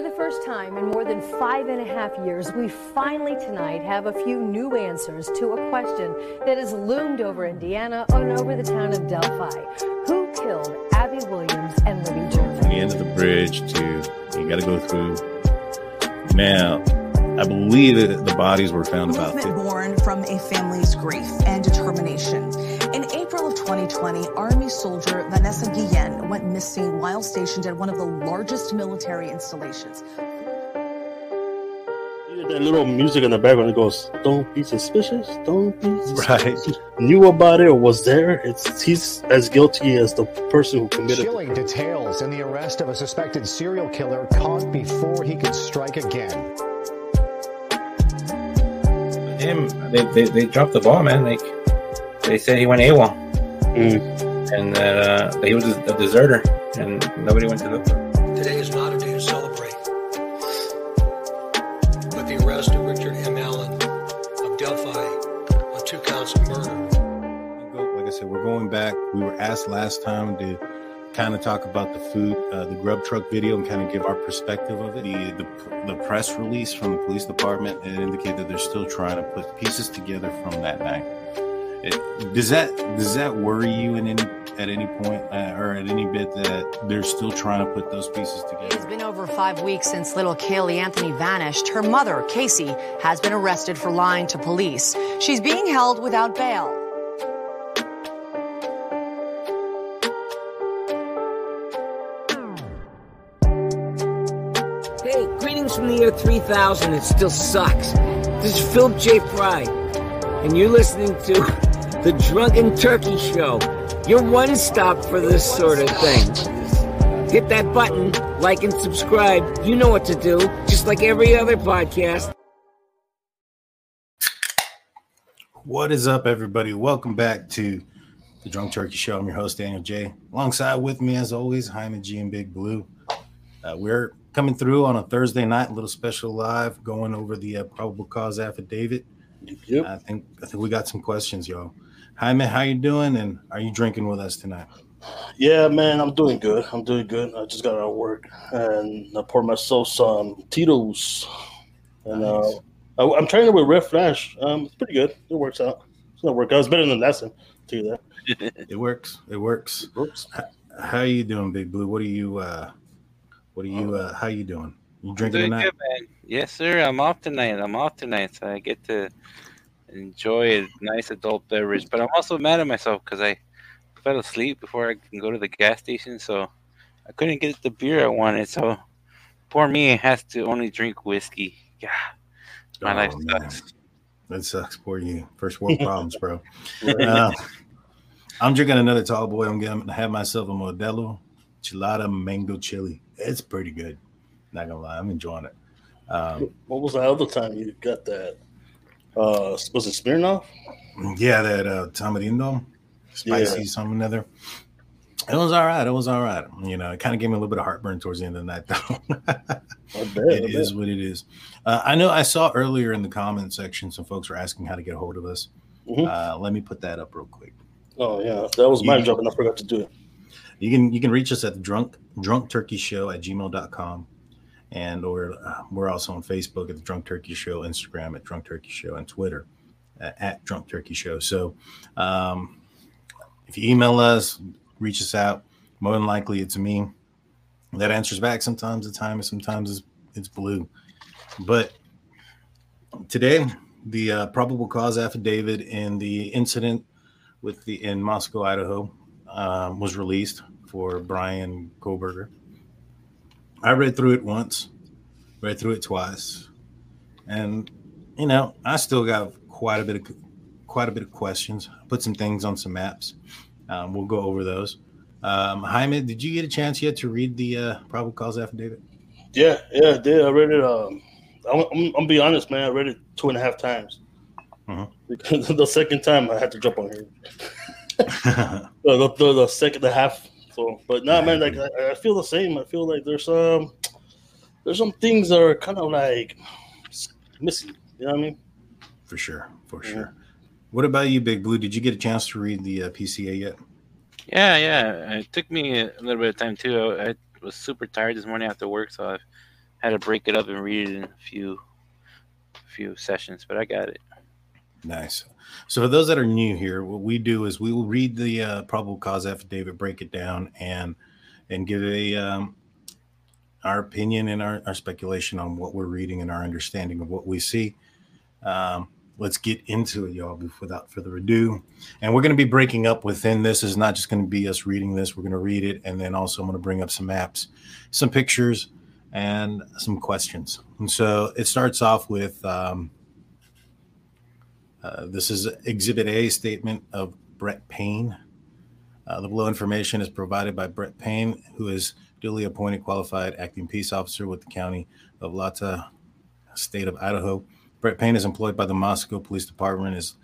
For the first time in more than five and a half years, we finally tonight have a few new answers to a question that has loomed over Indiana and over the town of Delphi. Who killed Abby Williams and Libby German? the end of the bridge to you got to go through. Now, I believe that the bodies were found about movement born from a family's grief and determination. In 2020, Army soldier Vanessa Guillen went missing while stationed at one of the largest military installations. You hear That little music in the background it goes, "Don't be suspicious. Don't be suspicious. Right. Knew about it or was there? It's he's as guilty as the person who committed. it. Chilling details in the arrest of a suspected serial killer caught before he could strike again. him. They, they, they dropped the ball, man. Like they said, he went AWOL, Mm. and that uh, he was a, a deserter, and nobody went to look for him. Today is not a day to celebrate. But the arrest of Richard M. Allen of Delphi on two counts of murder. Like I said, we're going back. We were asked last time to kind of talk about the food, uh, the grub truck video, and kind of give our perspective of it. The, the the press release from the police department it indicated that they're still trying to put pieces together from that night. It, does that does that worry you in any at any point uh, or at any bit that they're still trying to put those pieces together? It's been over five weeks since little Caylee Anthony vanished. Her mother, Casey, has been arrested for lying to police. She's being held without bail. Hey, greetings from the year 3000. It still sucks. This is Philip J. Fry, and you're listening to The Drunken Turkey Show, your one stop for this sort of thing. Hit that button, like and subscribe. You know what to do, just like every other podcast. What is up, everybody? Welcome back to the Drunk Turkey Show. I'm your host, Daniel J. Alongside with me, as always, Hyman G and Big Blue. Uh, we're coming through on a Thursday night, a little special live, going over the uh, probable cause affidavit. Yep. I think I think we got some questions, y'all. Hyman, how you doing? And are you drinking with us tonight? Yeah, man, I'm doing good. I'm doing good. I just got out of work and I poured myself some Tito's, and Nice. uh, I, I'm trying it with Red Flash. Um, it's pretty good. It works out. It's not work out. It's better than last time. Tell you that. It works. It works. Oops. How you doing, Big Blue? What are you? uh What are you? uh How you doing? You drinking tonight? good, man. Yes, sir. I'm off tonight. I'm off tonight, so I get to enjoy a nice adult beverage. But I'm also mad at myself because I fell asleep before I can go to the gas station, so I couldn't get the beer I wanted. So poor me has to only drink whiskey. Yeah, my Oh, life man. sucks. That sucks for you. First world problems, bro. Uh, I'm drinking another tall boy. I'm gonna have myself a Modelo Chilada Mango Chili. It's pretty good. Not gonna lie, I'm enjoying it. Um, What was the other time you got that? Uh, was it Smirnoff? yeah, that uh, Tamarindo, spicy Yeah. something or other. It was all right. It was all right. You know, it kind of gave me a little bit of heartburn towards the end of the night, though. Bet. It is what it is. Uh, I know I saw earlier in the comment section some folks were asking how to get a hold of us. Mhm. Uh, let me put that up real quick. Oh yeah, that was my job, and I forgot to do it. You can you can reach us at the drunk drunk turkey show at gmail.com. And or uh, we're also on Facebook at the Drunk Turkey Show, Instagram at Drunk Turkey Show, and Twitter at, at Drunk Turkey Show. So um, if you email us, reach us out. More than likely, it's me that answers back. Sometimes the time, and sometimes it's, it's blue. But today, the uh, probable cause affidavit in the incident with the in Moscow, Idaho, um, was released for Bryan Kohberger. I read through it once, read through it twice, and you know I still got quite a bit of quite a bit of questions. Put some things on some maps. Um, we'll go over those. Um, Jaime, did you get a chance yet to read the uh, probable cause affidavit? Yeah, yeah, I did. I read it. Um, I'm, I'm, I'm gonna be honest, man. I read it two and a half times. Mhm. Because the second time I had to jump on here. the, the, the, the second, the half. So, but nah, man, like I, I feel the same. I feel like there's some, there's some things that are kind of like missing. You know what I mean? for sure, for Yeah. sure. What about you, Big Blue? Did you get a chance to read the uh, PCA yet? Yeah, yeah. It took me a little bit of time too. I, I was super tired this morning after work, so I had to break it up and read it in a few few sessions, but I got it. Nice. So for those that are new here, what we do is we will read the uh, probable cause affidavit, break it down, and and give a um, our opinion and our, our speculation on what we're reading and our understanding of what we see. Um, let's get into it, y'all, without further ado. And we're going to be breaking up within this. Is not just going to be us reading this. We're going to read it, and then also I'm going to bring up some maps, some pictures, and some questions. And so it starts off with um, uh, this is Exhibit A statement of Brett Payne. Uh, the below information is provided by Brett Payne, who is duly appointed qualified acting peace officer with the county of Latah, state of Idaho. Brett Payne is employed by the Moscow Police Department is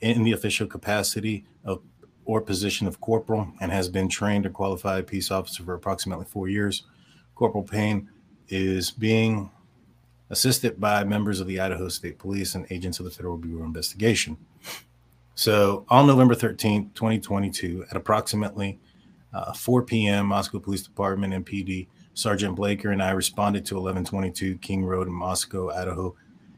in the official capacity of or position of corporal and has been trained or qualified peace officer for approximately four years. Corporal Payne is being assisted by members of the Idaho State Police and agents of the Federal Bureau of Investigation. So on November 13th, 2022, at approximately uh, 4 p.m., Moscow Police Department and PD Sergeant Blaker and I responded to 1122 King Road in Moscow, Idaho,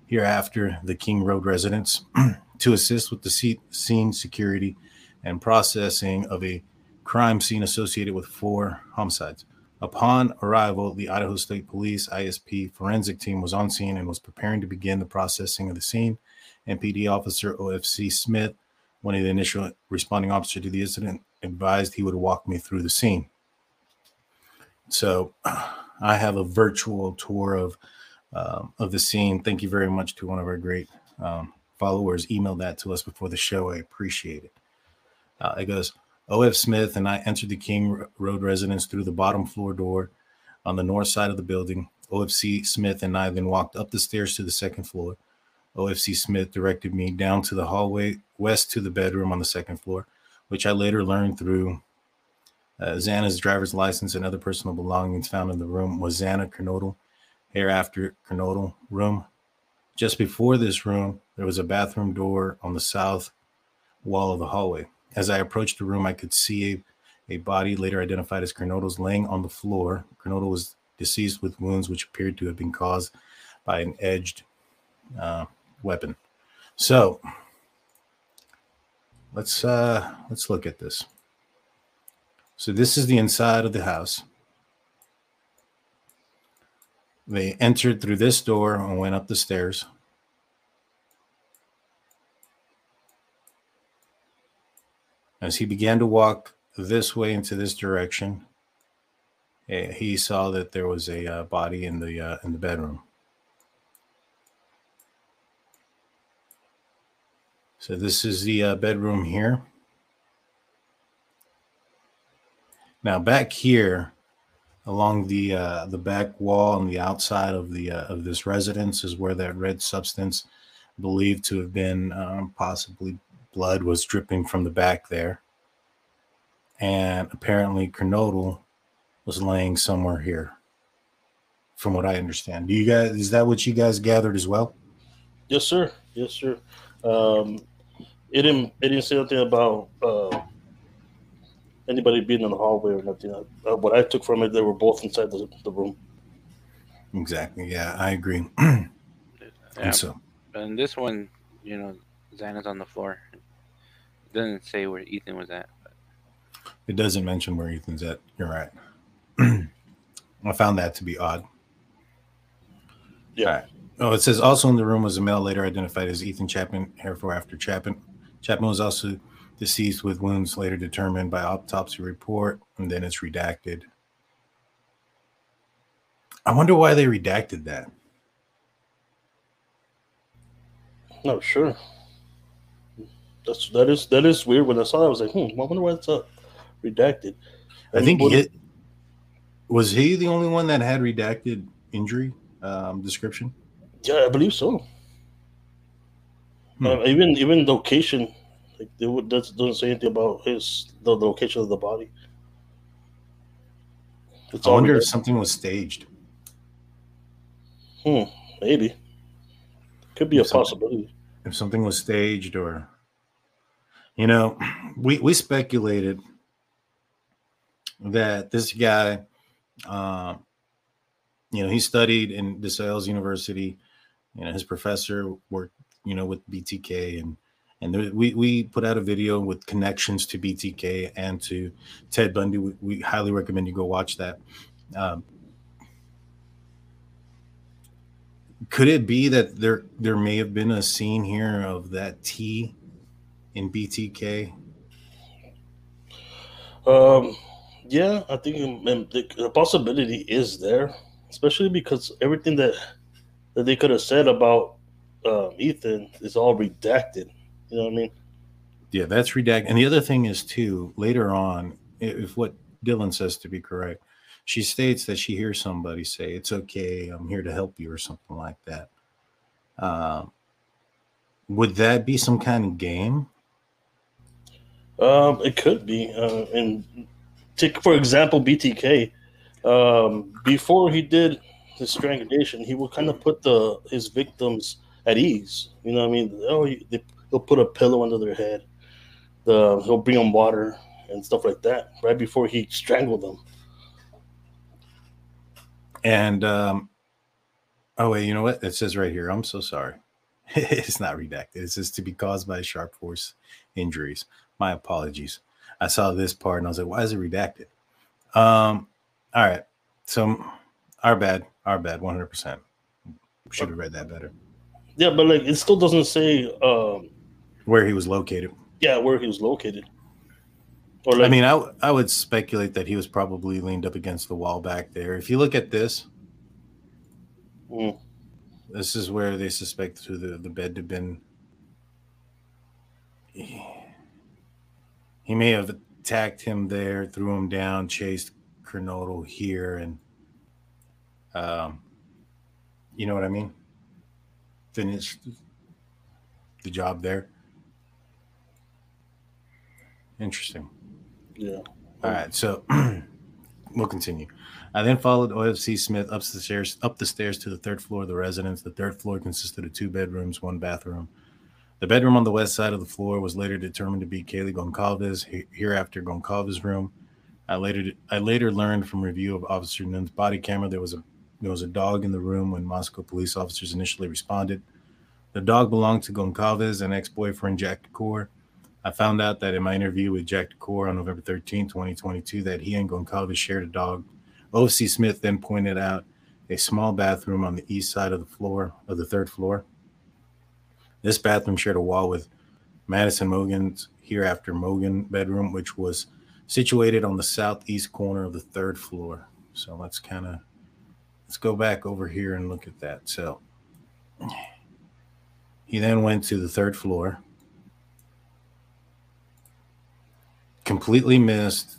hereafter the King Road residence, to assist with the scene security and processing of a crime scene associated with four homicides. Upon arrival, the Idaho State Police ISP forensic team was on scene and was preparing to begin the processing of the scene. MPD officer OFC Smith, one of the initial responding officers to the incident, advised he would walk me through the scene. So I have a virtual tour of um, of the scene. Thank you very much to one of our great um, followers. Emailed that to us before the show. I appreciate it. Uh, it goes, O.F. Smith and I entered the King Road residence through the bottom floor door on the north side of the building. OFC Smith and I then walked up the stairs to the second floor. OFC Smith directed me down to the hallway west to the bedroom on the second floor which I later learned through uh, driver's license and other personal belongings found in the room was Xana Kernodle, hereafter Kernodle room. Just before this room, there was a bathroom door on the south wall of the hallway. As I approached the room, I could see a, a body later identified as Kernodle's laying on the floor. Kernodle was deceased with wounds which appeared to have been caused by an edged uh, weapon. So, let's uh let's look at this so this is the inside of the house they entered through this door and went up the stairs as he began to walk this way into this direction eh, he saw that there was a uh, body in the uh, in the bedroom So this is the uh, bedroom here. Now back here, along the uh, the back wall on the outside of the uh, of this residence is where that red substance, believed to have been um, possibly blood, was dripping from the back there. And apparently, Kernodle was laying somewhere here, from what I understand. Do you guys is that what you guys gathered as well? Yes, sir. Yes, sir. Um, it didn't it didn't say anything about uh, anybody being in the hallway or nothing. Uh, what I took from it, they were both inside the, the room. Exactly. Yeah, I agree. yeah. And so, and this one, you know, Xana's on the floor. It doesn't say where Ethan was at. But. It doesn't mention where Ethan's at. You're right. I found that to be odd. Yeah. Oh, it says also in the room was a male later identified as Ethan Chapman, for after Chapman Chapman was also deceased with wounds later determined by autopsy report, and then it's redacted. I wonder why they redacted that. No, sure. That's that is that is weird. When I saw that, I was like, hmm, I wonder why it's uh, redacted. And I think he was he the only one that had redacted injury um, description. Yeah, I believe so. Hmm. Uh, even even location, like they would, that doesn't say anything about his the location of the body. It's I wonder if something was staged. Hmm, maybe. Could be if a possibility. If something was staged, or you know, we we speculated that this guy uh, you know, he studied in DeSales University. You know, his professor worked, you know, with BTK and and there, we we put out a video with connections to BTK and to Ted Bundy. We, we highly recommend you go watch that. Um, could it be that there there may have been a scene here of that T in BTK? Um, yeah, I think the, the possibility is there, especially because everything that that they could have said about um, Ethan is all redacted. You know what I mean? Yeah, that's redacted. And the other thing is too later on, if what Dylan says to be correct, she states that she hears somebody say, "It's okay, I'm here to help you," or something like that. Uh, would that be some kind of game? Um, it could be. Uh, and take for example, BTK. Um, before he did his strangulation, he would kind of put the his victims at ease. You know what I mean? Oh, he, they, he'll put a pillow under their head. The he'll bring them water and stuff like that right before he strangled them. And um, oh wait, you know what? It says right here. I'm so sorry. it's not redacted. It says to be caused by sharp force injuries. My apologies. I saw this part and I was like, why is it redacted? Um, all right. So our bad, our bad, 100 percent Should have read that better. Yeah, but like it still doesn't say um where he was located. Yeah, where he was located. Or like, I mean, I, I would speculate that he was probably leaned up against the wall back there. If you look at this, mm. this is where they suspect the, the bed to have been. He may have attacked him there, threw him down, chased Kernodle here, and um, you know what I mean? Finished the job there. Interesting. Yeah. All right. So we'll continue. I then followed OFC Smith up the stairs up the stairs to the third floor of the residence. The third floor consisted of two bedrooms, one bathroom. The bedroom on the west side of the floor was later determined to be Kaylee Goncalves, hereafter Goncalves' room. I later I later learned from review of Officer Nunn's body camera there was a there was a dog in the room when Moscow police officers initially responded. The dog belonged to Goncalves and ex-boyfriend Jack DuCoeur. I found out that in my interview with Jack DuCoeur on November 13, 2022, that he and Goncalves shared a dog. O.C. Smith then pointed out a small bathroom on the east side of the floor of the third floor. This bathroom shared a wall with Madison Mogen's hereafter Mogen bedroom, which was situated on the southeast corner of the third floor. So let's kind of let's go back over here and look at that. So he then went to the third floor completely missed.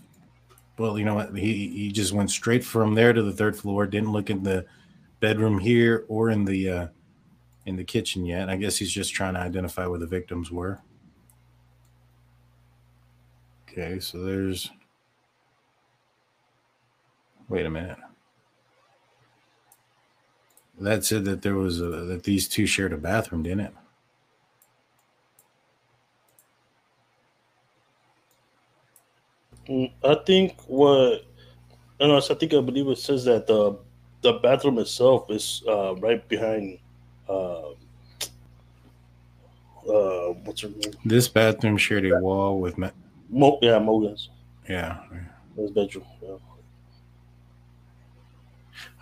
Well, you know what? He he just went straight from there to the third floor. Didn't look in the bedroom here or in the uh, in the kitchen yet. I guess he's just trying to identify where the victims were. Okay, so there's. Wait a minute. That said that there was a, that these two shared a bathroom, didn't it? Mm, I think what I know. I think I believe it says that the the bathroom itself is uh, right behind. Uh, uh, what's her name? This bathroom shared a wall with Ma- Mo- yeah, Mogen's. Yeah, his bedroom. Yeah.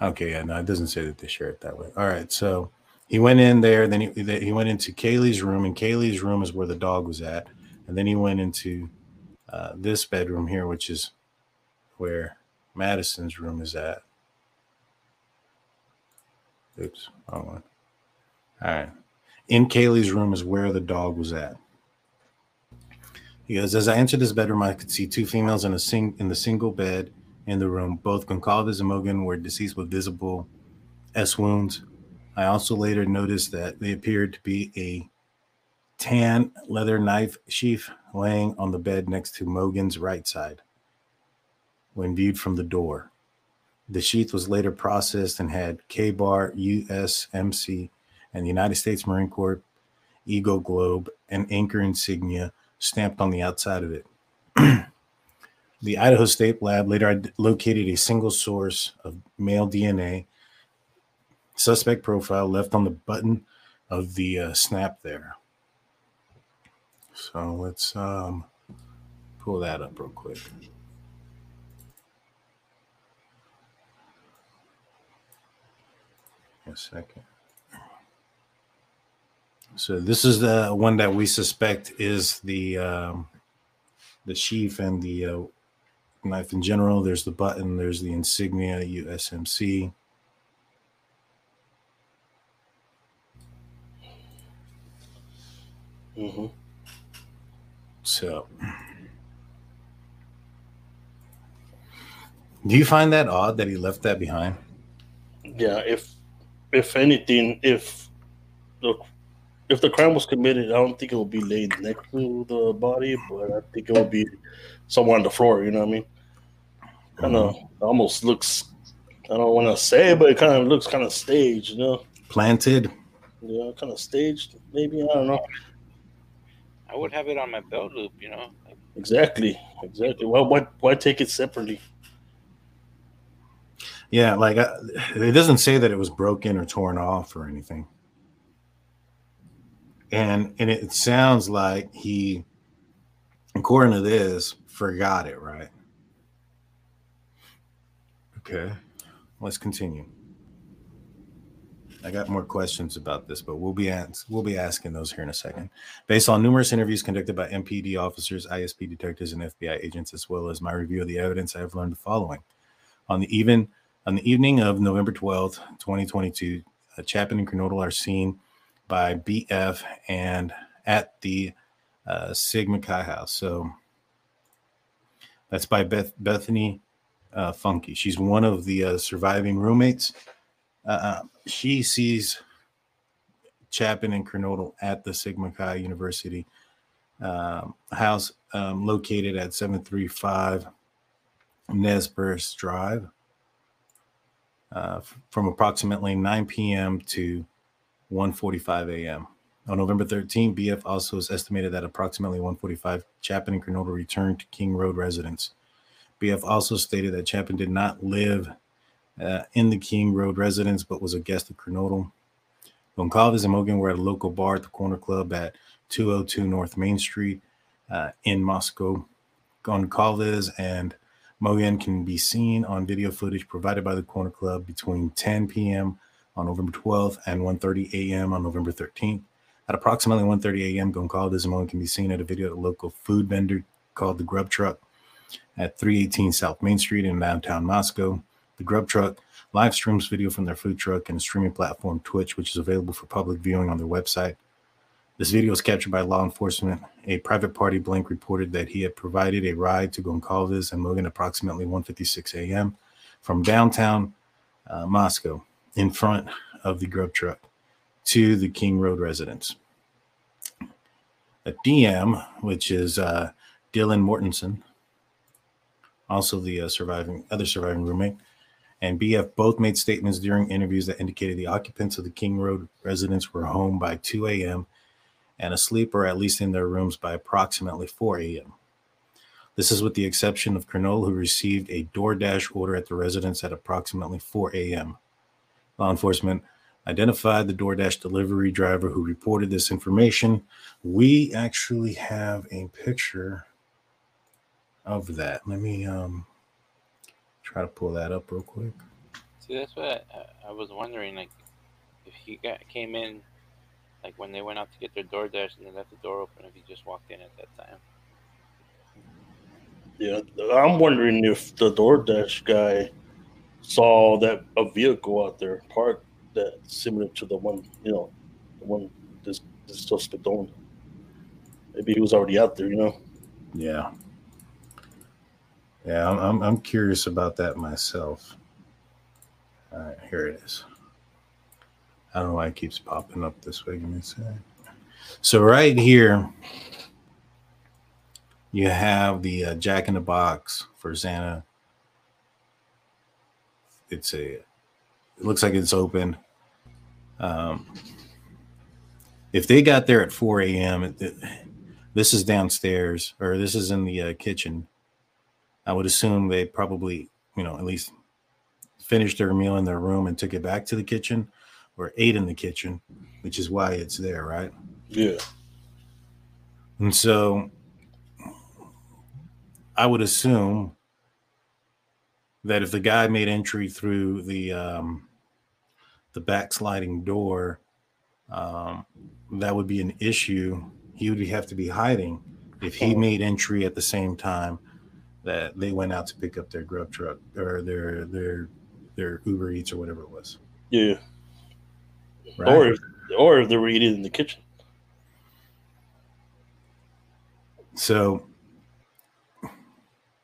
Okay, yeah, no, it doesn't say that they share it that way. All right, so he went in there, then he he went into Kaylee's room, and Kaylee's room is where the dog was at, and then he went into uh, this bedroom here, which is where Madison's room is at. Oops, wrong one. All right. In Kaylee's room is where the dog was at. He goes, as I entered this bedroom, I could see two females in a sing in the single bed in the room. Both Goncalves and Mogen were deceased with visible S wounds. I also later noticed that they appeared to be a tan leather knife sheath laying on the bed next to Mogen's right side when viewed from the door. The sheath was later processed and had KA-BAR, USMC, and the United States Marine Corps Eagle Globe and anchor insignia stamped on the outside of it. the Idaho State Lab later located a single source of male DNA suspect profile left on the button of the uh, snap there. So let's um, pull that up real quick. A second. So this is the one that we suspect is the um, the sheath and the uh, knife in general. There's the button. There's the insignia USMC. Mm-hmm. So, do you find that odd that he left that behind? Yeah, if if anything, if the if the crime was committed, I don't think it will be laid next to the body, but I think it will be somewhere on the floor. You know what I mean? Kind of almost looks. I don't want to say, but it kind of looks kind of staged. You know? Planted. Yeah, kind of staged. Maybe I don't know. I would have it on my belt loop, you know. Exactly. Exactly. Why? Why? Why take it separately? Yeah, like uh, it doesn't say that it was broken or torn off or anything. And and it sounds like he, according to this, forgot it, right? Okay, let's continue. I got more questions about this, but we'll be ans- we'll be asking those here in a second. Based on numerous interviews conducted by MPD officers, ISP detectives, and FBI agents, as well as my review of the evidence, I have learned the following: on the even on the evening of November twelfth, twenty twenty two, Chapin and Kernodle are seen by BF and at the uh, Sigma Chi house. So that's by Beth Bethany uh, Funke. She's one of the uh, surviving roommates. Uh, she sees Chapin and Kernodle at the Sigma Chi University um, house um, located at 735 Nez Perce Drive uh, from approximately 9 p.m. to 1:45 a.m. On November 13, BF also is estimated that approximately 1:45 Chapin and Kernodle returned to King Road residence. BF also stated that Chapin did not live uh, in the King Road residence, but was a guest of Kernodle. Goncalves and Mogen were at a local bar at the Corner Club at 202 North Main Street uh, in Moscow. Goncalves and Mogen can be seen on video footage provided by the Corner Club between 10 p.m. on November 12th and 1:30 a.m. on November 13th. At approximately 1:30 a.m., Goncalves Mogen can be seen at a video at a local food vendor called the Grub Truck at 318 South Main Street in downtown Moscow. The Grub Truck live streams video from their food truck and a streaming platform Twitch, which is available for public viewing on their website. This video was captured by law enforcement. A private party blank reported that he had provided a ride to Goncalves and Mogen approximately 1:56 a.m. from downtown uh, Moscow in front of the Grub Truck to the King Road residence. A DM, which is uh, Dylan Mortensen, also the uh, surviving other surviving roommate, and BF both made statements during interviews that indicated the occupants of the King Road residence were home by 2 a.m. and asleep or at least in their rooms by approximately 4 a.m. This is with the exception of Kernol, who received a DoorDash order at the residence at approximately 4 a.m. Law enforcement identified the DoorDash delivery driver who reported this information. We actually have a picture of that. Let me um try to pull that up real quick. See, that's what I, I was wondering. Like, if he got came in, like when they went out to get their DoorDash and they left the door open, if he just walked in at that time. Yeah, I'm wondering if the DoorDash guy saw that a vehicle out there parked that similar to the one, you know, the one this this suspect owned. Maybe he was already out there, you know. Yeah. Yeah, I'm, I'm, I'm curious about that myself. All right, here it is. I don't know why it keeps popping up this way. Give me a. So right here, you have the uh, Jack in the Box for Santa. It's a. It looks like it's open. Um, if they got there at 4 a.m., it, it, this is downstairs, or this is in the uh, kitchen. I would assume they probably, you know, at least finished their meal in their room and took it back to the kitchen. or ate in the kitchen, which is why it's there, right? Yeah. And so I would assume that if the guy made entry through the um, the backsliding door, um, that would be an issue. He would have to be hiding if he made entry at the same time that they went out to pick up their grub truck or their their their Uber Eats or whatever it was. Yeah. Right? Or if, or if they were eating in the kitchen. So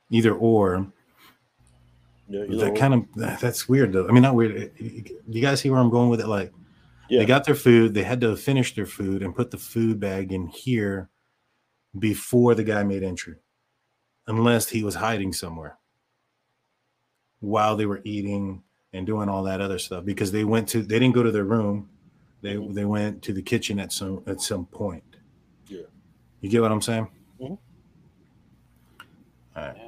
either or. Yeah, that kind of that's weird though. I mean, not weird. Do you guys see where I'm going with it? Like, Yeah. they got their food. They had to finish their food and put the food bag in here before the guy made entry, unless he was hiding somewhere while they were eating and doing all that other stuff. Because they went to they didn't go to their room. They they went to the kitchen at some at some point. Yeah. You get what I'm saying? Mhm. All right. Yeah,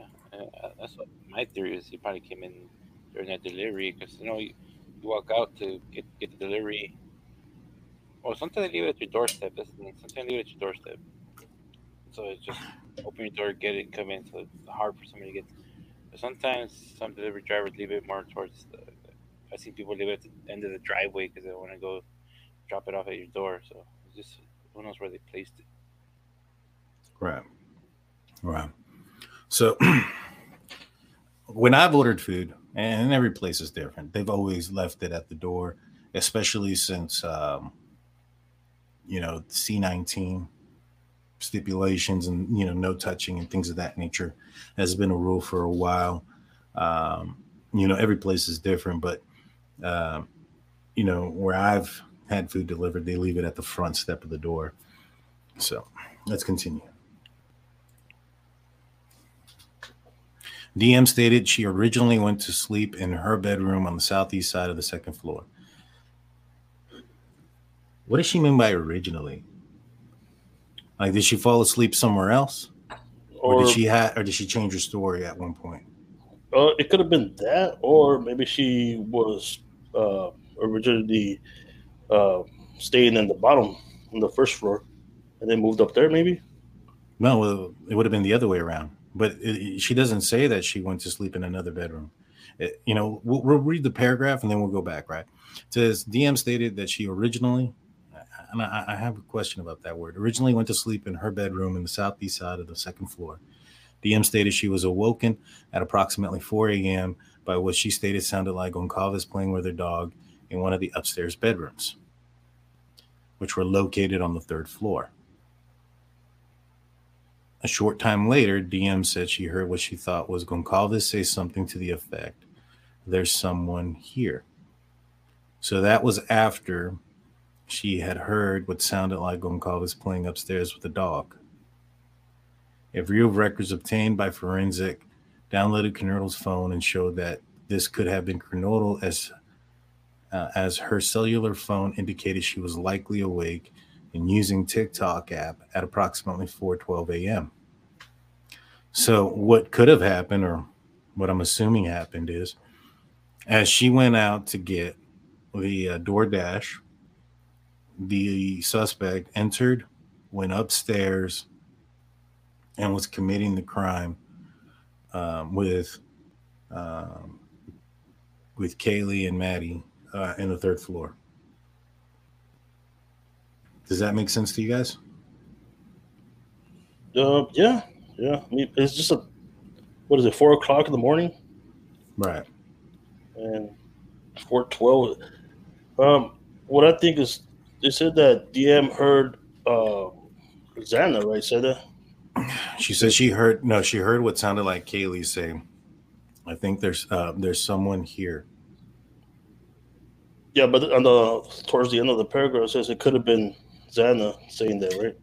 my theory is. He probably came in during that delivery because you know you, you walk out to get get the delivery. Well, sometimes they leave it at your doorstep. Sometimes they leave it at your doorstep. So it's just open your door, get it, come in. So it's hard for somebody to get. But sometimes some delivery drivers leave it more towards the. I see people leave it at the end of the driveway because they want to go drop it off at your door. So just who knows where they placed it. Right. Right. So when I've ordered food, and every place is different, they've always left it at the door, especially since um, you know C19 stipulations and you know no touching and things of that nature has been a rule for a while. Um, you know, every place is different, but um, you know where I've had food delivered, they leave it at the front step of the door. So let's continue. DM stated she originally went to sleep in her bedroom on the southeast side of the second floor. What does she mean by originally? Like, did she fall asleep somewhere else, or, Or did she have, or did she change her story at one point? uh, it could have been that, or maybe she was uh, originally uh, staying in the bottom on the first floor, and then moved up there. Maybe. No, it would have been the other way around. But it, she doesn't say that she went to sleep in another bedroom. It- you know, we'll, we'll read the paragraph and then we'll go back. Right? It says DM stated that she originally, and I, I have a question about that word. Originally went to sleep in her bedroom in the southeast side of the second floor. DM stated she was awoken at approximately 4 a.m. by what she stated sounded like Goncalves playing with her dog in one of the upstairs bedrooms, which were located on the third floor. A short time later, DM said she heard what she thought was Goncalves say something to the effect, There's someone here. So that was after she had heard what sounded like Goncalves playing upstairs with the dog. A review of records obtained by forensic downloaded Kernodle's phone and showed that this could have been Kernodle as uh, as her cellular phone indicated she was likely awake and using TikTok app at approximately 4:12 a.m. So what could have happened, or what I'm assuming happened, is as she went out to get the uh, DoorDash, the suspect entered, went upstairs, and was committing the crime um, with um, with Kaylee and Maddie uh, in the third floor. Does that make sense to you guys? Uh, yeah, yeah. I mean, it's just a what is it? Four o'clock in the morning, Right. and four twelve. Um, what I think is they said that DM heard uh, Xana, right? Said that. She said she heard no, she heard what sounded like Kaylee say, I think there's uh there's someone here. Yeah, but on the towards the end of the paragraph it says it could have been Xana saying that, right?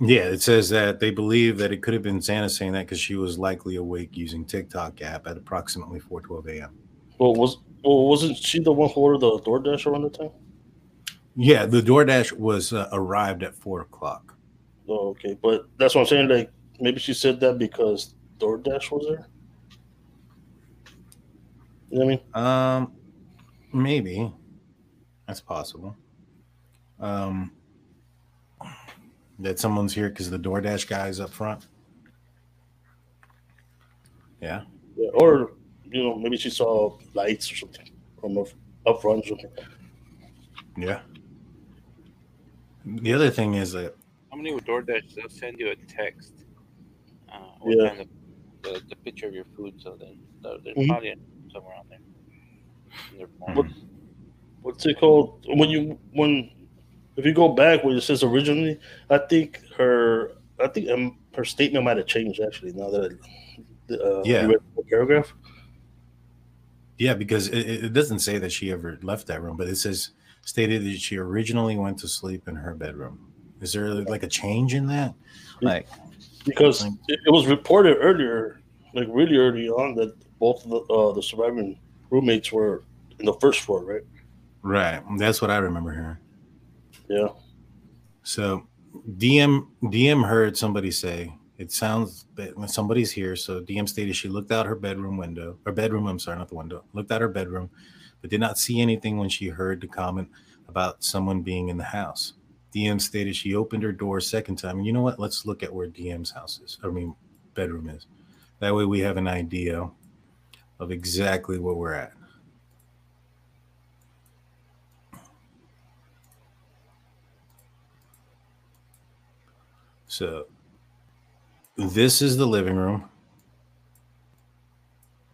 Yeah, it says that they believe that it could have been Xana saying that because she was likely awake using TikTok app at approximately 4:12 a.m. Well, was well wasn't she the one who ordered the DoorDash around the time? Yeah, the DoorDash was uh, arrived at four o'clock. Oh, okay, but that's what I'm saying. Like maybe she said that because DoorDash was there. You know what I mean? Um, maybe. That's possible. Um, that someone's here because the DoorDash guy is up front. Yeah. Yeah, or you know, maybe she saw lights or something from up, up front. Or something. Yeah. The other thing is that How many with DoorDash? They'll send you a text. Uh, Yeah. kind of the, the picture of your food, so then there's Mhm. probably somewhere on there. in their phone. What, what's it called? When you when if you go back where it says originally, I think her I think um, her statement might have changed actually. Now that I, uh, Yeah. read the paragraph. Yeah, because it, it it doesn't say that she ever left that room, but it says stated that she originally went to sleep in her bedroom. Is there like a change in that? Like, because it, it was reported earlier, like really early on, that both of the uh, the surviving roommates were in the first floor, right? right. That's what I remember hearing. Yeah. So DM DM heard somebody say it sounds that when somebody's here. So DM stated she looked out her bedroom window or bedroom. I'm sorry, not the window. Looked out her bedroom, but did not see anything when she heard the comment about someone being in the house. DM stated she opened her door second time. And you know what? Let's look at where DM's house is. I mean, bedroom is. That way we have an idea of exactly where we're at. So this is the living room.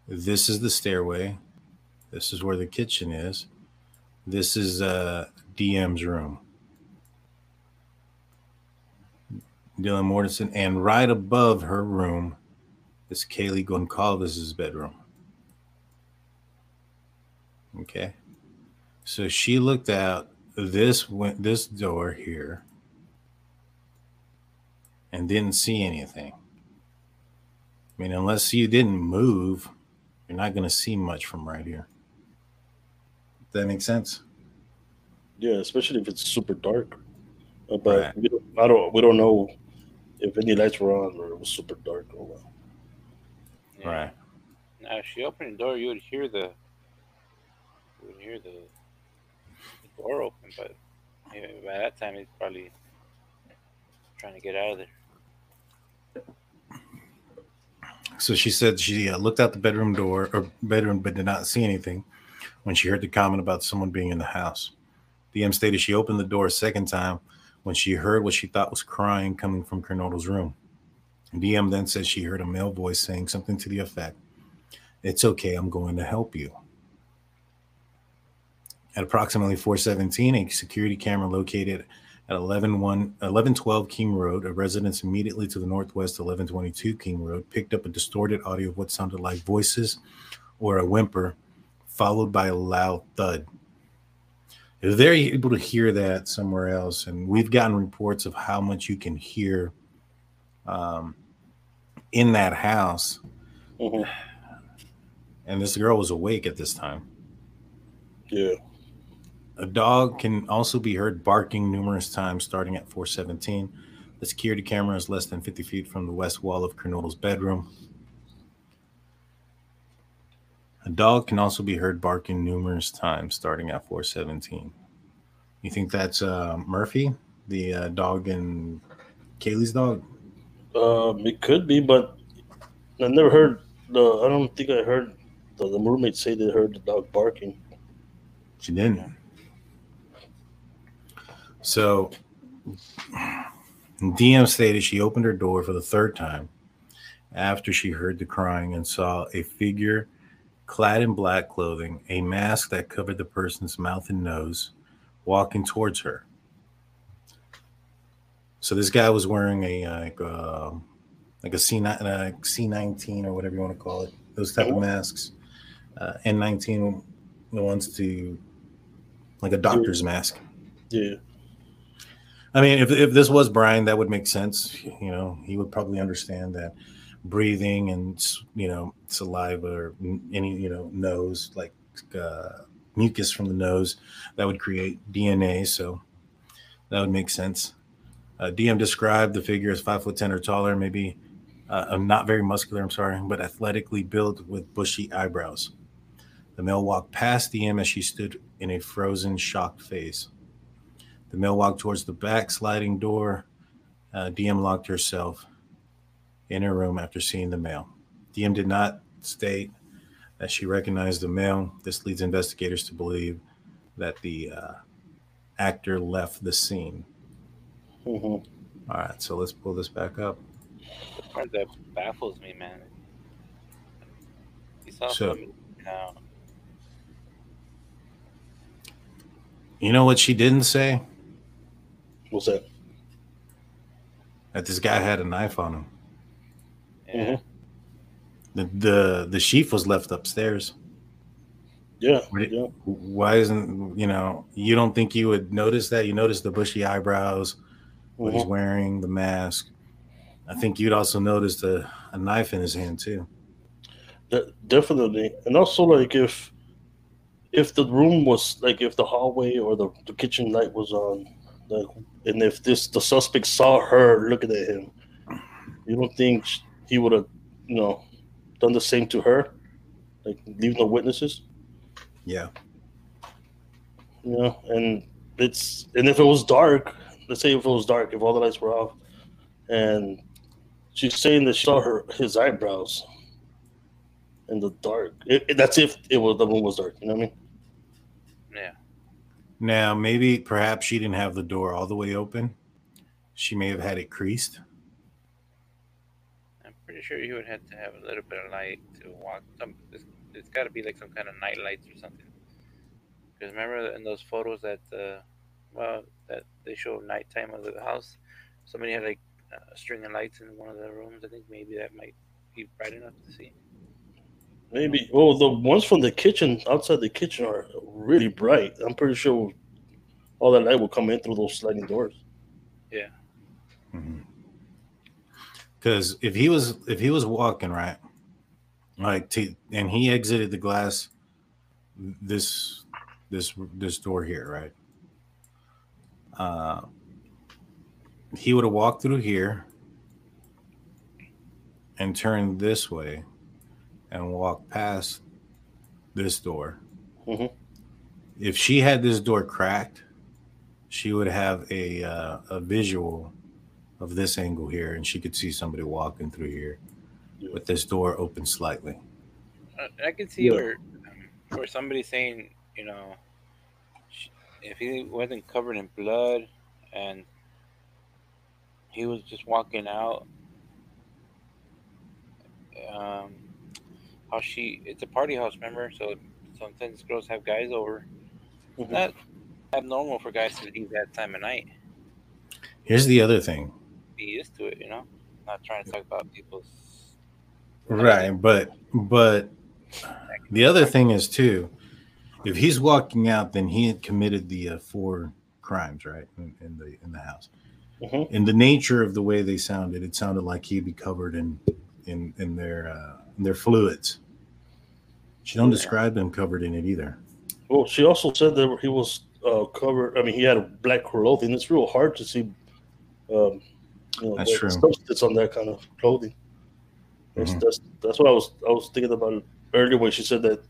This is the stairway. This is where the kitchen is. This is uh, DM's room. Dylan Mortensen, and right above her room is Kaylee Goncalves' bedroom. Okay, so she looked out this went this door here and didn't see anything. I mean, unless you didn't move, you're not going to see much from right here. That makes sense. Yeah, especially if it's super dark. Uh, but Right. we don't, I don't. We don't know if any lights were on or it was super dark or what. Yeah. Right. Now, if she opened the door, you would hear the you would hear the, the door open, but maybe by that time he's probably trying to get out of there. So she said she uh, looked out the bedroom door or bedroom, but did not see anything when she heard the comment about someone being in the house. DM stated she opened the door a second time when she heard what she thought was crying coming from Kernodle's room. DM then said she heard a male voice saying something to the effect, It's okay, I'm going to help you. At approximately 417, a security camera located at 11 1112 King Road, a residence immediately to the northwest, 1122 King Road, picked up a distorted audio of what sounded like voices or a whimper, followed by a loud thud. They're able to hear that somewhere else, and we've gotten reports of how much you can hear um, in that house, Mhm. and this girl was awake at this time. Yeah. A dog can also be heard barking numerous times starting at 417. The security camera is less than 50 feet from the west wall of Kernodle's bedroom. A dog can also be heard barking numerous times starting at 417. You think that's uh, Murphy, the uh, dog in Kaylee's dog? Um, it could be, but I never heard the. I don't think I heard the, the roommates say they heard the dog barking. She didn't. So, DM stated she opened her door for the third time after she heard the crying and saw a figure clad in black clothing, a mask that covered the person's mouth and nose, walking towards her. So this guy was wearing a uh, like a like a C uh, C nineteen or whatever you want to call it. Those type of masks. Uh, N nineteen, the ones to like a doctor's mask. Yeah. I mean, if, if this was Bryan, that would make sense. You know, he would probably understand that breathing and you know saliva or any you know nose like uh, mucus from the nose that would create DNA. So that would make sense. Uh, DM described the figure as five foot ten or taller, maybe uh, uh, not very muscular. I'm sorry, but athletically built with bushy eyebrows. The male walked past DM as she stood in a frozen, shocked face. The male walked towards the back sliding door. Uh, DM locked herself in her room after seeing the male. DM did not state that she recognized the male. This leads investigators to believe that the uh, actor left the scene. Mhm. All right, so let's pull this back up. The part that baffles me, man. You saw So- something now. You know what she didn't say? What's that? That this guy had a knife on him. Yeah. The the the sheaf was left upstairs. Yeah, yeah. Why isn't you know? You don't think you would notice that? You notice the bushy eyebrows, what he's Mhm. wearing, the mask. I think you'd also notice the a knife in his hand too. De- definitely, and also like if if the room was like if the hallway or the, the kitchen light was on, like, and if this the suspect saw her looking at him, you don't think he would have, you know, done the same to her, like leave no witnesses, Yeah. you know? And it's and if it was dark, let's say if it was dark, if all the lights were off, and she's saying that she saw her his eyebrows in the dark. It, it- that's if it was the room was dark. You know what I mean? Now maybe perhaps she didn't have the door all the way open. She may have had it creased. I'm pretty sure you would have to have a little bit of light to walk. Some, it's, it's got to be like some kind of night lights or something. Because remember in those photos that, uh, well, that they show nighttime of the house, somebody had like a string of lights in one of the rooms. I think maybe that might be bright enough to see. Maybe. Oh, the ones from the kitchen outside the kitchen are really bright. I'm pretty sure all that light will come in through those sliding doors. Yeah. Because if he was if he was walking right, like to, and he exited the glass, this this this door here, right? Uh, he would have walked through here and turned this way and walked past this door. Mhm. If she had this door cracked, she would have a uh, a visual of this angle here, and she could see somebody walking through here with this door open slightly. Uh, I can see Yeah. where, um, where somebody's saying, you know, if he wasn't covered in blood and he was just walking out, um, how she, it's a party house, remember? So sometimes girls have guys over. It's not abnormal for guys to leave that time of night. Here's the other thing, Be used to it, you know? Not trying to talk about people's. right? But but the other thing is too, if he's walking out, then he had committed the uh, four crimes, right, in, in the in the house. Mhm. In the nature of the way they sounded, it sounded like he'd be covered in in in their uh, in their fluids. She don't describe him covered in it either. Well, she also said that he was uh, covered. I mean, he had black clothing. It's real hard to see. Um, you know, That's true. Substance on that kind of clothing. That's, Mhm. that's that's what I was I was thinking about earlier when she said that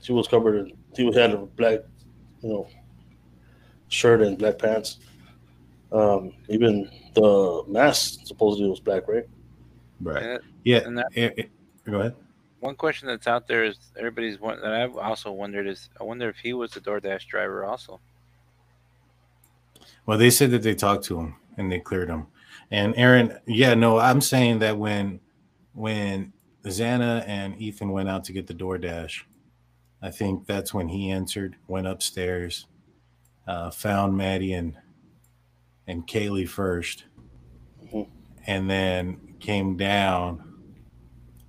she was covered in he had a black, you know, shirt and black pants. Um, even the mask supposedly was black, right? Right. And, Yeah. and that, eh, eh, go ahead. One question that's out there is everybody's one that I've also wondered is I wonder if he was the DoorDash driver also. Well, they said that they talked to him and they cleared him. And Aaron, yeah, no, I'm saying that when when Xana and Ethan went out to get the DoorDash, I think that's when he entered, went upstairs, uh, found Maddie and and Kaylee 1st Mhm. and then came down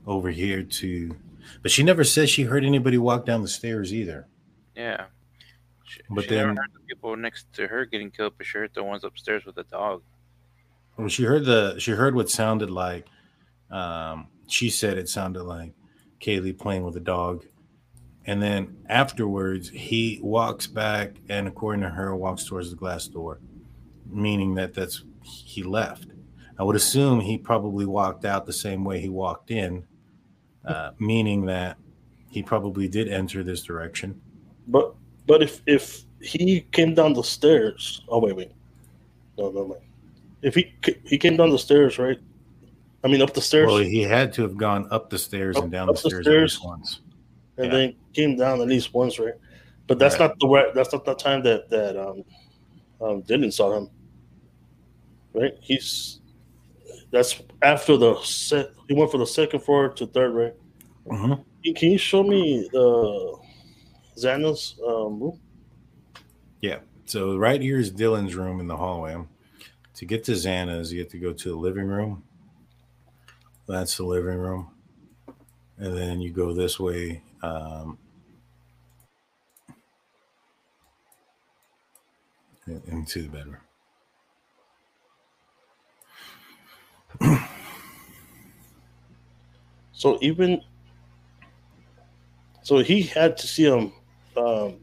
over here to. But she never said she heard anybody walk down the stairs either. Yeah. She, But she never then- heard the people next to her getting killed, but she heard the ones upstairs with the dog. Well, she heard the she heard what sounded like. Um, she said it sounded like Kaylee playing with a dog, and then afterwards he walks back and, according to her, walks towards the glass door, meaning that that's he left. I would assume he probably walked out the same way he walked in, uh, meaning that he probably did enter this direction. But but if if he came down the stairs, oh wait wait, no no no, if he he came down the stairs right, I mean up the stairs Well, he had to have gone up the stairs Up- and down the the stairs, at least stairs. once. and yeah. then came down at least once right, but that's Right. not the right that's not the time that that um um Dylan saw him. Right, he's that's after the set. He went from the second floor to third, right? Can- Can you show me the Xana's um, room? Yeah. So right here is Dylan's room in the hallway. To get to Xana's, you have to go to the living room. That's the living room. And then you go this way. Um, into the bedroom. So even so, he had to see him. Um,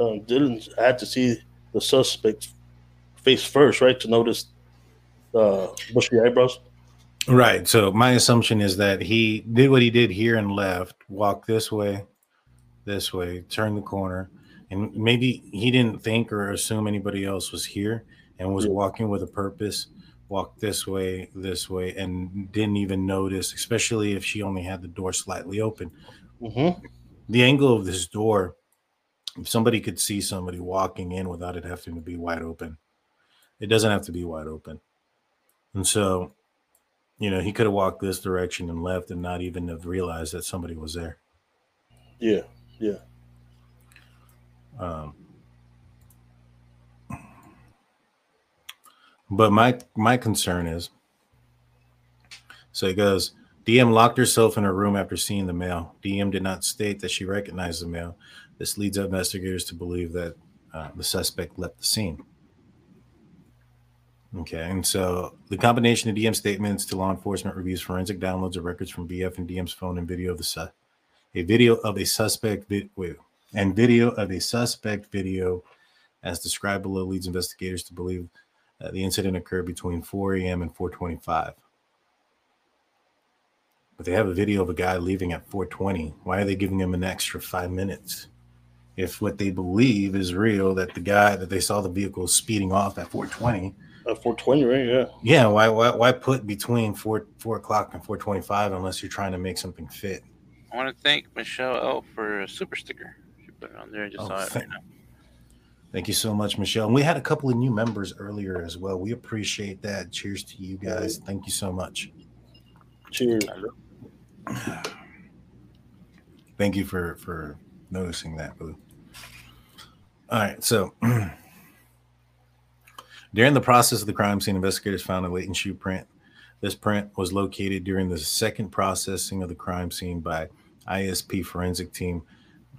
um, Dylan had to see the suspect face first, right, to notice uh, bushy eyebrows. Right. So my assumption is that he did what he did here and left, walked this way, this way, turned the corner, and maybe he didn't think or assume anybody else was here and was Yeah. walking with a purpose, walked this way, this way, and didn't even notice, especially if she only had the door slightly open. Mm-hmm. The angle of this door, if somebody could see somebody walking in without it having to be wide open, it doesn't have to be wide open. And so you know, he could have walked this direction and left and not even have realized that somebody was there. Yeah, yeah. Um, but my my concern is, so it goes. DM locked herself in her room after seeing the mail. DM did not state that she recognized the mail. This leads investigators to believe that uh, the suspect left the scene. Okay, and so the combination of DM statements to law enforcement reviews forensic downloads of records from BF and DM's phone and video of the su- a video of a suspect vi- wait, and video of a suspect video as described below leads investigators to believe uh, the incident occurred between 4 a.m. and 4:25. But they have a video of a guy leaving at 4:20. Why are they giving him an extra five minutes? If what they believe is real, that the guy that they saw the vehicle speeding off at 4:20 At 420, right? Yeah. yeah, why why why put between four four o'clock and four twenty five unless you're trying to make something fit? I want to thank Michelle L for a super sticker. She put it on there. I just Oh, saw it thank- right now. Thank you so much, Michelle. And we had a couple of new members earlier as well. We appreciate that. Cheers to you guys. Thank you so much. Cheers. Thank you for for noticing that, Boo. All right, so during the process of the crime scene, investigators found a latent shoe print. This print was located during the second processing of the crime scene by ISP forensic team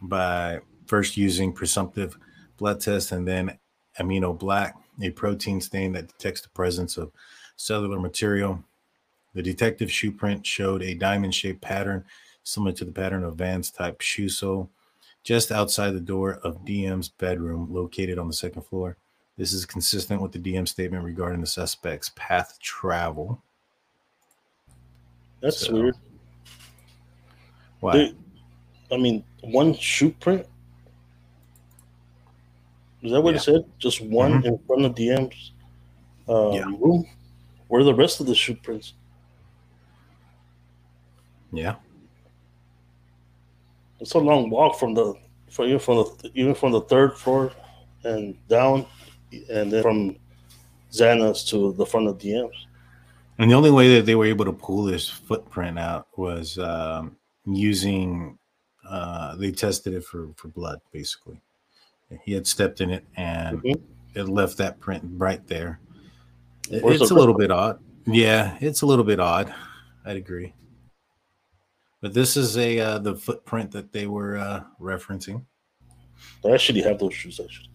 by first using presumptive blood test and then amido black, a protein stain that detects the presence of cellular material. The detective shoe print showed a diamond shaped pattern similar to the pattern of Vans type shoe sole just outside the door of DM's bedroom located on the second floor. This is consistent with the DM statement regarding the suspect's path travel. That's So- weird. Why? They- I mean, one shoe print. Is that what Yeah. it said? Just one Mhm. in front of DM's um, Yeah. room. Where are the rest of the shoe prints? Yeah. It's a long walk from the from even from the even from the third floor and down, and then from Xana's to the front of DM's. And the only way that they were able to pull this footprint out was um, using, uh, they tested it for, for blood, basically. He had stepped in it and Mhm. it left that print right there. It- it's a little bit odd. Yeah, it's a little bit odd. I'd agree. But this is a uh, the footprint that they were uh, referencing. I actually have those shoes actually,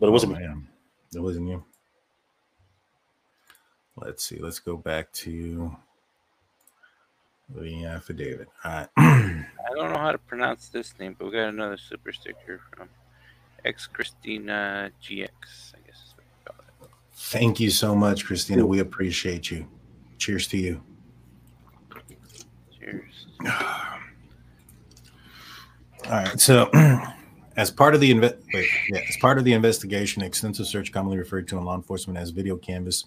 but it wasn't Oh, me. man. It wasn't you. Let's see. Let's go back to the affidavit. All right. I don't know how to pronounce this name, but we got another super sticker from X Christina GX. I guess is what you call it. Thank you so much, Christina. We appreciate you. Cheers to you. Cheers. All right. So, as part of the inve- wait, yeah, as part of the investigation, extensive search, commonly referred to in law enforcement as video canvas,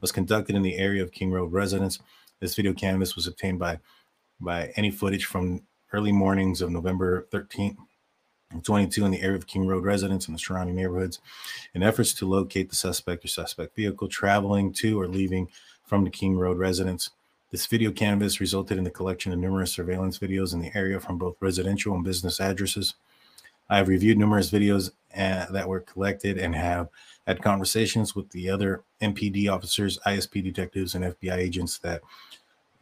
was conducted in the area of King Road residence. This video canvas was obtained by by any footage from early mornings of November 13th, 22 in the area of King Road residence and the surrounding neighborhoods in efforts to locate the suspect or suspect vehicle traveling to or leaving from the King Road residence. This video canvas resulted in the collection of numerous surveillance videos in the area from both residential and business addresses. I have reviewed numerous videos uh, that were collected and have had conversations with the other MPD officers, ISP detectives, and FBI agents that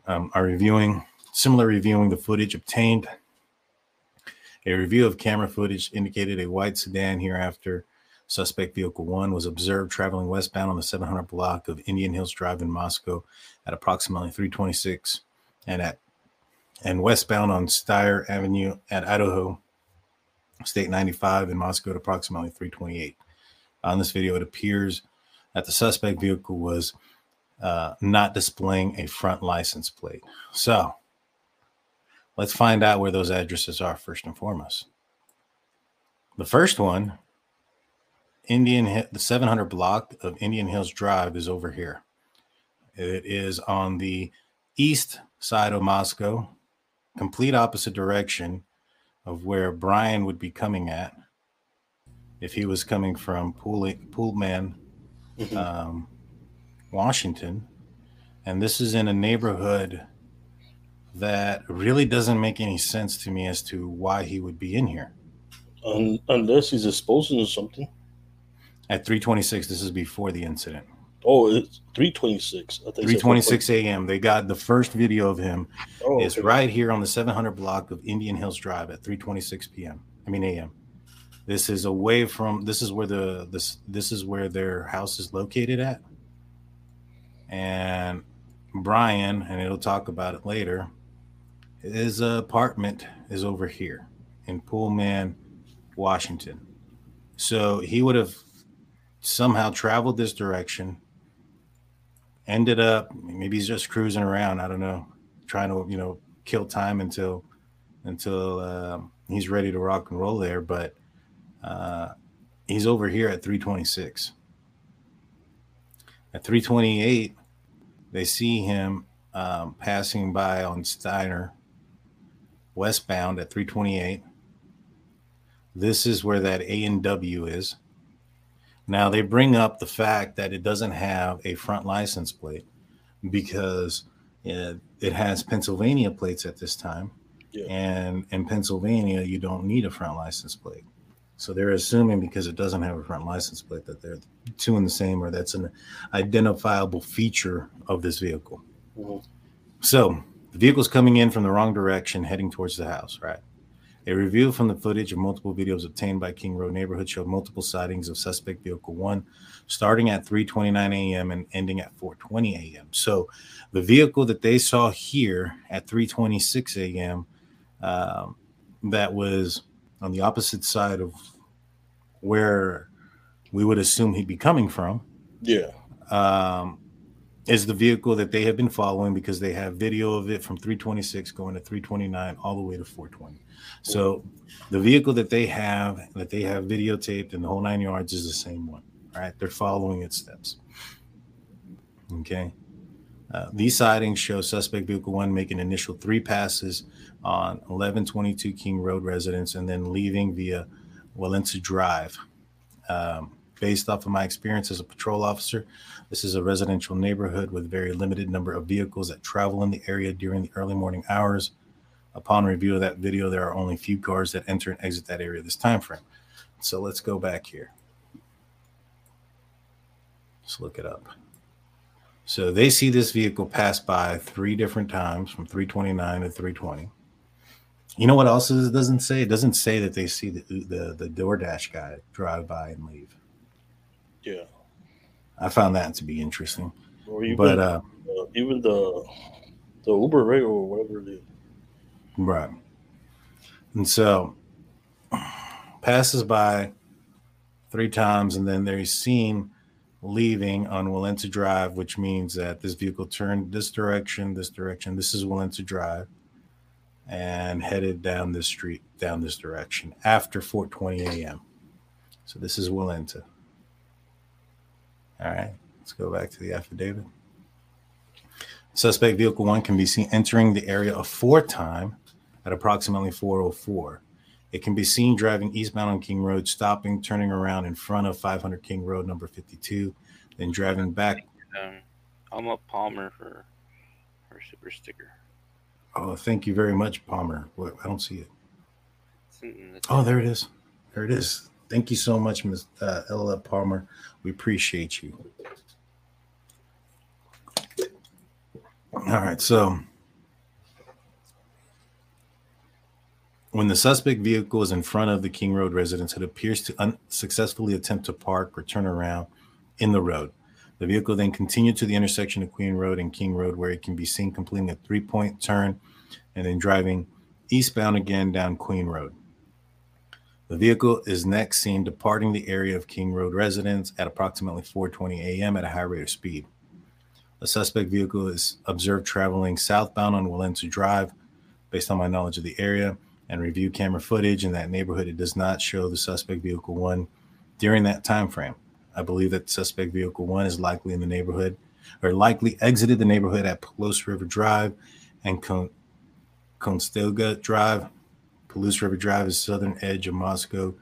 um, are reviewing, similar reviewing the footage obtained. A review of camera footage indicated a white sedan hereafter. Suspect vehicle one was observed traveling westbound on the 700 block of Indian Hills Drive in Moscow at approximately 326 and at and westbound on Styner Avenue at Idaho State 95 in Moscow at approximately 328. On this video, it appears that the suspect vehicle was uh, not displaying a front license plate. So let's find out where those addresses are first and foremost. The first one, Indian, the 700 block of Indian Hills Drive is over here. It is on the east side of Moscow, complete opposite direction of where Brian would be coming at if he was coming from Pool, Pullman, Mhm. um, Washington. And this is in a neighborhood that really doesn't make any sense to me as to why he would be in here. Un- unless he's exposing or something. At 326, this is before the incident. Oh, it's 326. I think 326 a.m. They got the first video of him Oh, is okay. right here on the 700 block of Indian Hills Drive at 326 p.m. I mean a.m. This is away from this is where the this this is where their house is located at. And Brian, and it'll talk about it later, his apartment is over here in Pullman, Washington. So he would have somehow traveled this direction, ended up maybe he's just cruising around. I don't know, trying to you know kill time until until um he's ready to rock and roll there. But uh, he's over here at 326. At 328, they see him um, passing by on Styner westbound at 328. This is where that A and W is. Now they bring up the fact that it doesn't have a front license plate because it, it has Pennsylvania plates at this time. Yeah. And in Pennsylvania, you don't need a front license plate. So they're assuming because it doesn't have a front license plate that they're two in the same or that's an identifiable feature of this vehicle. Mhm. So the vehicle's coming in from the wrong direction, heading towards the house, right? A review from the footage of multiple videos obtained by King Road neighborhood showed multiple sightings of suspect vehicle one, starting at 3:29 a.m. and ending at 4:20 a.m. So, the vehicle that they saw here at 3:26 a.m. Um, that was on the opposite side of where we would assume he'd be coming from Yeah. um, is the vehicle that they have been following because they have video of it from 326 going to 329 all the way to 420. So the vehicle that they have that they have videotaped and the whole nine yards is the same one. right? they're following its steps. Okay. Uh, these sightings show suspect vehicle one making initial three passes on 1122 King Road residence and then leaving via Walenta Drive. Um, based off of my experience as a patrol officer, this is a residential neighborhood with very limited number of vehicles that travel in the area during the early morning hours. Upon review of that video, there are only few cars that enter and exit that area this time frame. So let's go back here. Let's look it up. So they see this vehicle pass by three different times from 329 to 320. You know what else it doesn't say? It doesn't say that they see the the, the DoorDash guy drive by and leave. Yeah. I found that to be interesting. Or even, But uh uh, even the the Uber right or whatever it is. Right. And so passes by three times, and then they're seen leaving on Walenta Drive, which means that this vehicle turned this direction, this direction. This is Walenta Drive. and headed down this street, down this direction after 4:20 a.m. So this is Walenta. All right, let's go back to the affidavit. Suspect vehicle one can be seen entering the area a fourth time at approximately 404. It can be seen driving eastbound on King Road, stopping, turning around in front of 500 King Road, number 52, then driving back. Um, Alma Palmer for her super sticker. Oh, thank you very much, Palmer. What? I don't see it. The- Oh, there it is. There it is. Thank you so much, Ms. Uh, Ella Palmer. We appreciate you. All right. So, when the suspect vehicle is in front of the King Road residence, it appears to unsuccessfully attempt to park or turn around in the road. The vehicle then continued to the intersection of Queen Road and King Road, where it can be seen completing a three point turn and then driving eastbound again down Queen Road. The vehicle is next seen departing the area of King Road residence at approximately 4:20 a.m. at a high rate of speed. A suspect vehicle is observed traveling southbound on Walenta Drive. Based on my knowledge of the area and review camera footage in that neighborhood, it does not show the suspect vehicle one during that time frame. I believe that suspect vehicle one is likely in the neighborhood or likely exited the neighborhood at Palouse River Drive and Con- Drive. Palouse River Drive is southern edge of Moscow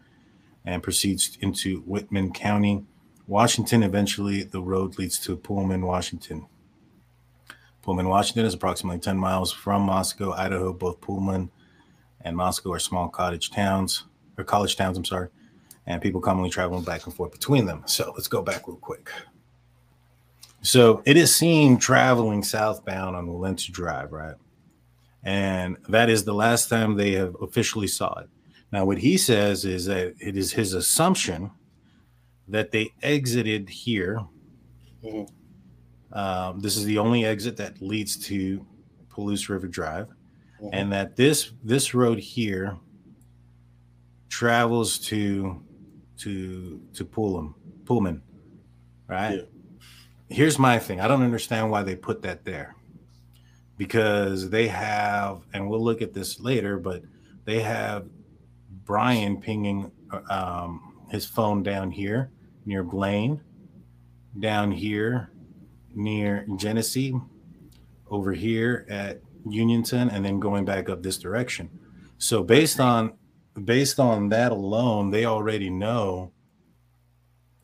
and proceeds into Whitman County, Washington. Eventually, the road leads to Pullman, Washington. Pullman, Washington is approximately 10 miles from Moscow, Idaho. Both Pullman and Moscow are small cottage towns or college towns, I'm sorry, and people commonly traveling back and forth between them. So let's go back real quick. So it is seen traveling southbound on Walenta Drive, right? And that is the last time they have officially saw it. Now, what he says is that it is his assumption that they exited here. Mhm. Um, this is the only exit that leads to Palouse River Drive, and that this this road here travels to to to Pullman, Pullman, right? Yeah. Here's my thing. I don't understand why they put that there because they have, and we'll look at this later, but they have Brian pinging um, his phone down here near Blaine, down here near Genesee, over here at Uniontown, and then going back up this direction. So based on based on that alone, they already know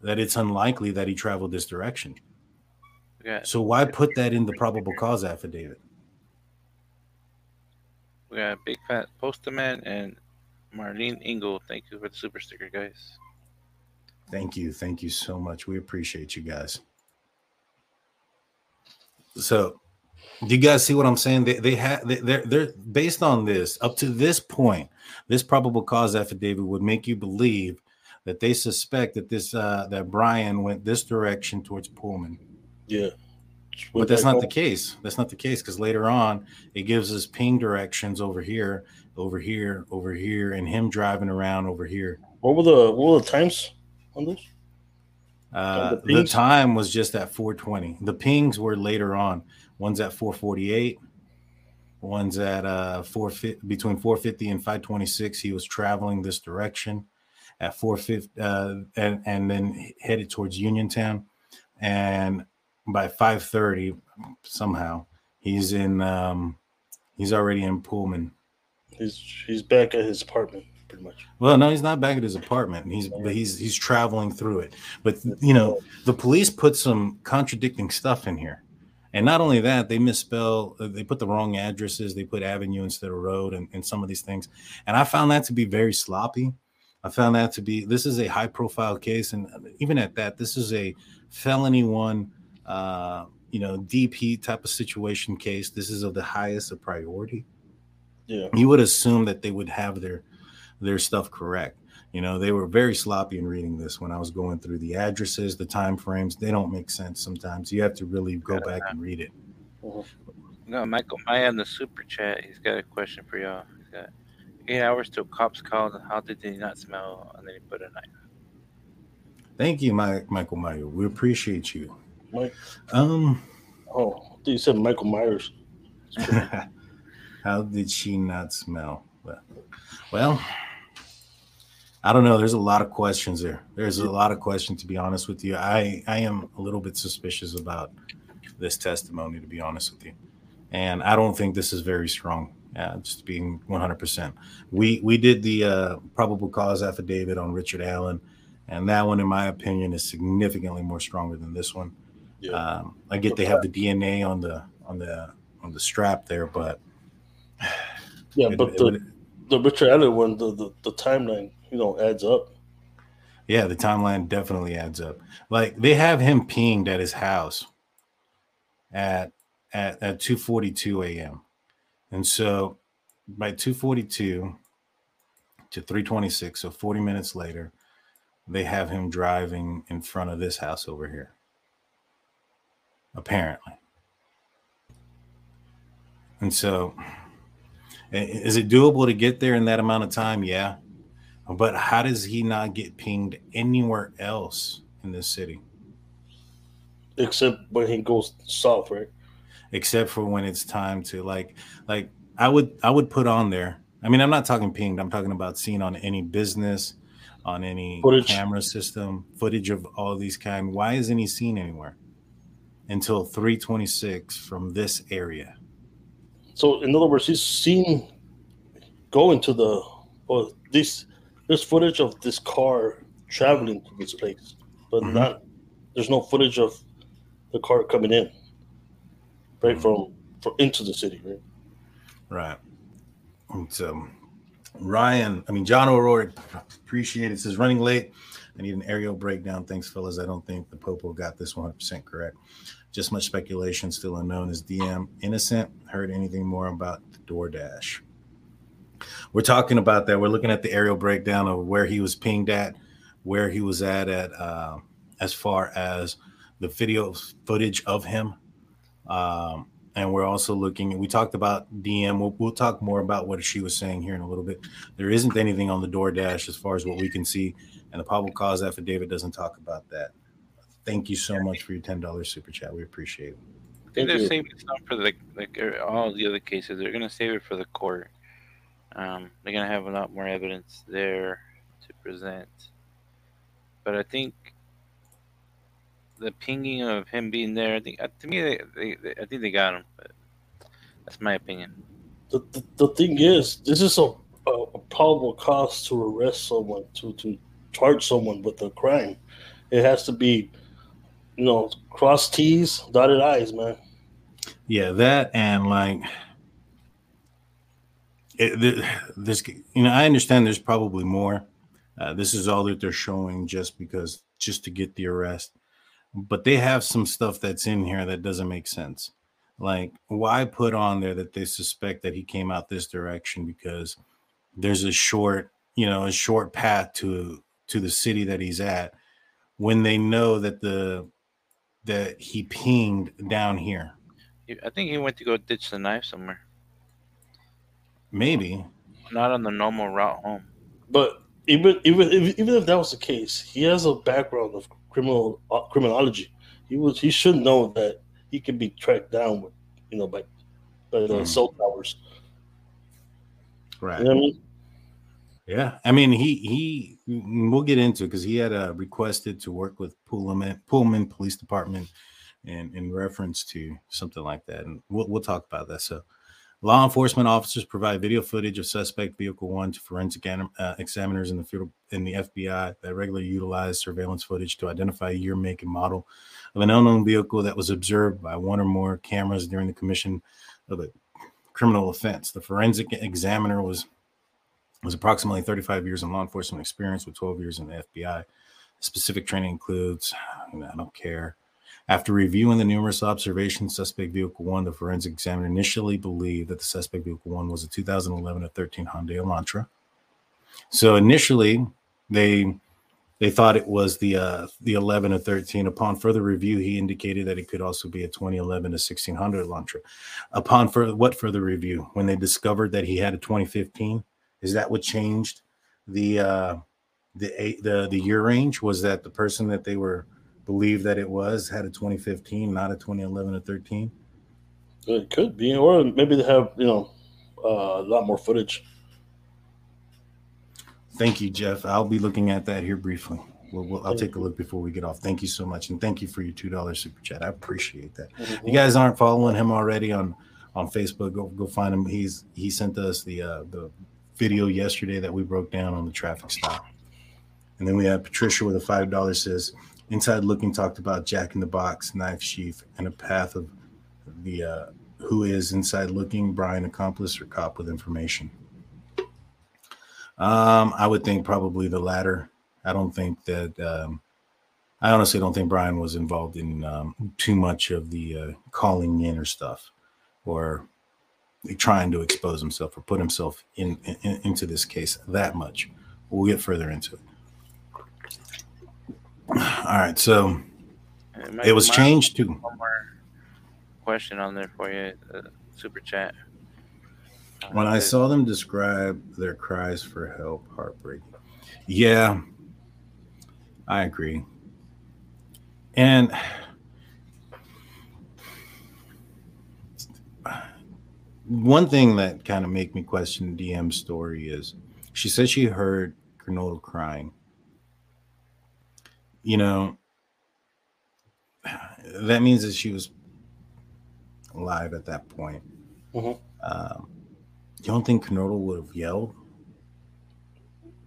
that it's unlikely that he traveled this direction. Got, So why put that in the probable cause affidavit? we got Big Fat Postman and Marlene Engel. Thank you for the super sticker, guys. Thank you. Thank you so much. We appreciate you guys. So, do you guys see what I'm saying? They they have they, they're they're based on this up to this point. This probable cause affidavit would make you believe that they suspect that this uh that Brian went this direction towards Pullman. Yeah. But that's not the case. That's not the case because later on it gives us ping directions over here, over here, over here, and him driving around over here. What were the what were the times on this? Uh, the the time was just at 420. The pings were later on. One's at 448. One's at uh 450 between 450 and 526. He was traveling this direction at 450 uh, and and then headed towards Uniontown. And by 530, somehow he's in um he's already in Pullman. He's he's back at his apartment, pretty much. Well, no, he's not back at his apartment. He's but he's he's traveling through it. But you know, the police put some contradicting stuff in here, and not only that, they misspell. uh, They put the wrong addresses. They put avenue instead of road, and, and some of these things. And I found that to be very sloppy. I found that to be this is a high profile case, and even at that, this is a felony one. Uh, you know, DP type of situation case. This is of the highest of priority Yeah. you would assume that they would have their their stuff correct you know they were very sloppy in reading this when i was going through the addresses the time frames they don't make sense sometimes you have to really go back and read it No, Michael Maya in the super chat. He's got a question for y'all. He's got eight hours till cops called. How did they not smell? And then he put a knife. thank you mike michael Mayo. we appreciate you Mike. um Oh, I you said Michael Myers. How did she not smell? Well, well, I don't know. There's a lot of questions there. There's a lot of questions to be honest with you. I I am a little bit suspicious about this testimony to be honest with you, and I don't think this is very strong. Uh, just being 100%. We we did the uh, probable cause affidavit on Richard Allen, and that one, in my opinion, is significantly more stronger than this one. Yeah. Um, I get they have the DNA on the on the on the strap there, but Yeah, it- but it the, would- the Richard Allen one, the, the, the timeline, you know, adds up. Yeah, the timeline definitely adds up. Like they have him pinged at his house at at at 2:42 a.m. And so by 2:42 to 3:26, so 40 minutes later, they have him driving in front of this house over here. Apparently. And so is it doable to get there in that amount of time? Yeah. But how does he not get pinged anywhere else in this city? Except when he goes south, right? Except for when it's time to like like I would I would put on there. I mean, I'm not talking pinged, I'm talking about seen on any business, on any Footage. camera system, footage of all these kind. Why isn't he seen anywhere until 326 from this area? So in other words, he's seen going to the or this there's footage of this car traveling to this place, but Mhm. not there's no footage of the car coming in. Right from from into the city, right? Right. And so Ryan, I mean John O'Rourke, appreciate it. Says running late. I need an aerial breakdown. Thanks, fellas. I don't think the Popo got this 100% correct. Just much speculation, still unknown. Is DM innocent? Heard anything more about the DoorDash? We're talking about that. We're looking at the aerial breakdown of where he was pinged at, where he was at, at uh, as far as the video footage of him. Um, and we're also looking. We talked about DM. We'll, we'll talk more about what she was saying here in a little bit. There isn't anything on the DoorDash as far as what we can see, and the probable cause affidavit doesn't talk about that. Thank you so much for your ten dollars super chat. We appreciate it. I they're you. saving some for the like all the other cases. They're gonna save it for the court. Um, they're gonna have a lot more evidence there to present. But I think the pinging of him being there, I think uh, to me, they, they, they I think they got him. But that's my opinion. The, the, the thing is, this is a, a, a probable cause to arrest someone, to, to charge someone with a crime. It has to be, you know, cross T's, dotted I's, man. Yeah, that and like it, this. You know, I understand. There's probably more. Uh, this is all that they're showing just because just to get the arrest, but they have some stuff that's in here that doesn't make sense. Like, why put on there that they suspect that he came out this direction because there's a short, you know, a short path to to the city that he's at when they know that the that he pinged down here. I think he went to go ditch the knife somewhere, Maybe. not on the normal route home. But even even if, even if that was the case, he has a background of criminal uh, criminology. He was he should know that he can be tracked down with you know by by the Hmm. cell towers. Right. You know I mean? Yeah. I mean, he he we'll get into because he had uh, requested to work with Pullman Pullman Police Department and in reference to something like that, and we'll we'll talk about that. So, law enforcement officers provide video footage of suspect vehicle one to forensic anim- uh, examiners in the field in the FBI that regularly utilize surveillance footage to identify year, make, and model of an unknown vehicle that was observed by one or more cameras during the commission of a criminal offense. The forensic examiner was was approximately 35 years in law enforcement experience with 12 years in the FBI. Specific training includes, I don't care. After reviewing the numerous observations, suspect vehicle one, the forensic examiner initially believed that the suspect vehicle one was a 2011 or 13 Hyundai Elantra. So initially, they they thought it was the uh, the 11 or 13. Upon further review, he indicated that it could also be a 2011 to 1600 Elantra. Upon further what further review? When they discovered that he had a 2015, is that what changed the uh, the the the year range? Was that the person that they were believed that it was had a 2015, not a 2011 or 13? It could be, or maybe they have you know uh, a lot more footage. Thank you, Jeff. I'll be looking at that here briefly. We'll, we'll, I'll take a look before we get off. Thank you so much, and thank you for your two dollars super chat. I appreciate that. Mhm. You guys aren't following him already on on Facebook. Go go find him. He's he sent us the uh, the video yesterday that we broke down on the traffic stop. And then we have Patricia with a five dollars says inside looking talked about Jack in the Box, knife sheath, and a path of the uh, who is inside looking Brian accomplice or cop with information. Um, I would think probably the latter. I don't think that. Um, I honestly don't think Brian was involved in um, too much of the uh, calling in or stuff, or trying to expose himself or put himself in, in into this case that much. We'll get further into it. All right, so Uh, it was changed too. One more question on there for you, uh, super chat. Uh, When I saw them describe their cries for help, heartbreaking. Yeah, I agree. And one thing that kind of make me question DM's story is she said she heard Kernodle crying. You know, that means that she was alive at that point. Mhm. Um, you don't think Kernodle would have yelled?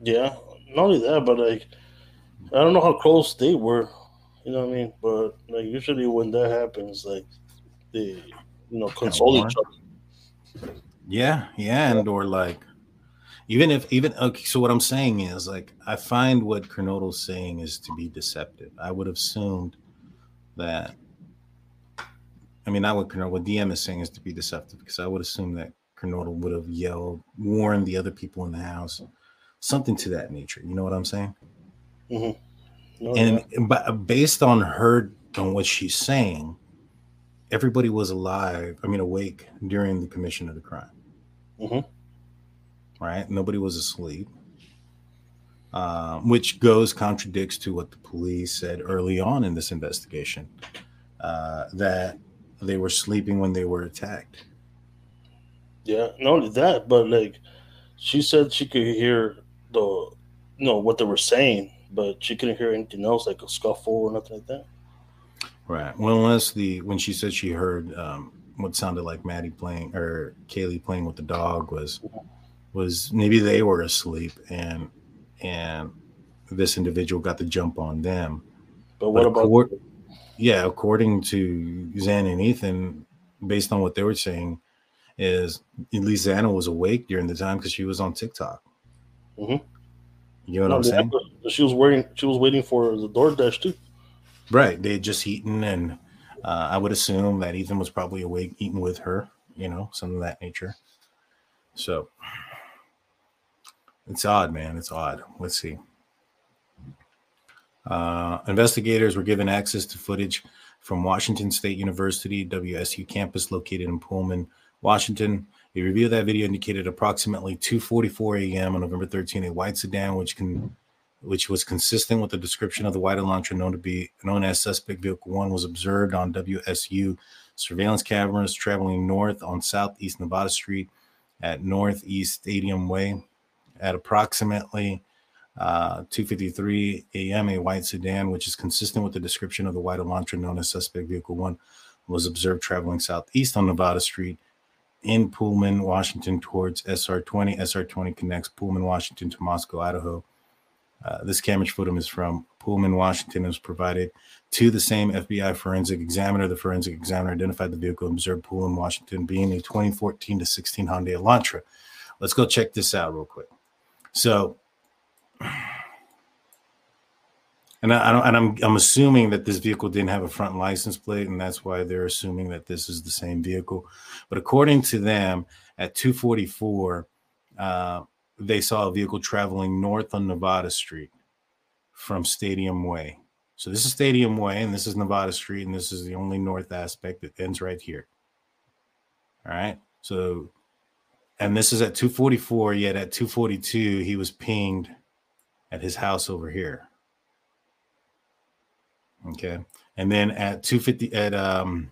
Yeah, not only that, but like I don't know how close they were. You know what I mean? But like usually when that happens, like they you know console each other. Yeah, yeah, and or like even if even okay, so what I'm saying is like I find what Kernodle's saying is to be deceptive. I would have assumed that I mean not what Kernodle what DM is saying is to be deceptive because I would assume that Kernodle would have yelled, warned the other people in the house, something to that nature. You know what I'm saying? mm-hmm. No, and yeah. but based on her on what she's saying, everybody was alive. I mean, awake during the commission of the crime. Mhm. Right? Nobody was asleep. Um, which goes contradicts to what the police said early on in this investigation uh, that they were sleeping when they were attacked. Yeah, not only that, but like she said she could hear the you know what they were saying, but she couldn't hear anything else like a scuffle or nothing like that. Right. Well, unless the when she said she heard um, what sounded like Maddie playing or Kaylee playing with the dog was was maybe they were asleep and and this individual got the jump on them. But what about accor- yeah, according to Zan and Ethan, based on what they were saying, is at least Xana was awake during the time because she was on TikTok. Mhm. You know what No, I'm the- saying? She was waiting. She was waiting for the DoorDash too. Right. They had just eaten, and uh, I would assume that Ethan was probably awake eating with her, you know, something of that nature. So it's odd, man. It's odd. Let's see. Uh, investigators were given access to footage from Washington State University WSU campus located in Pullman, Washington. A review of that video indicated approximately 2:44 a.m. on November 13, a white sedan, which can which was consistent with the description of the white Elantra known to be known as suspect vehicle one, was observed on WSU surveillance cameras traveling north on Southeast Nevada Street at Northeast Stadium Way at approximately uh, 2:53 a.m. A white sedan, which is consistent with the description of the white Elantra known as suspect vehicle one, was observed traveling southeast on Nevada Street in Pullman, Washington, towards SR20. SR20 connects Pullman, Washington to Moscow, Idaho. Uh, this camera footage is from Pullman, Washington, and was provided to the same FBI forensic examiner. The forensic examiner identified the vehicle and observed Pullman, Washington, being a 2014 to 16 Hyundai Elantra. Let's go check this out real quick. So, and I, I don't, and I'm I'm assuming that this vehicle didn't have a front license plate, and that's why they're assuming that this is the same vehicle. But according to them, at 244, uh, they saw a vehicle traveling north on Nevada Street from Stadium Way. So this is Stadium Way, and this is Nevada Street, and this is the only north aspect that ends right here. All right. So, and this is at 244, yet at 242, he was pinged at his house over here. Okay. And then at 250 at um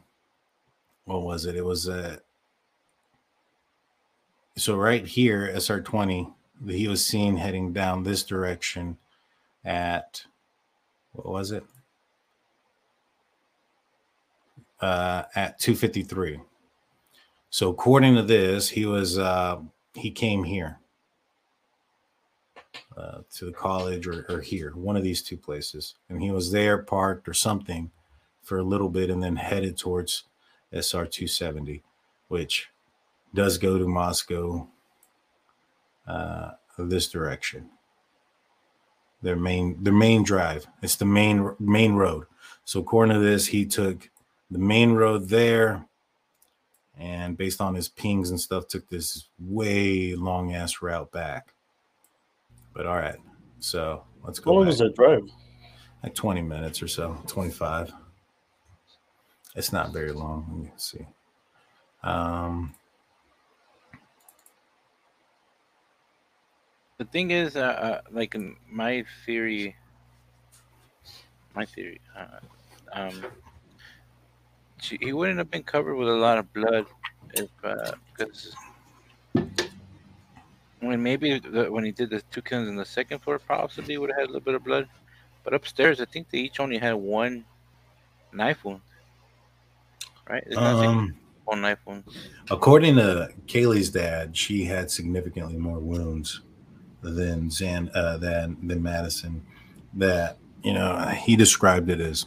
what was it? It was at so right here, SR20, he was seen heading down this direction at what was it? Uh, at 253. So according to this, he was uh, he came here uh, to the college or, or here, one of these two places, and he was there parked or something for a little bit, and then headed towards SR 270, which does go to Moscow uh, this direction. Their main their main drive. It's the main main road. So according to this, he took the main road there, and based on his pings and stuff, took this way long ass route back. But all right, so let's go. How long back. is that drive? Like 20 minutes or so, 25. It's not very long. Let me see. Um, The thing is, uh, uh, like my theory, my theory, uh, um, she, he wouldn't have been covered with a lot of blood if because when maybe the, when he did the two kills in the second floor, possibly would have had a little bit of blood, but upstairs, I think they each only had one knife wound. Right? It's not saying um, one knife wound. according to Kaylee's dad, she had significantly more wounds than Zan uh, than than Madison. That you know, he described it as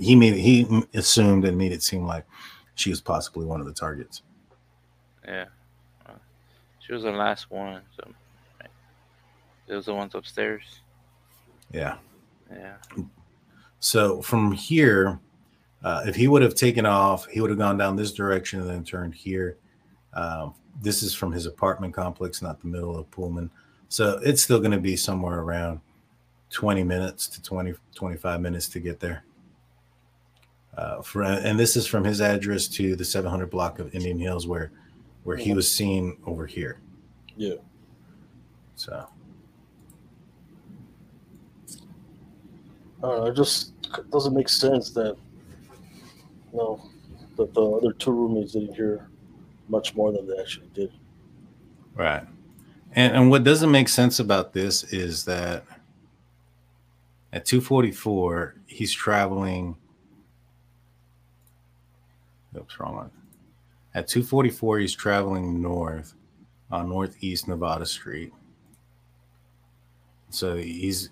he made he assumed and made it seem like she was possibly one of the targets. Yeah. She was the last one. So it was the ones upstairs. Yeah. Yeah. So from here, uh, if he would have taken off, he would have gone down this direction and then turned here. Um, this is from his apartment complex, not the middle of Pullman. So it's still going to be somewhere around 20 minutes to 20, 25 minutes to get there. Uh, for, and this is from his address to the 700 block of Indian Hills where where he was seen over here. Yeah. So I don't know, it just doesn't make sense that you know that the other two roommates didn't hear much more than they actually did. Right. And and what doesn't make sense about this is that at 244, he's traveling. Oops, wrong one. At 244, he's traveling north on Northeast Nevada Street. So he's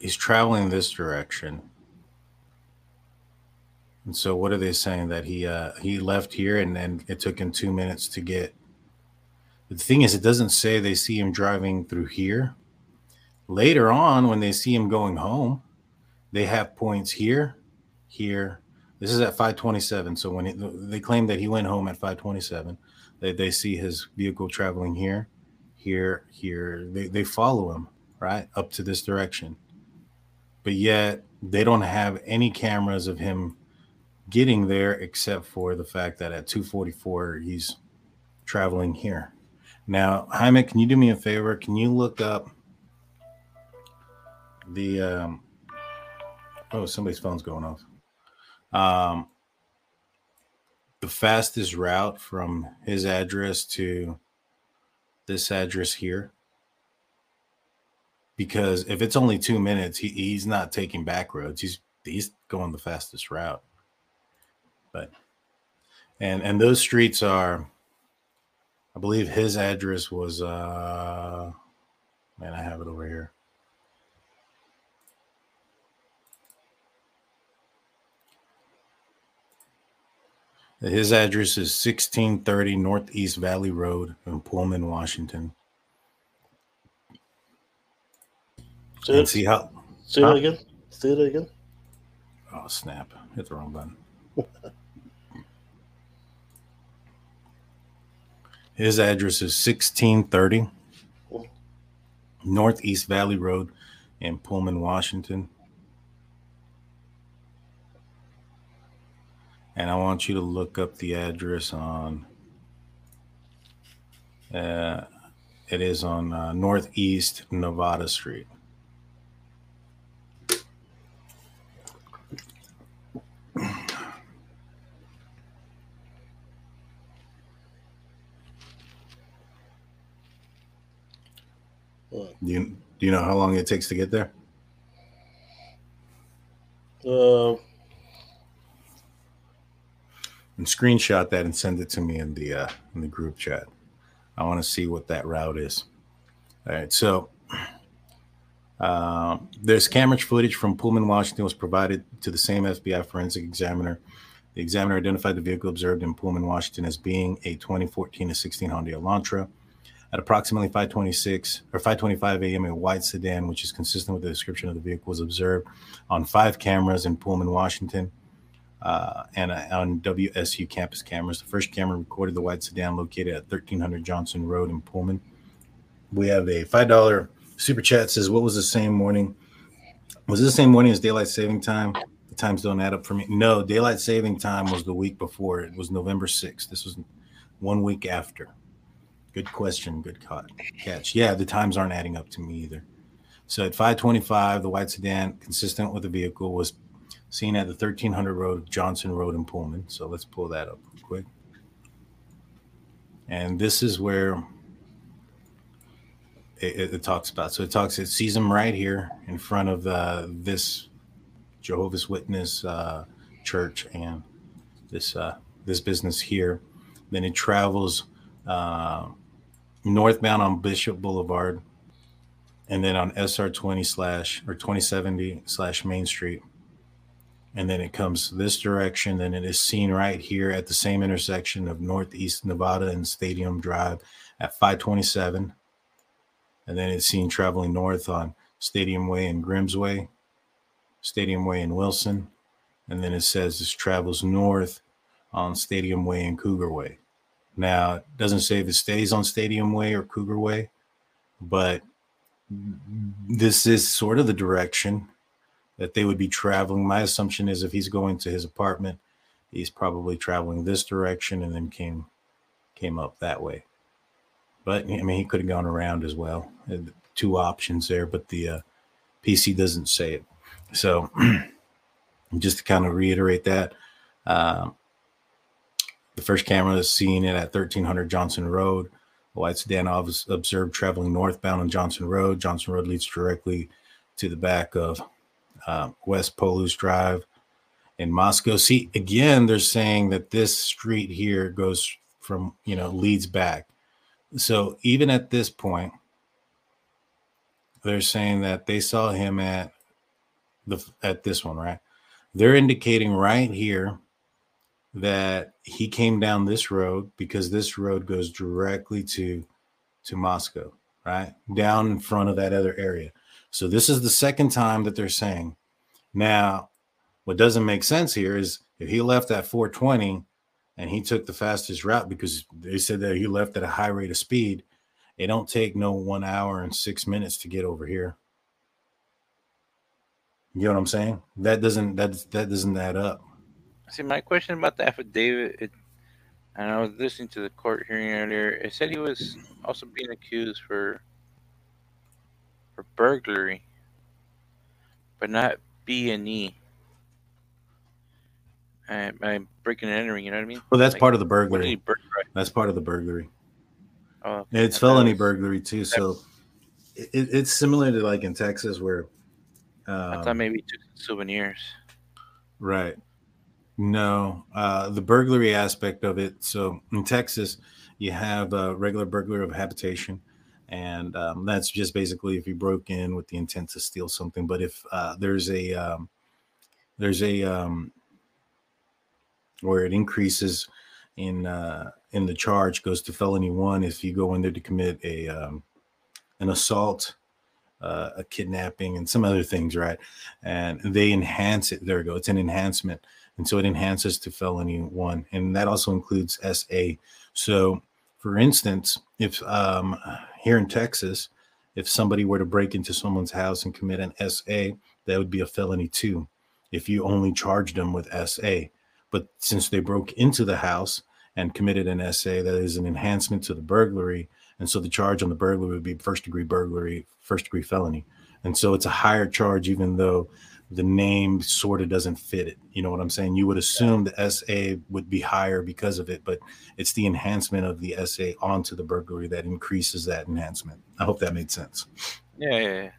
he's traveling this direction. And so what are they saying that he uh he left here and then it took him two minutes to get the thing is, it doesn't say they see him driving through here. Later on, when they see him going home, they have points here, here. This is at 527. So when he, they claim that he went home at 527, they, they see his vehicle traveling here, here, here. They, they follow him, right, up to this direction. But yet, they don't have any cameras of him getting there except for the fact that at 244, he's traveling here. Now, Jaime, can you do me a favor? Can you look up the um oh somebody's phone's going off. Um the fastest route from his address to this address here. Because if it's only two minutes, he, he's not taking back roads. He's he's going the fastest route. But and and those streets are I believe his address was uh man, I have it over here. His address is 1630 Northeast Valley Road in Pullman, Washington. Say And see how say Huh? that again. Say that again. Oh snap! Hit the wrong button. His address is 1630 Northeast Valley Road in Pullman, Washington. And I want you to look up the address on. Uh, it is on uh, Northeast Nevada Street. Do you do you know how long it takes to get there? Uh, and screenshot that and send it to me in the uh, in the group chat. I want to see what that route is. All right, so uh, there's camera footage from Pullman, Washington, was provided to the same FBI forensic examiner. The examiner identified the vehicle observed in Pullman, Washington, as being a 2014 to 16 Honda Elantra. At approximately 5:26 or 5:25 a.m., a white sedan, which is consistent with the description of the vehicle, was observed on five cameras in Pullman, Washington uh, and uh, on WSU campus cameras. The first camera recorded the white sedan located at 1300 Johnson Road in Pullman. We have a $5 super chat says, What was the same morning? Was it the same morning as daylight saving time? The times don't add up for me. No, daylight saving time was the week before. It was November 6th. This was one week after. Good question. Good catch. Yeah, the times aren't adding up to me either. So at 525, the white sedan, consistent with the vehicle, was seen at the 1300 Road, Johnson Road in Pullman. So let's pull that up real quick. And this is where it, it, talks about. So it talks, it sees him right here in front of uh, this Jehovah's Witness uh, church and this uh, this business here. Then it travels uh, northbound on Bishop Boulevard, and then on SR 20 slash or 2070 slash Main Street and then it comes this direction. Then it is seen right here at the same intersection of Northeast Nevada and Stadium Drive at 527. And then it's seen traveling north on Stadium Way and Grimes Way, Stadium Way and Wilson. And then it says this travels north on Stadium Way and Cougar Way. Now, it doesn't say if it stays on Stadium Way or Cougar Way, but this is sort of the direction that they would be traveling. My assumption is if he's going to his apartment, he's probably traveling this direction and then came came up that way. But I mean, he could have gone around as well. Two options there, but the uh, PC doesn't say it. So, just to kind of reiterate that, uh, the first camera is seeing it at 1300 Johnson Road. The white sedan observed traveling northbound on Johnson Road. Johnson Road leads directly to the back of uh, West Palouse Drive in Moscow. See, again, they're saying that this street here goes from, you know, leads back. So even at this point, they're saying that they saw him at the at this one, right? They're indicating right here that he came down this road because this road goes directly to to Moscow, right? Down in front of that other area. So this is the second time that they're saying. Now, what doesn't make sense here is if he left at 420 and he took the fastest route because they said that he left at a high rate of speed, it don't take no one hour and six minutes to get over here. You know what I'm saying? That doesn't that that doesn't add up. See, my question about the affidavit, it, and I was listening to the court hearing earlier. It said he was also being accused for for burglary, but not B and E. I, I'm breaking and entering. You know what I mean? Well, that's like, part of the burglary. That's part of the burglary. Oh, it's felony was, burglary too. So it, it's similar to like in Texas where um, I thought um, maybe took souvenirs. Right. No, uh, the burglary aspect of it. So in Texas, you have a regular burglary of habitation and um, that's just basically if you broke in with the intent to steal something. But if uh, there's a um, there's a um, where it increases in uh, in the charge goes to felony one if you go in there to commit a um, an assault, uh, a kidnapping, and some other things, right? And they enhance it. There we go. It's an enhancement, and so it enhances to felony one, and that also includes SA. So for instance, if um, here in Texas, if somebody were to break into someone's house and commit an SA, that would be a felony too, if you only charged them with SA. But since they broke into the house and committed an SA, that is an enhancement to the burglary. And so the charge on the burglary would be first degree burglary, first degree felony. And so it's a higher charge, even though the name sort of doesn't fit it. You know what I'm saying? You would assume the SA would be higher because of it, but it's the enhancement of the SA onto the burglary that increases that enhancement. I hope that made sense. Yeah, yeah, yeah.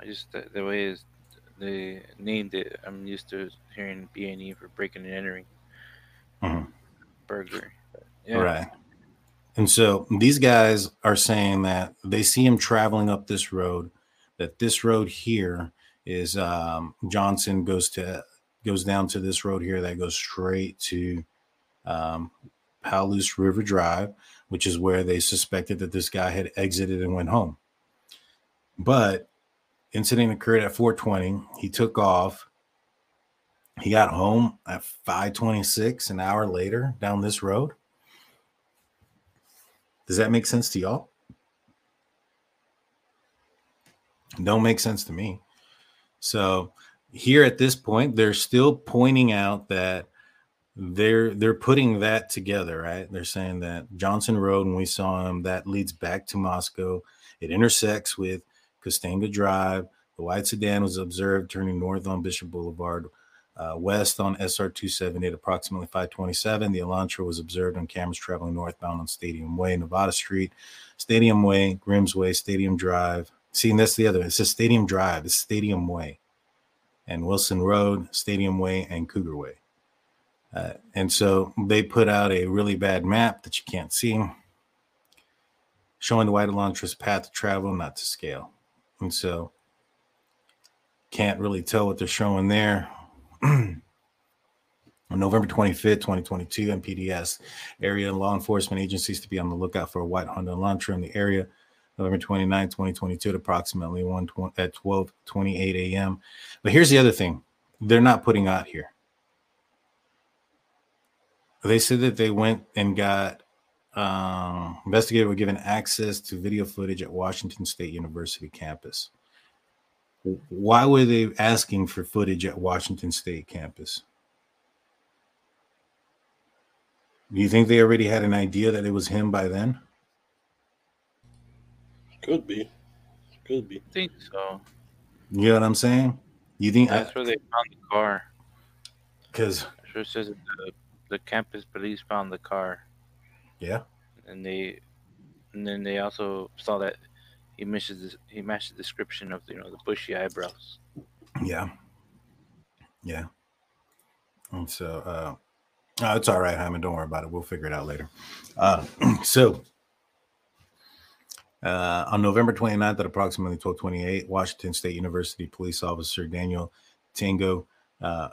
I just the, the way is they named it. I'm used to hearing B and E for breaking and entering Mhm. burglary. Yeah. Right. And so these guys are saying that they see him traveling up this road, that this road here is um, Johnson goes to goes down to this road here that goes straight to um, River Drive, which is where they suspected that this guy had exited and went home. But incident occurred at 420. He took off. He got home at 526 an hour later down this road. Does that make sense to y'all? Don't make sense to me. So here at this point, they're still pointing out that they're they're putting that together, right? They're saying that Johnson Road, when we saw him, that leads back to Moscow. It intersects with Costanza Drive. The white sedan was observed turning north on Bishop Boulevard, uh, west on SR 278, approximately 527. The Elantra was observed on cameras traveling northbound on Stadium Way, Nevada Street, Stadium Way, Grimes Way, Stadium Drive. See, and that's the other. It says Stadium Drive. It's Stadium Way, and Wilson Road, Stadium Way, and Cougar Way. Uh, and so they put out a really bad map that you can't see, showing the white Elantra's path to travel, not to scale. And so can't really tell what they're showing there. On November 25th, 2022, MPDS area law enforcement agencies to be on the lookout for a white Honda Elantra in the area. November 29, 2022, at approximately 1 at 12 28 a.m. But here's the other thing they're not putting out here. They said that they went and got um, investigators were given access to video footage at Washington State University campus. Why were they asking for footage at Washington State campus? Do you think they already had an idea that it was him by then? Could be. Could be. I think so. You know what I'm saying? You think That's where they found the car. because That's where it says the, the campus police found the car, yeah, and they, and then they also saw that he matches this, he matched the description of you know the bushy eyebrows. yeah, yeah. And so uh oh, it's all right, Hyman. Don't worry about it. We'll figure it out later. Uh so uh, on November 29th at approximately 1228, Washington State University police officer Daniel Tangen uh,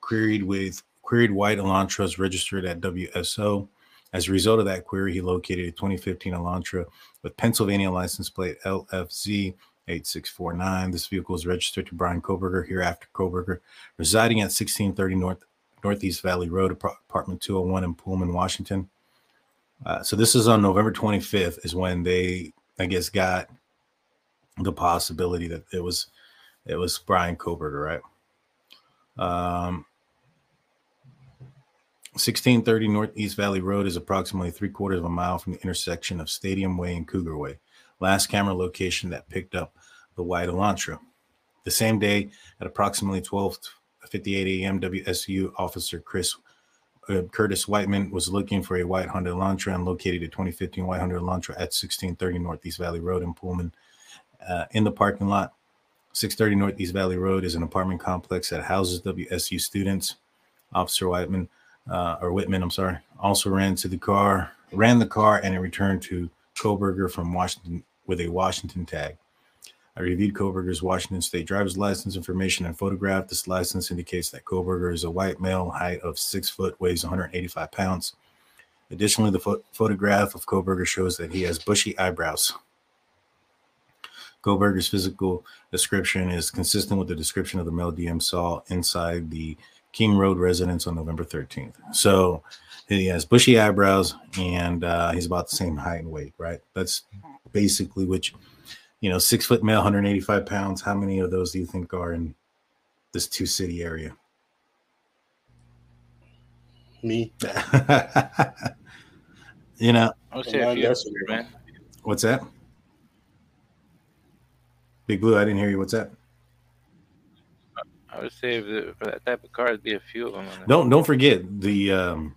queried with queried white Elantras registered at WSU. As a result of that query, he located a 2015 Elantra with Pennsylvania license plate LFZ 8649. This vehicle is registered to Bryan Kohberger, hereafter Kohberger, residing at 1630 North Northeast Valley Road, apartment 201 in Pullman, Washington. Uh, so this is on November 25th, is when they, I guess, got the possibility that it was it was Bryan Kohberger, right? Um, 1630 Northeast Valley Road is approximately three quarters of a mile from the intersection of Stadium Way and Cougar Way. Last camera location that picked up the white Elantra. The same day, at approximately 12:58 a.m., WSU officer Chris uh, Curtis Whiteman was looking for a white Honda Elantra and located a 2015 white Honda Elantra at 1630 Northeast Valley Road in Pullman. Uh, in the parking lot, 630 Northeast Valley Road is an apartment complex that houses WSU students. Officer Whiteman uh, or Whitman, I'm sorry, also ran to the car, ran the car, and it returned to Kohberger from Washington with a Washington tag. I reviewed Kohberger's Washington State driver's license information and photograph. This license indicates that Kohberger is a white male, height of six foot, weighs 185 pounds. Additionally, the pho- photograph of Kohberger shows that he has bushy eyebrows. Kohberger's physical description is consistent with the description of the male DM saw inside the King Road residence on November 13th. So he has bushy eyebrows and uh, he's about the same height and weight, right? That's basically which, you know, six foot male, 185 pounds. How many of those do you think are in this two city area? Me. you know, I would say a few that's- hundred, man. what's that? Big Blue, I didn't hear you. What's that? I would say if the, for that type of car, it'd be a few of them. Don't don't forget the um,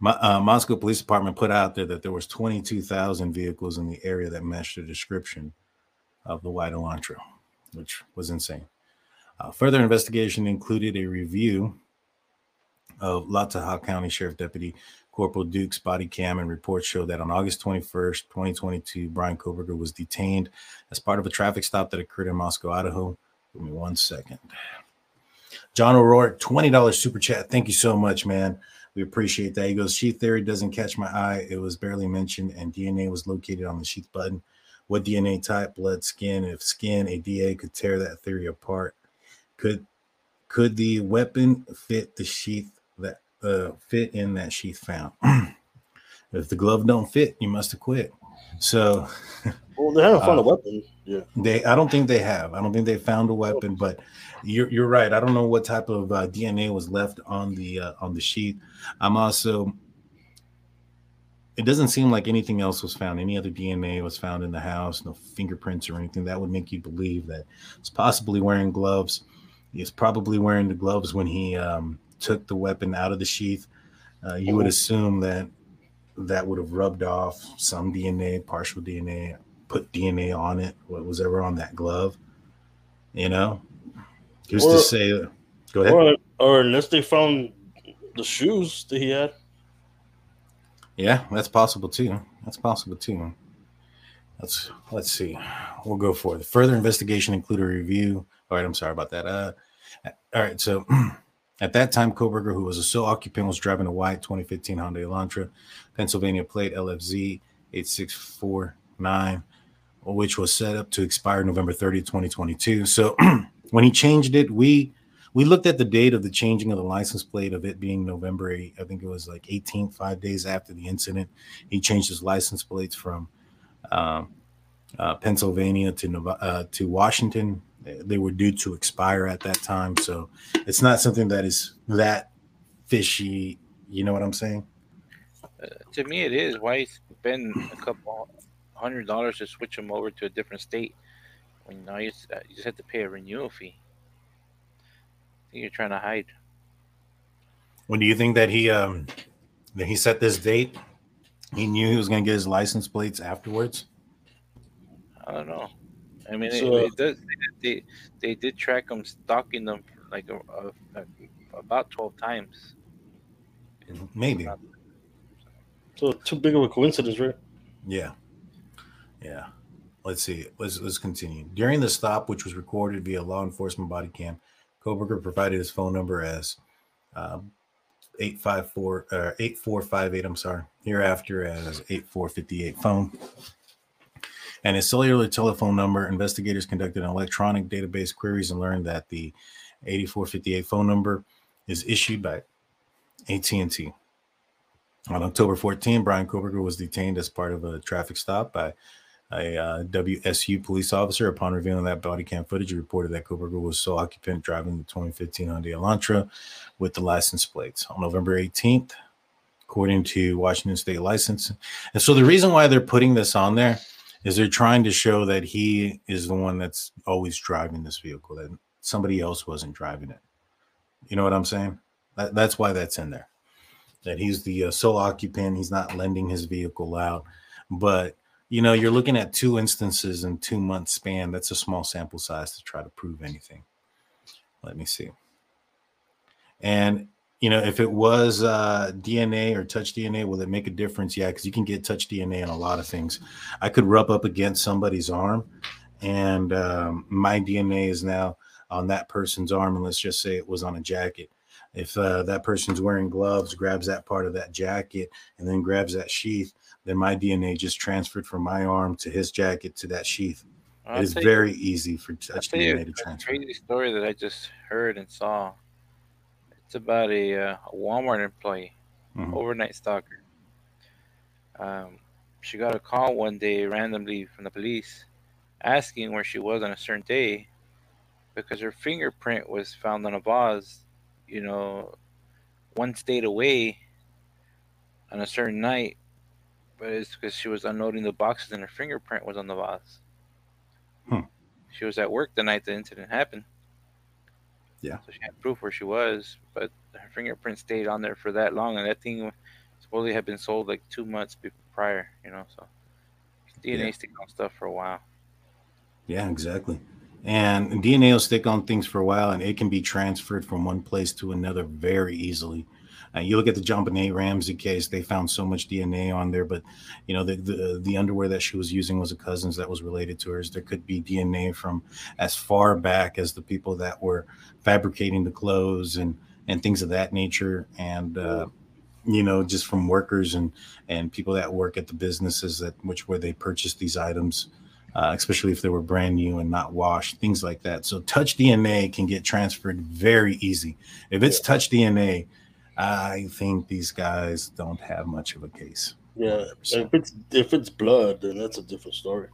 Mo- uh, Moscow Police Department put out there that there was 22,000 vehicles in the area that matched the description of the white Elantra, which was insane. Uh, further investigation included a review of Latah County Sheriff Deputy Corporal Duke's body cam and reports show that on August 21st, 2022, Bryan Kohberger was detained as part of a traffic stop that occurred in Moscow, Idaho. Give me one second. John O'Rourke, $20 super chat. Thank you so much, man. We appreciate that. He goes, Sheath theory doesn't catch my eye. It was barely mentioned, and DNA was located on the sheath button. What DNA type? Blood, skin. If skin, a DA could tear that theory apart. Could could the weapon fit the sheath that uh, fit in that sheath found? if the glove don't fit, you must have quit. So Well, they haven't found a Uh, weapon. Yeah. they, I don't think they have. I don't think they found a weapon, but you're you're right. I don't know what type of uh, DNA was left on the uh, on the sheet. I'm also. It doesn't seem like anything else was found. Any other DNA was found in the house. No fingerprints or anything that would make you believe that it's possibly wearing gloves. He's probably wearing the gloves when he um, took the weapon out of the sheath. Uh, you would Mhm. assume that that would have rubbed off some DNA, partial DNA, put DNA on it, what was ever on that glove. You know, who's to say? Go ahead. Or, or unless they found the shoes that he had. Yeah, that's possible too. That's possible too. Let's let's see. We'll go for it. Further investigation included a review. All right, I'm sorry about that. Uh, all right. So at that time, Kohberger, who was a sole occupant, was driving a white 2015 Honda Elantra, Pennsylvania plate LFZ 8649, which was set up to expire November 30, 2022. So when he changed it, we we looked at the date of the changing of the license plate of it being November 8, I think it was like 18, five days after the incident. He changed his license plates from um, uh, Pennsylvania to uh, to Washington. They were due to expire at that time, so it's not something that is that fishy. You know what I'm saying? Uh, to me, it is. Why spend a couple hundred dollars to switch them over to a different state when now uh, you just have to pay a renewal fee? I think you're trying to hide. When do you think that he um that he set this date? He knew he was going to get his license plates afterwards. I don't know. I mean, So- it, it does. They they did track them, stalking them like a, a, a- about twelve times. Maybe. So too big of a coincidence, right? Yeah. Yeah. Let's see. Let's let's continue. During the stop, which was recorded via law enforcement body cam, Kohberger provided his phone number as um, 854 uh, 8458. I'm sorry. Hereafter as 8458 phone. And his cellular telephone number. Investigators conducted electronic database queries and learned that the 8458 phone number is issued by AT&T. On October 14, Bryan Kohberger was detained as part of a traffic stop by a uh, WSU police officer. Upon revealing that body cam footage, reported that Kohberger was sole occupant driving the 2015 Hyundai Elantra with the license plates. On November 18th, according to Washington State License. And so the reason why they're putting this on there is they're trying to show that he is the one that's always driving this vehicle, that somebody else wasn't driving it. You know what I'm saying? That, that's why that's in there that he's the uh, sole occupant. He's not lending his vehicle out. But, you know, you're looking at two instances in two months span. That's a small sample size to try to prove anything. Let me see. And, you know, if it was uh, DNA or touch DNA, will it make a difference? Yeah, because you can get touch DNA in a lot of things. I could rub up against somebody's arm, and um, my DNA is now on that person's arm. And let's just say it was on a jacket if uh, that person's wearing gloves, grabs that part of that jacket, and then grabs that sheath, then my DNA just transferred from my arm to his jacket to that sheath. I'll it is tell you- very easy for touch DNA to a transfer. crazy story that I just heard and saw. It's about a, uh, a Walmart employee, Mhm. overnight stalker. Um, she got a call one day randomly from the police asking where she was on a certain day because her fingerprint was found on a vase, you know, one state away on a certain night. But it's because she was unloading the boxes and her fingerprint was on the vase. Hmm. She was at work the night the incident happened. Yeah. So she had proof where she was, but her fingerprint stayed on there for that long, and that thing supposedly had been sold like two months prior. You know, so DNA Yeah. stick on stuff for a while. Yeah, exactly. And DNA will stick on things for a while, and it can be transferred from one place to another very easily. Uh, you look at the John Ramsey case; they found so much DNA on there, but you know the, the the underwear that she was using was a cousin's that was related to hers. There could be DNA from as far back as the people that were fabricating the clothes and and things of that nature, and uh, you know just from workers and and people that work at the businesses that which where they purchased these items uh, especially if they were brand new and not washed, things like that. So touch DNA can get transferred very easy. If it's touch DNA, I think these guys don't have much of a case. Yeah, if it's if it's blood, then that's a different story.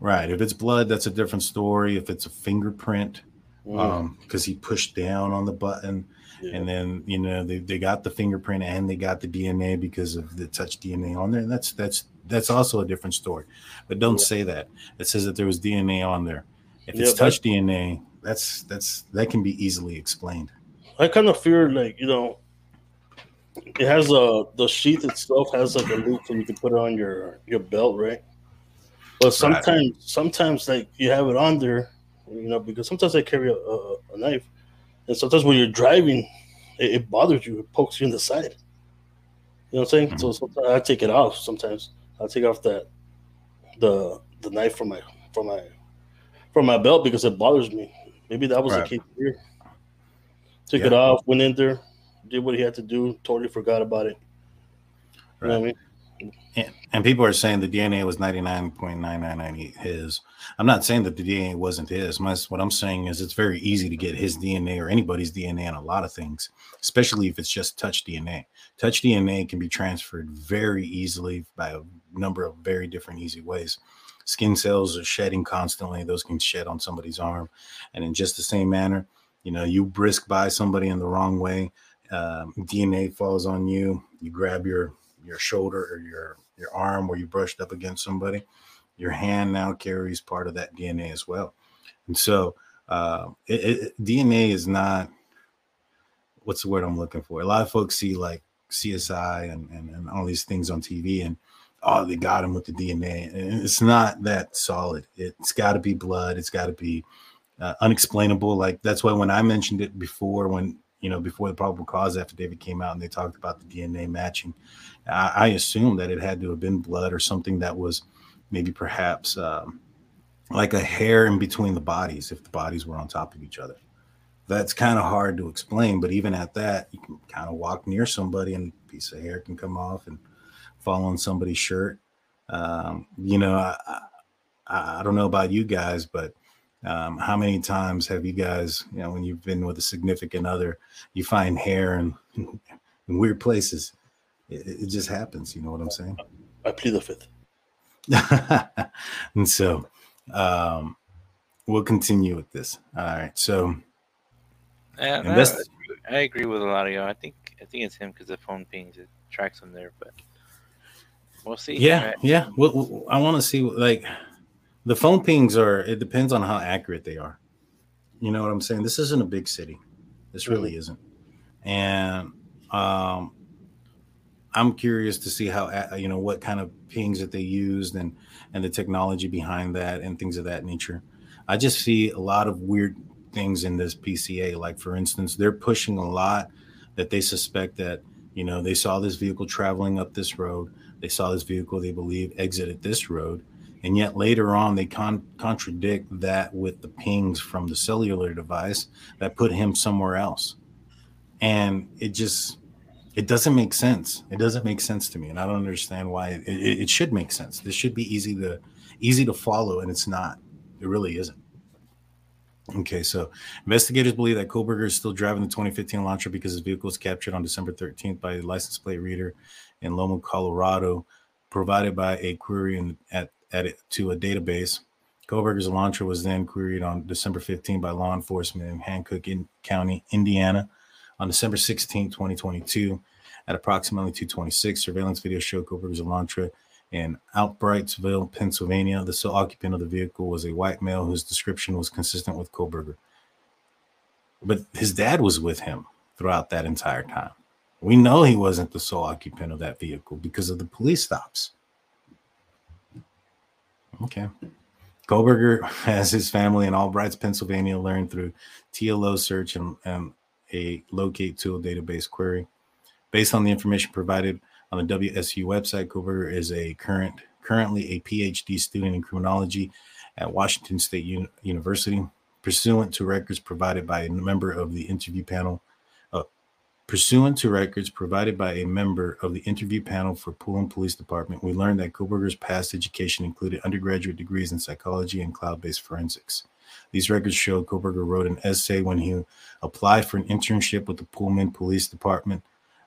Right. If it's blood, that's a different story. If it's a fingerprint, Mhm. um, because he pushed down on the button, and then you know they, they got the fingerprint and they got the DNA because of the touch DNA on there. And that's that's that's also a different story. But don't say that. It says that there was DNA on there. If it's Yeah, but- touch DNA, that's that's that can be easily explained. I kind of fear like you know, it has a the sheath itself has like a loop so you can put it on your your belt, right? But sometimes sometimes like you have it on there, you know, because sometimes I carry a, a, a knife, and sometimes when you're driving, it, it bothers you, it pokes you in the side. You know what I'm saying? Mm-hmm. So sometimes I take it off. Sometimes I take off that the the knife from my from my from my belt because it bothers me. Maybe that was Right. the key here. Took Yeah. it off, went in there, did what he had to do, totally forgot about it. You know what I mean? And, and people are saying the DNA was 99.9998 his. I'm not saying that the DNA wasn't his. My, what I'm saying is it's very easy to get his DNA or anybody's DNA on a lot of things, especially if it's just touch DNA. Touch DNA can be transferred very easily by a number of very different easy ways. Skin cells are shedding constantly. Those can shed on somebody's arm. And in just the same manner, you know, you brisk by somebody in the wrong way, um, DNA falls on you. You grab your your shoulder or your your arm where you brushed up against somebody. Your hand now carries part of that DNA as well. And so uh, it, it, DNA is not what's the word I'm looking for. A lot of folks see like CSI and, and, and all these things on TV and oh they got him with the DNA. And it's not that solid. It's got to be blood. It's got to be uh, unexplainable. Like that's why when I mentioned it before, when you know before the probable cause affidavit came out and they talked about the DNA matching, I, I assumed that it had to have been blood or something that was maybe perhaps um, like a hair in between the bodies if the bodies were on top of each other. That's kind of hard to explain, but even at that, you can kind of walk near somebody and a piece of hair can come off and fall on somebody's shirt. Um, you know, I, I, I don't know about you guys, but um, how many times have you guys, you know, when you've been with a significant other, you find hair in, in weird places? It, it just happens. You know what I'm saying? I plead the fifth. and so um, we'll continue with this. All right. So Yeah, no, I agree with a lot of y'all. I think I think it's him because the phone pings it tracks him there, but we'll see. yeah, right? yeah. Well, well, I want to see like the phone pings are. It depends on how accurate they are. You know what I'm saying? This isn't a big city. This really isn't. And um, I'm curious to see how you know what kind of pings that they used and and the technology behind that and things of that nature. I just see a lot of weird things in this PCA. Like for instance, they're pushing a lot that they suspect that you know they saw this vehicle traveling up this road. They saw this vehicle they believe exited this road, and yet later on they con- contradict that with the pings from the cellular device that put him somewhere else, and it just it doesn't make sense. It doesn't make sense to me, and I don't understand why. It, it, it should make sense. This should be easy to easy to follow, and it's not. It really isn't. Okay, so investigators believe that Kohberger is still driving the 2015 Elantra because his vehicle was captured on December 13th by a license plate reader in Loma, Colorado, provided by a query in, at, at to a database. Kohberger's Elantra was then queried on December 15 by law enforcement in Hancock in County, Indiana. On December 16, 2022, at approximately 226, surveillance video showed Kohberger's Elantra in Albrightsville, Pennsylvania. The sole occupant of the vehicle was a white male whose description was consistent with Kohberger. but his dad was with him throughout that entire time. We know he wasn't the sole occupant of that vehicle because of the police stops. Okay. Kohberger has his family in Albrights, Pennsylvania, learned through TLO search and, and a locate tool database query. Based on the information provided on the WSU website, Kohberger is a current currently a PhD student in criminology at Washington State Uni- University, pursuant to records provided by a member of the interview panel. Pursuant to records provided by a member of the interview panel for Pullman Police Department, we learned that Kohberger's past education included undergraduate degrees in psychology and cloud-based forensics. These records show Kohberger wrote an essay when he applied for an internship with the Pullman Police Department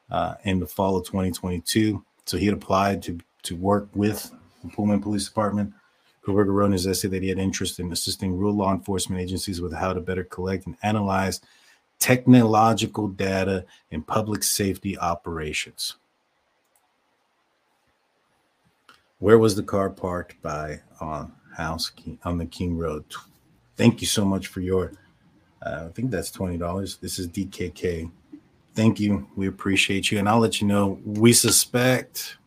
uh, in the fall of 2022. So he had applied to to work with the Pullman Police Department. Kohberger wrote in his essay that he had interest in assisting rural law enforcement agencies with how to better collect and analyze technological data in public safety operations. Where was the car parked by on House King, on the King Road? Thank you so much for your. Uh, I think that's twenty dollars. This is DKK. Thank you. We appreciate you, and I'll let you know. We suspect,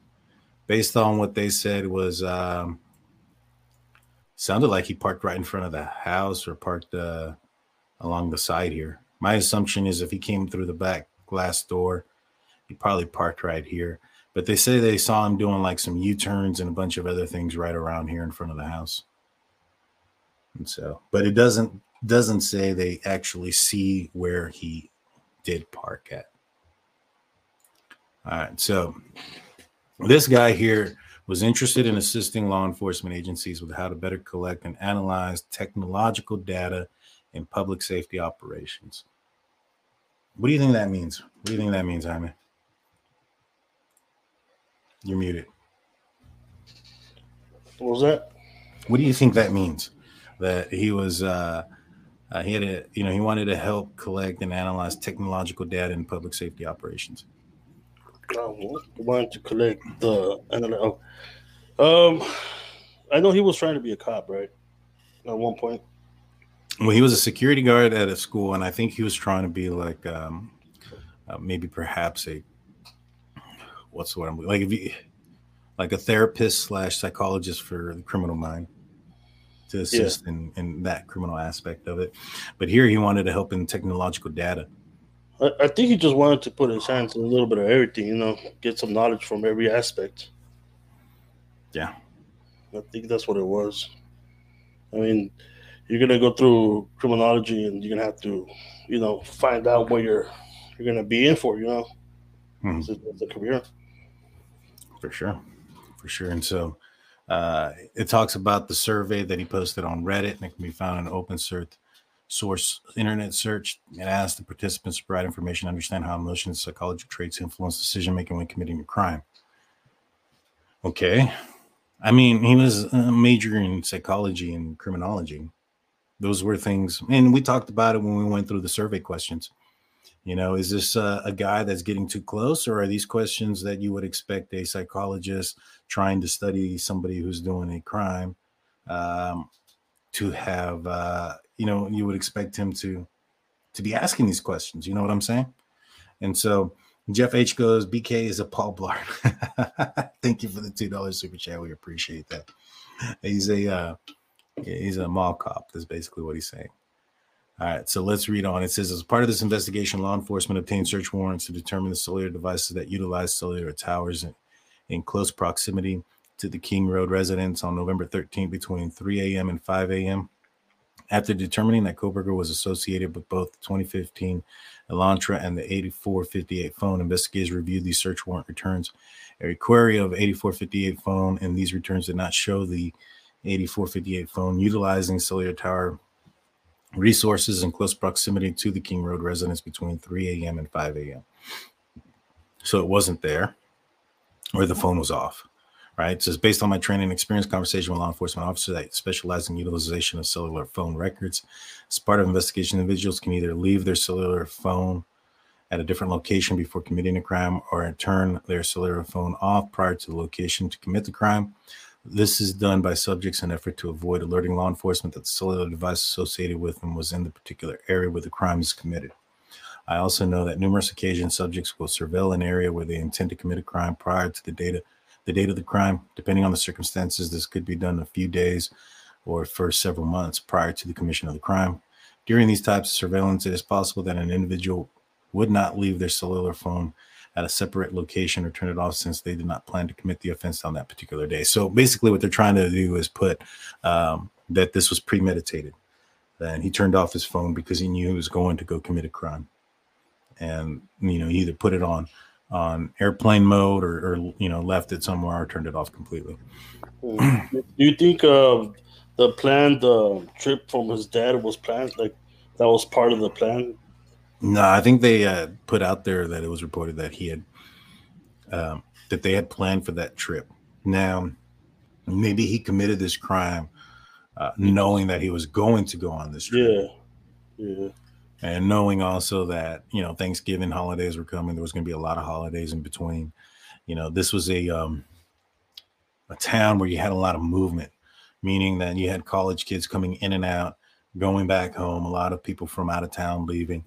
based on what they said, was um, sounded like he parked right in front of the house or parked uh, along the side here. My assumption is if he came through the back glass door, he probably parked right here. But they say they saw him doing like some U turns and a bunch of other things right around here in front of the house. And so, but it doesn't doesn't say they actually see where he did park at. All right, so this guy here was interested in assisting law enforcement agencies with how to better collect and analyze technological data in public safety operations. What do you think that means? What do you think that means, Jaime? You're muted. What was that? What do you think that means? That he was uh, uh, he had a you know he wanted to help collect and analyze technological data in public safety operations. Um, wanted to collect the analyze. Um, I know he was trying to be a cop, right? At one point. Well, he was a security guard at a school, and I think he was trying to be like um, uh, maybe perhaps a what's the word I'm like if you like a therapist slash psychologist for the criminal mind to assist in, in that criminal aspect of it. But here he wanted to help in technological data. I, I think he just wanted to put his hands in a little bit of everything, you know, get some knowledge from every aspect. Yeah. I think that's what it was. I mean, you're gonna go through criminology and you're gonna have to, you know, find out what you're you're gonna be in for, you know. Hmm. It's, a, it's a career. For sure. For sure. And so uh, it talks about the survey that he posted on Reddit, and it can be found in open source source internet search. It asked the participants to provide information, understand how emotions, psychological traits influence decision making when committing a crime. Okay. I mean, he was a major in psychology and criminology. Those were things, and we talked about it when we went through the survey questions. You know, is this uh, a guy that's getting too close, or are these questions that you would expect a psychologist trying to study somebody who's doing a crime um, to have? Uh, you know, you would expect him to to be asking these questions. You know what I'm saying? And so Jeff H goes, BK is a Paul Blart. Thank you for the two dollars super chat. We appreciate that. He's a uh, he's a mall cop. That's basically what he's saying. All right, so let's read on. It says, as part of this investigation, law enforcement obtained search warrants to determine the cellular devices that utilize cellular towers in, in close proximity to the King Road residence on November 13th between 3 a.m. and 5 a.m. After determining that Kohberger was associated with both the 2015 Elantra and the 8458 phone, investigators reviewed these search warrant returns. A query of 8458 phone and these returns did not show the 8458 phone utilizing cellular tower resources in close proximity to the King Road residence between 3 a.m. and 5 a.m. So it wasn't there, or the phone was off. Right. It says based on my training and experience, conversation with law enforcement officers that specialize in utilization of cellular phone records. As part of investigation, individuals can either leave their cellular phone at a different location before committing a crime or turn their cellular phone off prior to the location to commit the crime. This is done by subjects in effort to avoid alerting law enforcement that the cellular device associated with them was in the particular area where the crime is committed. I also know that numerous occasions subjects will surveil an area where they intend to commit a crime prior to the data the date of the crime. Depending on the circumstances, this could be done a few days or for several months prior to the commission of the crime. During these types of surveillance, it is possible that an individual would not leave their cellular phone at a separate location or turn it off since they did not plan to commit the offense on that particular day. So basically, what they're trying to do is put um, that this was premeditated. And he turned off his phone because he knew he was going to go commit a crime, and you know, he either put it on on airplane mode or, or you know left it somewhere or turned it off completely. Do you think uh, the planned uh, trip from his dad was planned? Like that was part of the plan? No, I think they uh, put out there that it was reported that he had um, that they had planned for that trip. Now, maybe he committed this crime uh, knowing that he was going to go on this trip. Yeah, yeah, and knowing also that you know Thanksgiving holidays were coming, there was going to be a lot of holidays in between. You know, this was a um, a town where you had a lot of movement, meaning that you had college kids coming in and out, going back home. A lot of people from out of town leaving.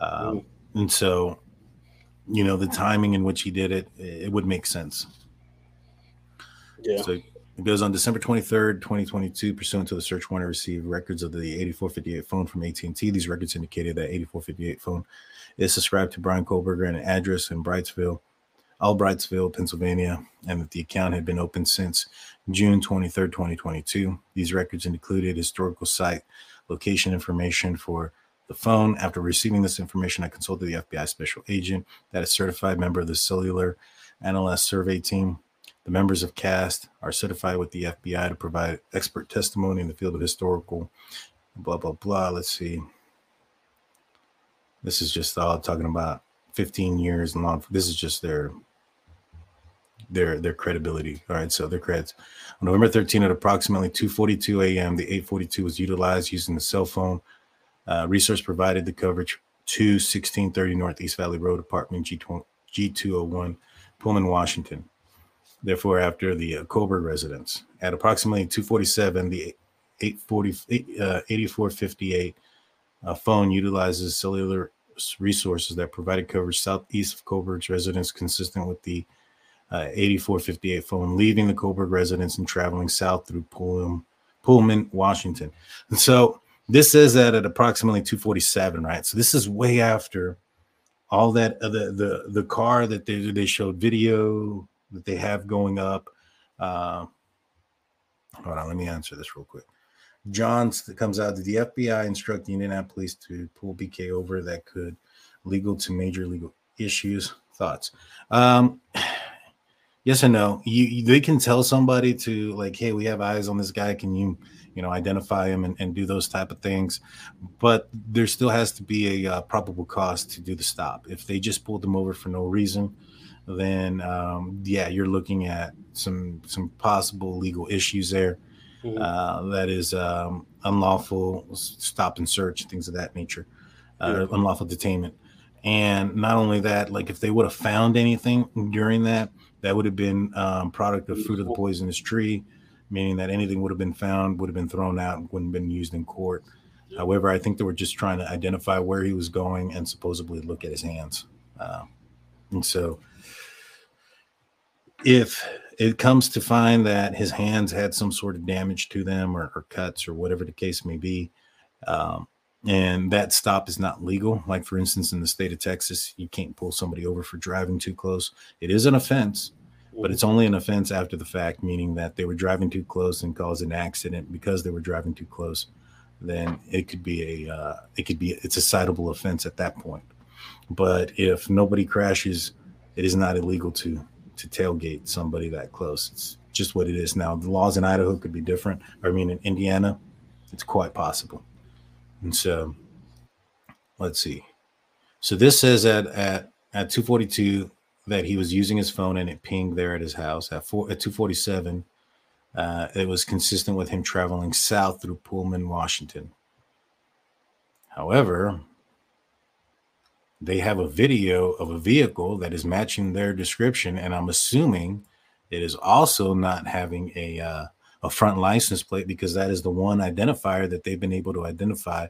Um, mm. And so, you know, the timing in which he did it, it would make sense. Yeah. So it goes on December 23rd, 2022, pursuant to the search warrant, received records of the 8458 phone from AT&T. These records indicated that 8458 phone is subscribed to Bryan Kohberger and an address in Brightsville, Albrightsville, Pennsylvania, and that the account had been open since June 23rd, 2022. These records included historical site location information for the phone. After receiving this information, I consulted the FBI special agent that is certified member of the Cellular Analysis Survey Team. The members of CAST are certified with the FBI to provide expert testimony in the field of historical, blah, blah, blah. Let's see. This is just all talking about 15 years long. This is just their their their credibility. All right, so their creds. On November 13 at approximately 2:42 a.m., the 842 was utilized using the cell phone uh, resource provided the coverage to 1630 Northeast Valley Road, apartment G201, Pullman, Washington. Therefore, after the uh, Kohberg residence at approximately 247, the 840, uh, 8458 uh, phone utilizes cellular resources that provided coverage southeast of Kohberg's residence, consistent with the uh, 8458 phone, leaving the Kohberg residence and traveling south through Pullman, Pullman, Washington. And so this says that at approximately 247, right? So this is way after all that uh, the the the car that they they showed video that they have going up. Uh, hold on, let me answer this real quick. Johns comes out. Did the FBI instruct the Indianapolis to pull BK over that could legal to major legal issues? Thoughts? Um, yes and no. You, you, they can tell somebody to like, hey, we have eyes on this guy. Can you you know identify them and, and do those type of things but there still has to be a uh, probable cause to do the stop if they just pulled them over for no reason then um, yeah you're looking at some some possible legal issues there mm-hmm. uh, that is um, unlawful stop and search things of that nature uh, yeah. unlawful detainment and not only that like if they would have found anything during that that would have been um, product of fruit of the poisonous tree meaning that anything would have been found, would have been thrown out, and wouldn't have been used in court. However, I think they were just trying to identify where he was going and supposedly look at his hands. Uh, and so, if it comes to find that his hands had some sort of damage to them or, or cuts or whatever the case may be, um, and that stop is not legal, like for instance, in the state of Texas, you can't pull somebody over for driving too close. It is an offense, but it's only an offense after the fact, meaning that they were driving too close and caused an accident because they were driving too close. Then it could be a uh, it could be it's a citable offense at that point. But if nobody crashes, it is not illegal to to tailgate somebody that close. It's just what it is now. The laws in Idaho could be different. I mean, in Indiana, it's quite possible. And so, let's see. So this says at at at 242 that he was using his phone and it pinged there at his house at, four, at 247. Uh, it was consistent with him traveling south through Pullman, Washington. However, they have a video of a vehicle that is matching their description, and I'm assuming It is also not having a uh, a front license plate because that is the one identifier that they've been able to identify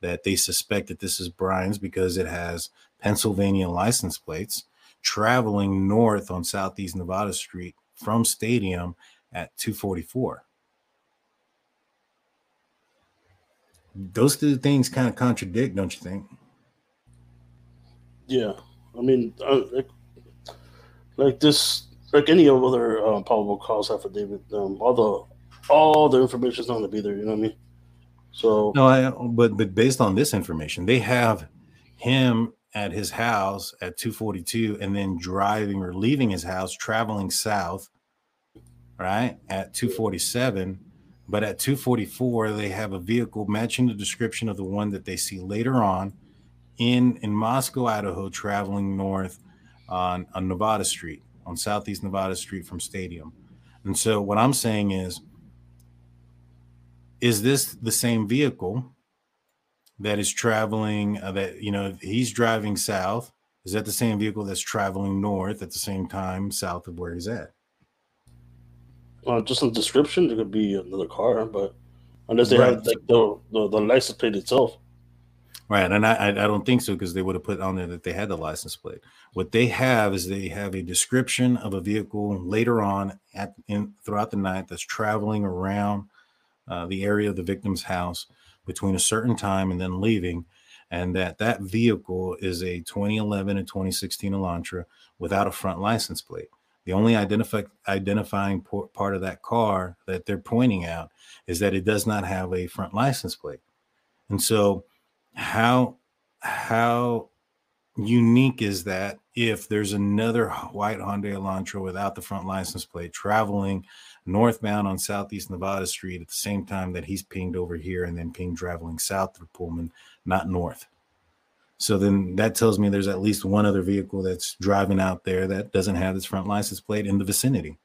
that they suspect that this is Bryan's because it has Pennsylvania license plates traveling north on Southeast Nevada Street from Stadium at 244. Those two things kind of contradict, don't you think? Yeah, I mean, uh, like, like this, like any other uh, probable cause affidavit, um, all the all the information is not going to be there. You know what I mean? So no, I but but based on this information, they have him at his house at 242 and then driving or leaving his house traveling south right at 247 but at 244 they have a vehicle matching the description of the one that they see later on in in Moscow Idaho traveling north on on Nevada Street on Southeast Nevada Street from Stadium. And so what I'm saying is is this the same vehicle that is traveling uh, that you know he's driving south. Is that the same vehicle that's traveling north at the same time south of where he's at? Uh, just in the description it could be another car but unless they right. have like the, the, the license plate itself. Right and i i don't think so because they would have put on there that they had the license plate. What they have is they have a description of a vehicle later on at in throughout the night that's traveling around uh, the area of the victim's house between a certain time and then leaving and that that vehicle is a 2011 and 2016 Elantra without a front license plate. The only identify, identifying part of that car that they're pointing out is that it does not have a front license plate. And so how how unique is that if there's another white Hyundai Elantra without the front license plate traveling northbound on Southeast Nevada Street at the same time that he's pinged over here and then pinged traveling south through Pullman, not north. So then that tells me there's at least one other vehicle that's driving out there that doesn't have its front license plate in the vicinity.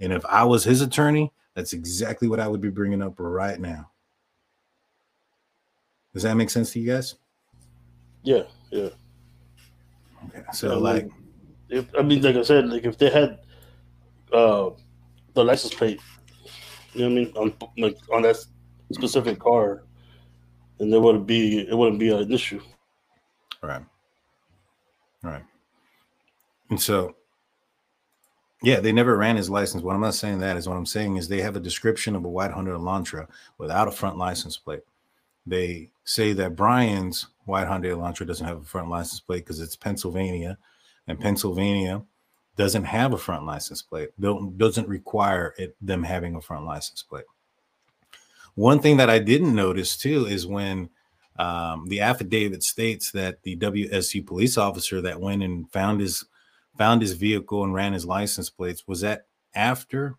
And if I was his attorney, that's exactly what I would be bringing up right now. Does that make sense to you guys? Yeah, yeah. Okay, so like, if, I mean, like I said, like if they had uh, the license plate. You know what I mean? On like on that specific car, and there wouldn't be it wouldn't be an issue. Right. Right. And so, yeah, they never ran his license. What I'm not saying that is what I'm saying is they have a description of a white Honda Elantra without a front license plate. They say that Bryan's white Honda Elantra doesn't have a front license plate because it's Pennsylvania, and Pennsylvania doesn't have a front license plate, doesn't require it, them having a front license plate. One thing that I didn't notice too is when um, the affidavit states that the WSU police officer that went and found his found his vehicle and ran his license plates was that after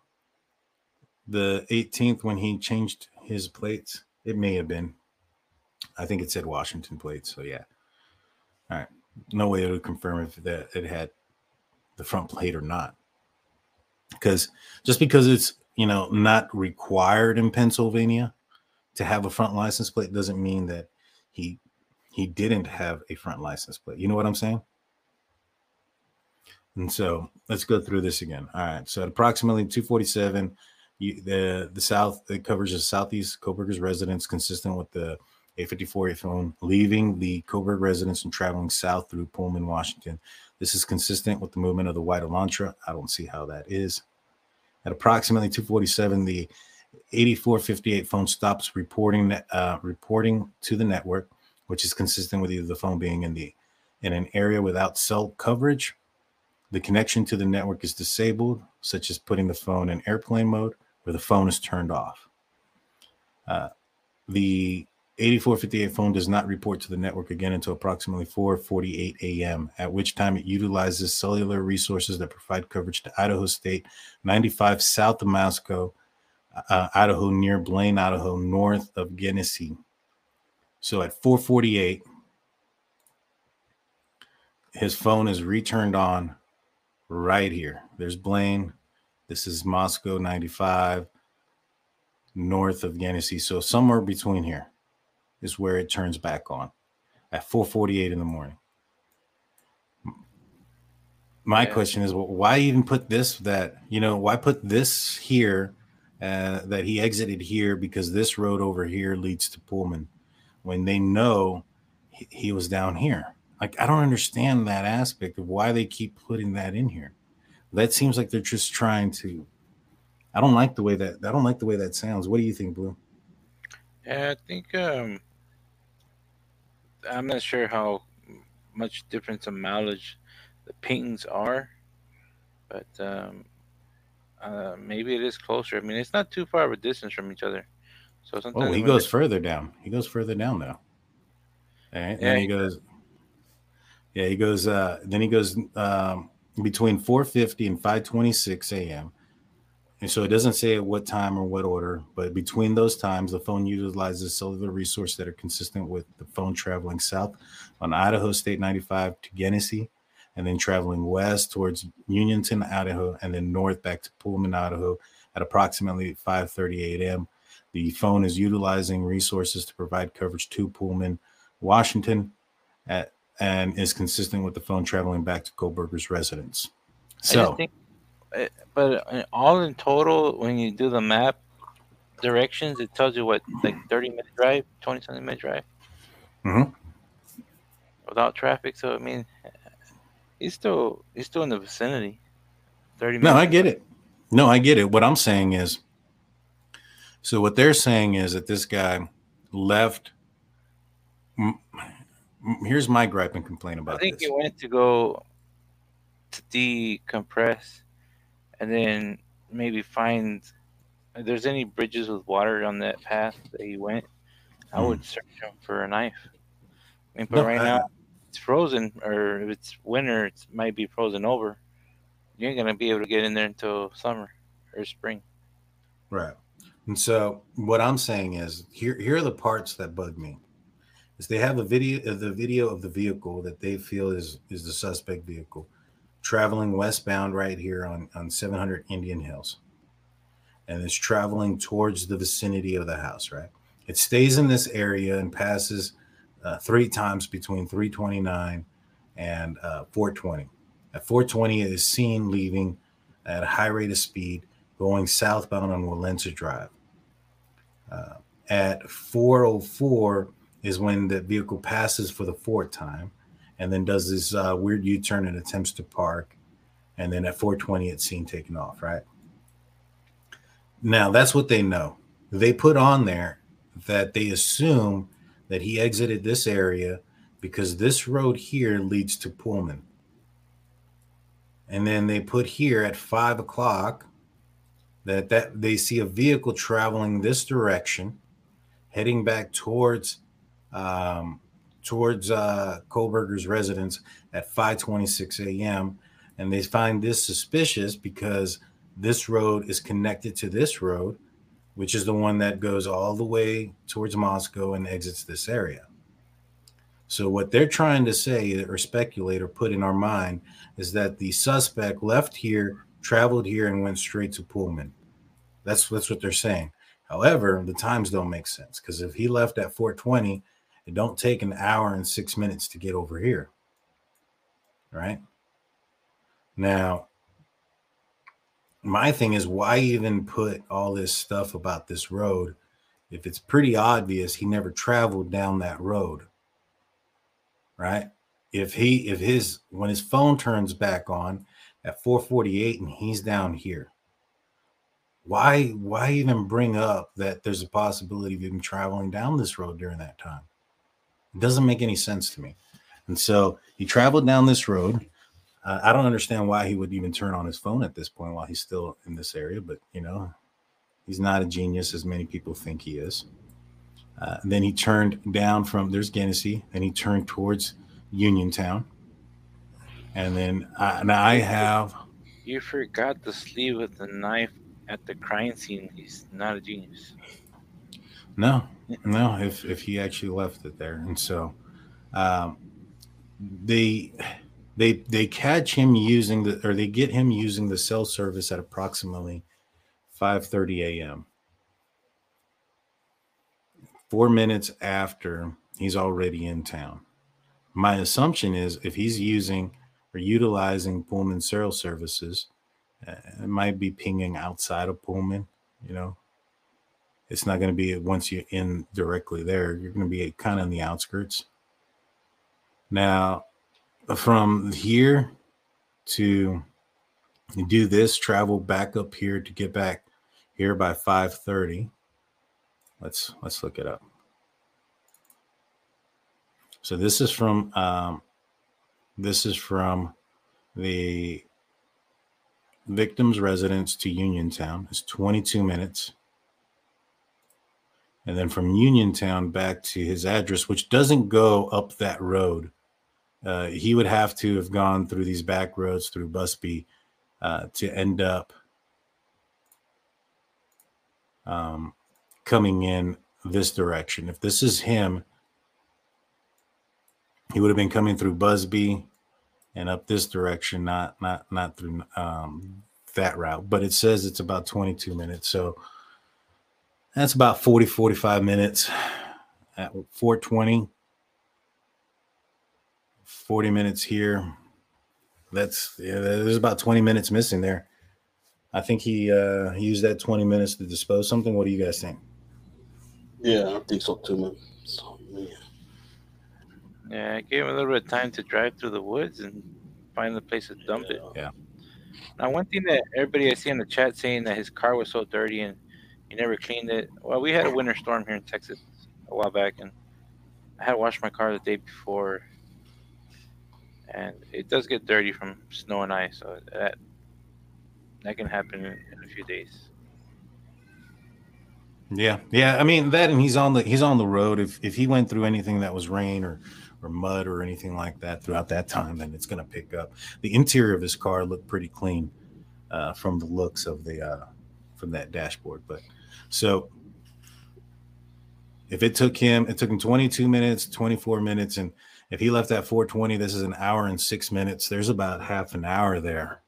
the 18th when he changed his plates. It may have been. I think it said Washington plates. So yeah. All right. No way to confirm if that it had the front plate or not. Because just because it's you know not required in Pennsylvania to have a front license plate doesn't mean that he he didn't have a front license plate. You know what I'm saying? And so let's go through this again. All right. So at approximately 247, you, the the south it covers the southeast Kohberger's residence, consistent with the A54 phone, leaving the Kohberg residence and traveling south through Pullman, Washington. This is consistent with the movement of the white Elantra. I don't see how that is. At approximately 247, the 8458 phone stops reporting uh, reporting to the network, which is consistent with either the phone being in the in an area without cell coverage. The connection to the network is disabled, such as putting the phone in airplane mode where the phone is turned off. Uh, the 8458 phone does not report to the network again until approximately 4:48 a.m., at which time it utilizes cellular resources that provide coverage to Idaho State 95 south of Moscow, uh, Idaho near Blaine, Idaho, north of Genesee. So at 4:48, his phone is returned on right here. There's Blaine. This is Moscow 95 north of Genesee. So somewhere between here is where it turns back on at 4:48 in the morning. my Yeah. question is wh- why even put this that you know why put this here uh, that he exited here because this road over here leads to Pullman when they know he, he was down here. Like I don't understand that aspect of why they keep putting that in here. That seems like they're just trying to. I don't like the way that I don't like the way that sounds. What do you think, Blue? Yeah, I think um, I'm not sure how much difference in mileage the paintings are, but um, uh, maybe it is closer. I mean, it's not too far of a distance from each other. So sometimes Oh, he goes further down. He goes further down though. All right. Yeah, then he he goes. Yeah, he goes. Uh, then he goes um, between 4:50 and 5:26 a.m. And so it doesn't say at what time or what order, but between those times, the phone utilizes cellular resource that are consistent with the phone traveling south on Idaho State 95 to Genesee, and then traveling west towards Uniontown, Idaho, and then north back to Pullman, Idaho, at approximately 5:30 a.m. The phone is utilizing resources to provide coverage to Pullman, Washington, at, and is consistent with the phone traveling back to Kohberger's residence. So, but all in total, when you do the map directions, it tells you what, like 30 minute drive, 20 something minute drive Mhm. without traffic. So I mean, he's still he's still in the vicinity. 30 no. I get it. No, I get it. What I'm saying is, so what they're saying is that this guy left. m- Here's my gripe and complaint about. I think this. he went to go to decompress, and then maybe find if there's any bridges with water on that path that he went. I would search him for a knife. I mean, but Hmm. No, right I- now it's frozen, or if it's winter, it might be frozen over. You ain't gonna be able to get in there until summer or spring. Right. And so what I'm saying is here here are the parts that bug me. Is they have a video the video of the vehicle that they feel is is the suspect vehicle traveling westbound right here on on 700 Indian Hills. And it's traveling towards the vicinity of the house, right? It stays in this area and passes uh, three times between 329 and uh, 420. At 420, it is seen leaving at a high rate of speed going southbound on Walenta Drive. Uh, at 404 is when the vehicle passes for the fourth time and then does this uh, weird U turn and attempts to park. And then at 420, it's seen taking off, right? Now, that's what they know. They put on there that they assume that he exited this area because this road here leads to Pullman. And then they put here at five o'clock that that they see a vehicle traveling this direction, heading back towards um, towards uh, Kohberger's residence at 5:26 a.m. And they find this suspicious because this road is connected to this road, which is the one that goes all the way towards Moscow and exits this area. So what they're trying to say or speculate or put in our mind is that the suspect left here, traveled here, and went straight to Pullman. That's that's what they're saying. However, the times don't make sense because if he left at 420, it don't take an hour and six minutes to get over here. Right? Now, my thing is why even put all this stuff about this road if it's pretty obvious he never traveled down that road right if he if his when his phone turns back on at 448 and he's down here why why even bring up that there's a possibility of him traveling down this road during that time it doesn't make any sense to me and so he traveled down this road uh, i don't understand why he would even turn on his phone at this point while he's still in this area but you know he's not a genius as many people think he is uh, then he turned down from there's Genesee, and he turned towards Uniontown. And then I, now I have You forgot the sleeve with the knife at the crime scene. He's not a genius. no, no. If if he actually left it there, and so um, they they they catch him using the or they get him using the cell service at approximately 5:30 a.m. Four minutes after he's already in town. My assumption is if he's using or utilizing Pullman serial services. Uh, it might be pinging outside of Pullman, you know. It's not going to be once you're in directly there, you're going to be kind of in the outskirts. Now, from here to do this, travel back up here to get back here by 5:30. Let's let's look it up. So this is from um, this is from the victim's residence to Uniontown. It's 22 minutes. And then from Uniontown back to his address, which doesn't go up that road. Uh, he would have to have gone through these back roads through Busby uh, to end up um, coming in this direction. If this is him, he would have been coming through Busby and up this direction, not not not through um, that route. But it says it's about 22 minutes, so that's about 40 45 minutes at 420. 40 minutes here. That's yeah, there's about 20 minutes missing there. I think he uh used that 20 minutes to dispose something. What do you guys think? Yeah, I think so too, man. So, yeah. Yeah, I gave him a little bit of time to drive through the woods and find the place to dump it. Yeah. Now, one thing that everybody I see in the chat saying that his car was so dirty and he never cleaned it. Well, we had a winter storm here in Texas a while back, and I had washed my car the day before, and it does get dirty from snow and ice, so that that can happen in, in a few days. Yeah, yeah. I mean that, and he's on the he's on the road. If if he went through anything that was rain or or mud or anything like that throughout that time, then it's going to pick up. The interior of his car looked pretty clean uh, from the looks of the uh, from that dashboard. But so if it took him, it took him 22 minutes, 24 minutes, and if he left at 420, this is an hour and six minutes. There's about half an hour there.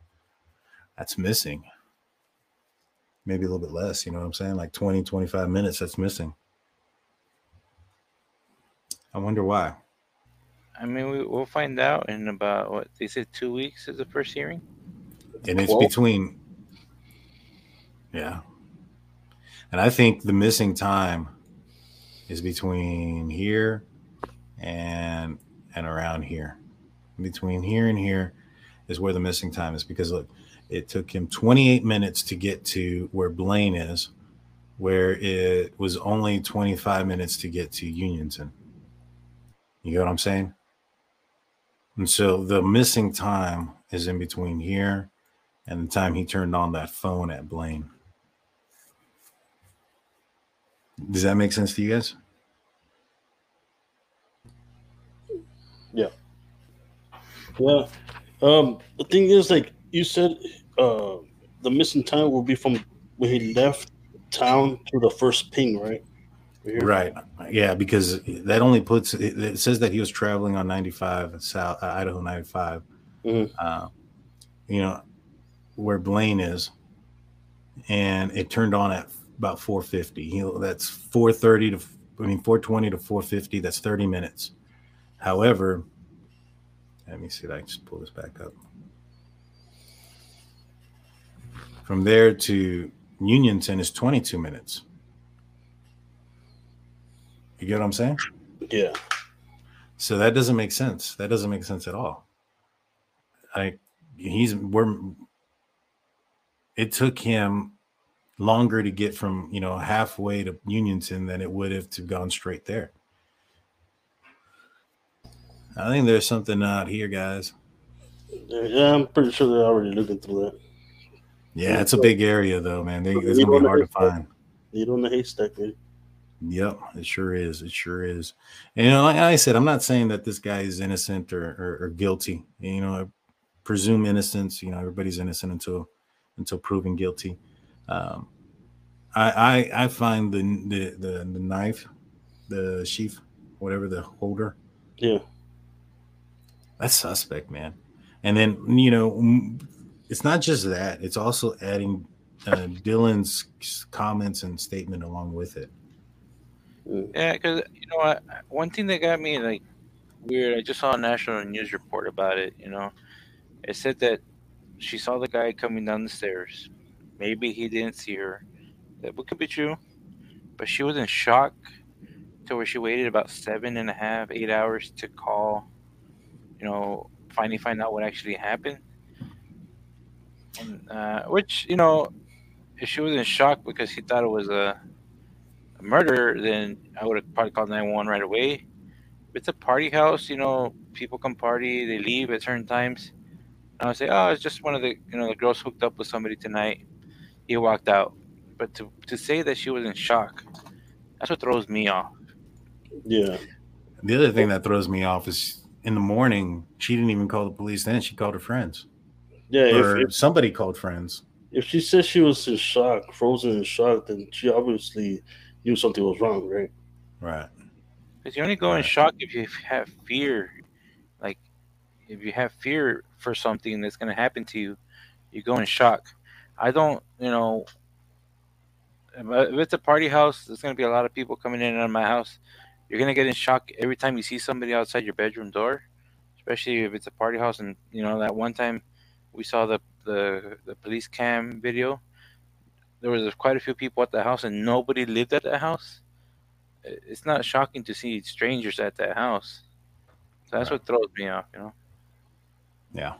That's missing maybe a little bit less, you know what I'm saying? Like 20, 25 minutes that's missing. I wonder why. I mean, we, we'll find out in about what they said two weeks is the first hearing. And it's Well- between, yeah. And I think the missing time is between here and and around here. Between here and here is where the missing time is because look, it took him 28 minutes to get to where Blaine is, where it was only 25 minutes to get to Uniontown. You get what I'm saying? And so the missing time is in between here and the time he turned on that phone at Blaine. Does that make sense to you guys? Yeah. Yeah. Um, the thing is, like you said, uh, the missing time will be from when he left town to the first ping, right? Right. Yeah, because that only puts it, it says that he was traveling on 95 South uh, Idaho 95. Mhm. Uh, you know where Blaine is, and it turned on at about 450. He, that's 430 to I mean 420 to 450. That's 30 minutes. However, let me see if I can just pull this back up. From there to Uniontown is 22 minutes. You get what I'm saying? Yeah. So that doesn't make sense. That doesn't make sense at all. I he's we're it took him longer to get from you know halfway to Uniontown than it would have to gone straight there. I think there's something out here, guys. Yeah, I'm pretty sure they're already looking through that. Yeah, it's a big area though, man. They, it's gonna be hard to find. Needle in the haystack, man. Yep, it sure is. It sure is. And, you know, like I said, I'm not saying that this guy is innocent or, or, or guilty. You know, I presume innocence. You know, everybody's innocent until until proven guilty. Um, I, I I find the the the, the knife, the sheath, whatever the holder. Yeah. That's suspect, man. And then you know, it's not just that; it's also adding uh, Dylan's comments and statement along with it. Yeah, because you know what, one thing that got me like weird, I just saw a national news report about it. You know, It said that she saw the guy coming down the stairs. Maybe he didn't see her. That could be true. But she was in shock to where she waited about seven and a half, eight hours to call, you know, finally find out what actually happened. And, uh, which, you know, if she was in shock because he thought it was a, a murder, then I would have probably called 911 right away. If it's a party house, you know, people come party, they leave at certain times. And I would say, oh, it's just one of the, you know, the girls hooked up with somebody tonight. He walked out. But to, to say that she was in shock, that's what throws me off. Yeah. The other thing that throws me off is in the morning, she didn't even call the police then. She called her friends. Yeah. Or If, if, somebody called friends. if she said she was in shock, frozen in shock, then she obviously knew something was wrong, right? Right. Because you only go in shock if you have fear. Like, if you have fear for something that's going to happen to you, you go in shock. I don't, you know, uh, if it's a party house, there's going to be a lot of people coming in and out of my house. You're going to get in shock every time you see somebody outside your bedroom door, especially if it's a party house. And, you know, that one time we saw the, the, the police cam video, there was quite a few people at the house and nobody lived at that house. It's not shocking to see strangers at that house. So that's what throws me off, you know. Yeah.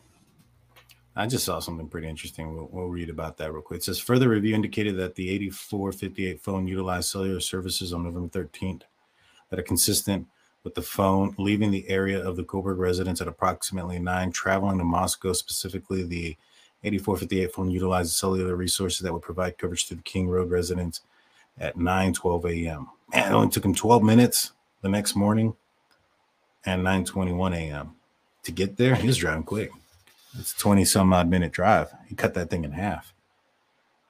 I just saw something pretty interesting. We'll, we'll read about that real quick. It says further review indicated that the 8458 phone utilized cellular services on November 13th that are consistent with the phone leaving the area of the Kohberg residence at approximately 9, traveling to Moscow. Specifically, the 8458 phone utilized cellular resources that would provide coverage to the King Road residence at 9 12 a.m. Man, it only took him 12 minutes the next morning and 9 21 a.m. to get there. He was driving quick. It's a 20 some odd minute drive. He cut that thing in half.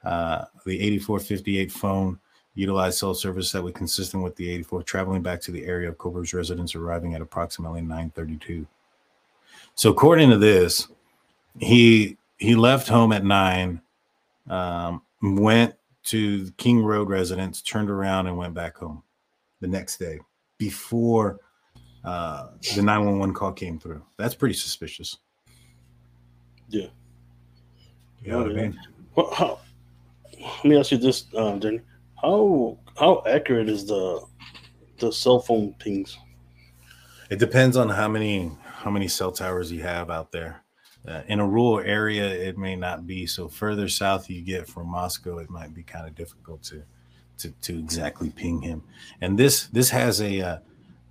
Uh, the 8458 phone utilized cell service that was consistent with the 84 traveling back to the area of Kohberg's residence, arriving at approximately 932. So according to this, he he left home at nine, um, went to King Road residence, turned around and went back home the next day before uh, the 911 call came through. That's pretty suspicious. Yeah. You know what I mean? Well, how, let me ask you this, um, Danny. How how accurate is the the cell phone pings? It depends on how many how many cell towers you have out there. Uh, in a rural area, it may not be. So further south you get from Moscow, it might be kind of difficult to to to exactly ping him. And this this has a uh,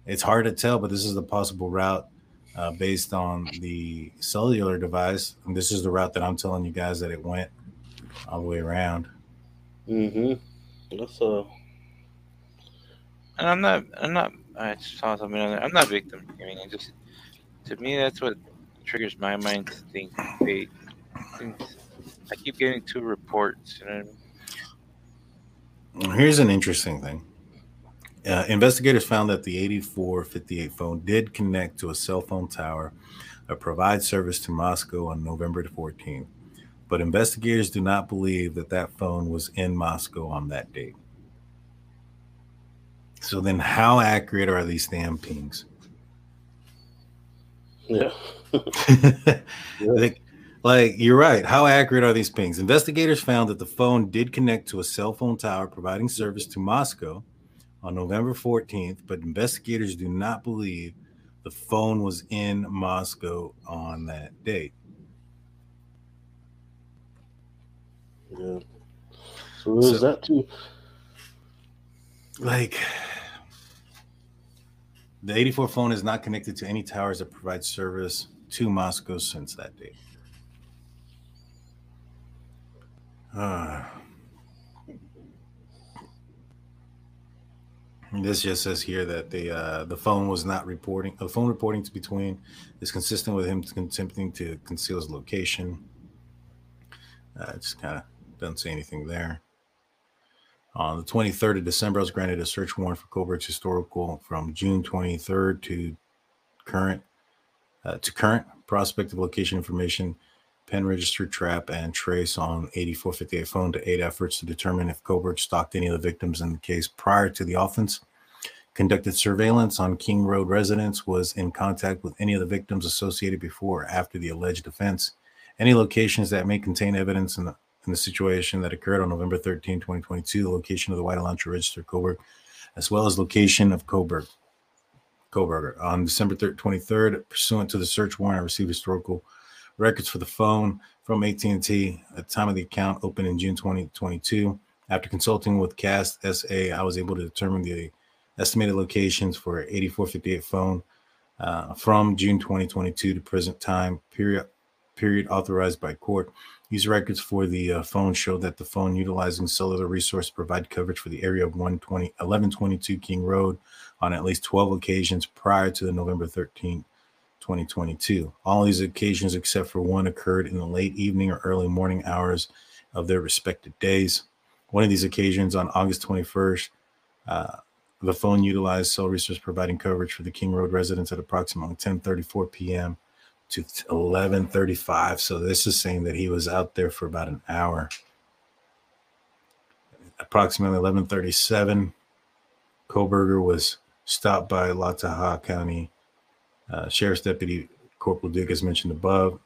it's hard to tell, but this is the possible route uh, based on the cellular device. And this is the route that I'm telling you guys that it went all the way around. Mm-hmm. That's uh And I'm not, I'm not, I saw something on there. I'm not victim gaming. I just, to me, that's what triggers my mind to think they, I keep getting two reports, you know what I mean? Here's an interesting thing. Uh, investigators found that the 8458 phone did connect to a cell phone tower that provides service to Moscow on November the 14th. But investigators do not believe that that phone was in Moscow on that date. So then, how accurate are these damn pings? yeah. like, like, you're right. How accurate are these pings? Investigators found that the phone did connect to a cell phone tower providing service to Moscow on November 14th, but investigators do not believe the phone was in Moscow on that date. Yeah. So there's So- that too. Like, the 84 phone is not connected to any towers that provide service to Moscow since that date. Ah. This just says here that the uh, the phone was not reporting. The phone reporting to between is consistent with him attempting to conceal his location. Uh, just kind of doesn't say anything there. On the 23rd of December, I was granted a search warrant for Kohberg's historical from June 23rd to current uh, to current prospective location information, pen register trap, and trace on 8458 phone to aid efforts to determine if Kohberg stalked any of the victims in the case prior to the offense. conducted surveillance on King Road residence, was in contact with any of the victims associated before or after the alleged offense, any locations that may contain evidence in the, in the situation that occurred on November 13, 2022, the location of the White Elantra Register Kohberg, as well as location of Kohberg. Kohberger. On December 23rd, pursuant to the search warrant, I received historical records for the phone from AT&T at the time of the account opened in June 2022. After consulting with Cast SA, I was able to determine the estimated locations for 8458 phone uh, from June 2022 to present time period period authorized by court. These records for the uh, phone show that the phone utilizing cellular resource provide coverage for the area of 120 1122 King Road on at least 12 occasions prior to the November 13, 2022. All these occasions, except for one, occurred in the late evening or early morning hours of their respective days. One of these occasions on August 21st, uh, the phone utilized cell research providing coverage for the King Road residence at approximately 10:34 p.m. to 11:35. So this is saying that he was out there for about an hour. Approximately 11:37, Kohberger was stopped by Latah County uh, Sheriff's Deputy Corporal Duke, as mentioned above.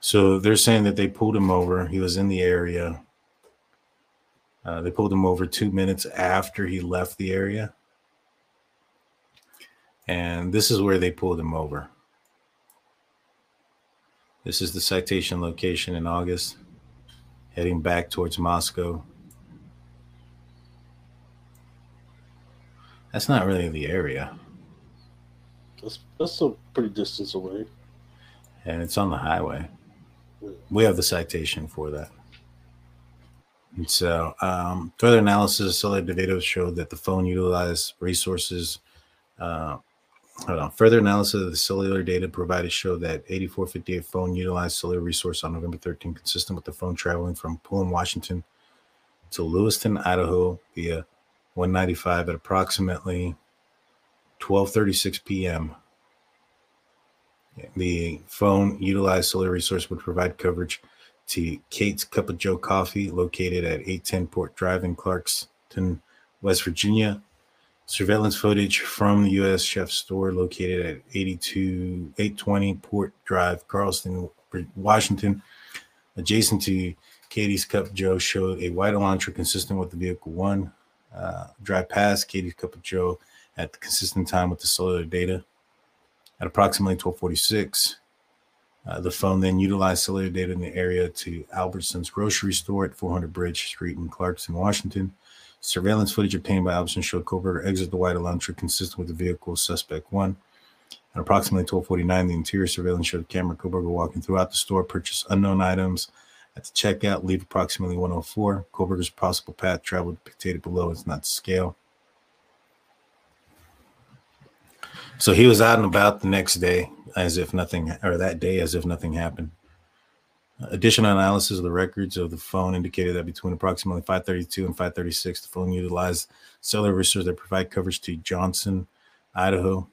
So they're saying that they pulled him over. He was in the area. Uh, they pulled him over two minutes after he left the area. And this is where they pulled him over. This is the citation location in August, heading back towards Moscow. That's not really the area. That's a pretty distance away. And it's on the highway. We have the citation for that. And so, um, further analysis of cellular data showed that the phone utilized resources. Uh, hold on. Further analysis of the cellular data provided showed that 8458 phone utilized cellular resource on November 13, consistent with the phone traveling from Pullman, Washington to Lewiston, Idaho via 195 at approximately 12:36 p.m. The phone utilized solar resource would provide coverage to Kate's Cup of Joe Coffee, located at 810 Port Drive in Clarkston, West Virginia. Surveillance footage from the U.S. Chef store, located at 82 820 Port Drive, Clarkston, Washington, adjacent to Katie's Cup of Joe, showed a white Elantra consistent with the vehicle one. Uh, drive past Katie's Cup of Joe at the consistent time with the cellular data. At approximately 1246, uh, the phone then utilized cellular data in the area to Albertson's grocery store at 400 Bridge Street in Clarkston, Washington. Surveillance footage obtained by Albertson showed Kohberger exit the white Elantra consistent with the vehicle suspect one. At approximately 1249, the interior surveillance showed camera Kohberger walking throughout the store, purchase unknown items. At the checkout, leave approximately 104. Kohberger's possible path traveled dictated below is not scale. So he was out and about the next day as if nothing, or that day as if nothing happened. Additional analysis of the records of the phone indicated that between approximately 532 and 536, the phone utilized cellular resources that provide coverage to Johnson, Idaho.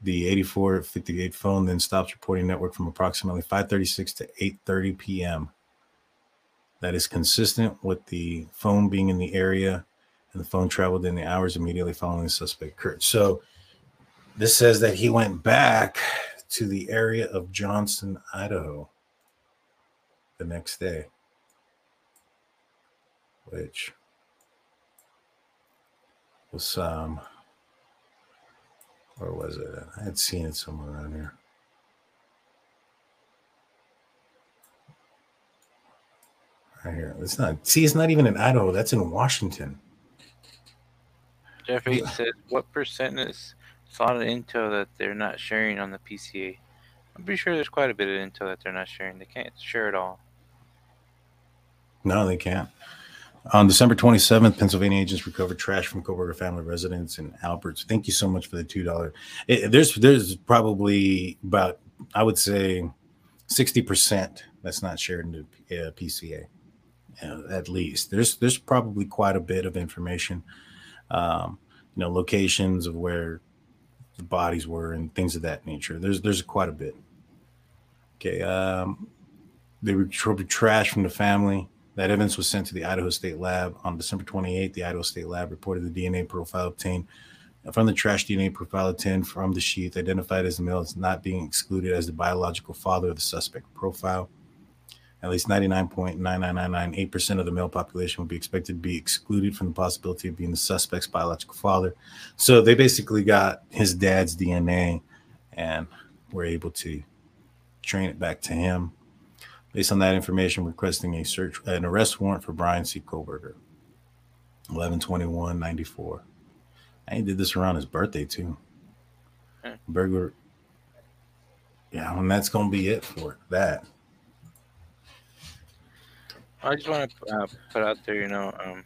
The 8458 phone then stops reporting network from approximately 536 to 8:30 p.m. That is consistent with the phone being in the area and the phone traveled in the hours immediately following the suspect Kurt. So this says that he went back to the area of Johnson, Idaho the next day, which was um or was it? I had seen it somewhere around here. Right here. It's not see, it's not even in Idaho, that's in Washington. Jeffrey said, "What percent is solid intel that they're not sharing on the PCA?" I'm pretty sure there's quite a bit of intel that they're not sharing. They can't share it all. No, they can't. On December 27th, Pennsylvania agents recovered trash from Kohberger family residence in Alberts. Thank you so much for the two dollar. There's there's probably about I would say sixty percent that's not shared in the uh, PCA, uh, at least. There's there's probably quite a bit of information um, you know, locations of where the bodies were and things of that nature. There's there's quite a bit. Okay, um, they recovered trash from the family That evidence was sent to the Idaho State Lab on December 28th. The Idaho State Lab reported the DNA profile obtained from the trash DNA profile obtained from the sheath identified as the male as not being excluded as the biological father of the suspect profile. At least 99.99998% of the male population would be expected to be excluded from the possibility of being the suspect's biological father. So they basically got his dad's DNA and were able to train it back to him. Based on that information, requesting a search, an arrest warrant for Bryan C. Kohberger, 112194. I did this around his birthday too. Hmm. Burger. Yeah, and that's gonna be it for that. I just want to uh, put out there, you know, um,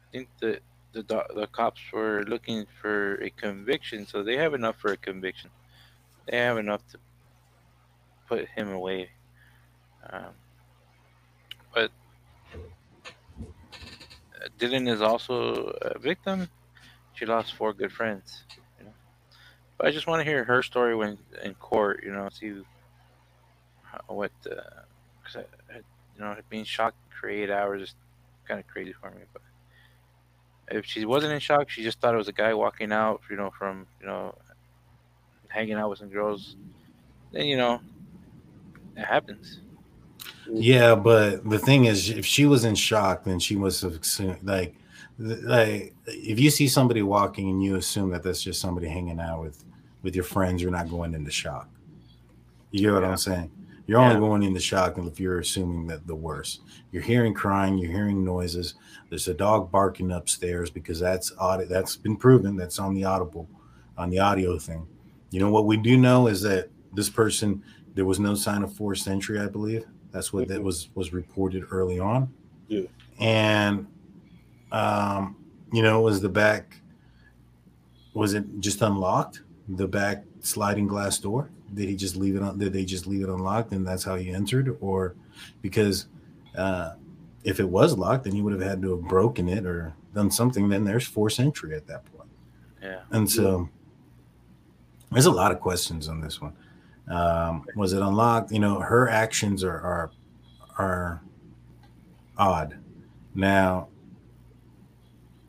I think the the the cops were looking for a conviction, so they have enough for a conviction. They have enough to put him away. Um, but uh, Dylan is also a victim. She lost four good friends. You know, but I just want to hear her story when in court. You know, see what. Because I, you know, being shocked for eight hours is kind of crazy for me. But if she wasn't in shock, she just thought it was a guy walking out. You know, from you know, hanging out with some girls. Then you know, it happens. Yeah, but the thing is, if she was in shock, then she must have assumed, like, like if you see somebody walking and you assume that that's just somebody hanging out with with your friends, you're not going into shock. You get what I'm saying? You're only Yeah. going into shock if you're assuming that the worst. You're hearing crying, you're hearing noises. There's a dog barking upstairs because that's audit. That's been proven. That's on the audible, on the audio thing. You know what we do know is that this person there was no sign of forced entry. I believe that's what that was was reported early on. Yeah. And um, you know, was the back was it just unlocked? The back sliding glass door? Did he just leave it on did they just leave it unlocked and that's how he entered? Or because uh if it was locked, then he would have had to have broken it or done something, then there's force entry at that point. Yeah. And so there's a lot of questions on this one. Um, was it unlocked? You know, her actions are are are odd. Now,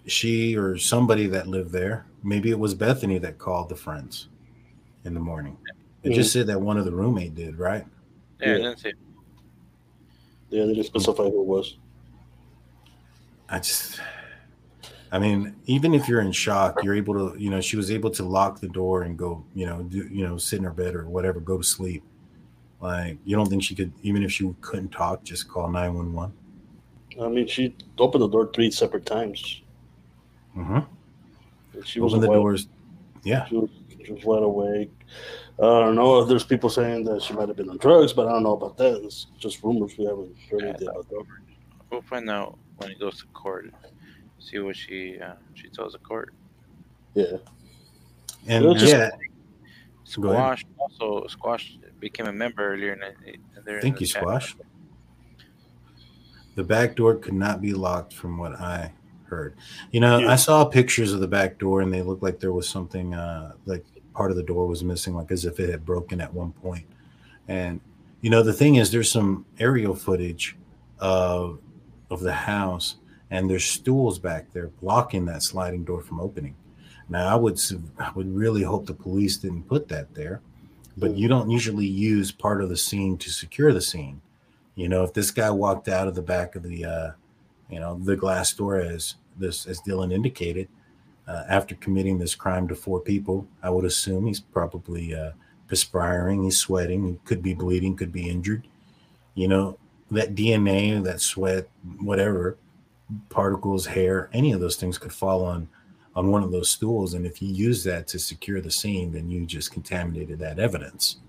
she or somebody that lived there, maybe it was Bethany that called the friends in the morning. It just said that one of the roommate did, right? Yeah, Yeah. that's it. Yeah, they didn't specify who it was. I just, I mean, even if you're in shock, you're able to, you know, she was able to lock the door and go, you know, do, you know, sit in her bed or whatever, go to sleep. Like, you don't think she could, even if she couldn't talk, just call 911? I mean, she opened the door three separate times. Mm-hmm. She wasn't the wide- doors. Yeah. She was, she was wide awake. I don't know there's people saying that she might have been on drugs, but I don't know about that. It's just rumors. We haven't heard anything about that. We'll find out when it goes to court. See what she uh, she tells the court. Yeah. And Well, just- yeah, Squash also Squash became a member earlier. And they're in thank the you, chat. Squash. The back door could not be locked from what I heard. You know, Yeah. I saw pictures of the back door and they looked like there was something uh like part of the door was missing, like as if it had broken at one point. And you know, the thing is there's some aerial footage of of the house and there's stools back there blocking that sliding door from opening. Now I would I would really hope the police didn't put that there, but you don't usually use part of the scene to secure the scene. You know, if this guy walked out of the back of the, uh, you know, the glass door as this as Dylan indicated, uh, after committing this crime to four people, I would assume he's probably uh, perspiring, he's sweating, he could be bleeding, could be injured. You know, that DNA, that sweat, whatever, particles, hair, any of those things could fall on on one of those stools, and if you use that to secure the scene, then you just contaminated that evidence.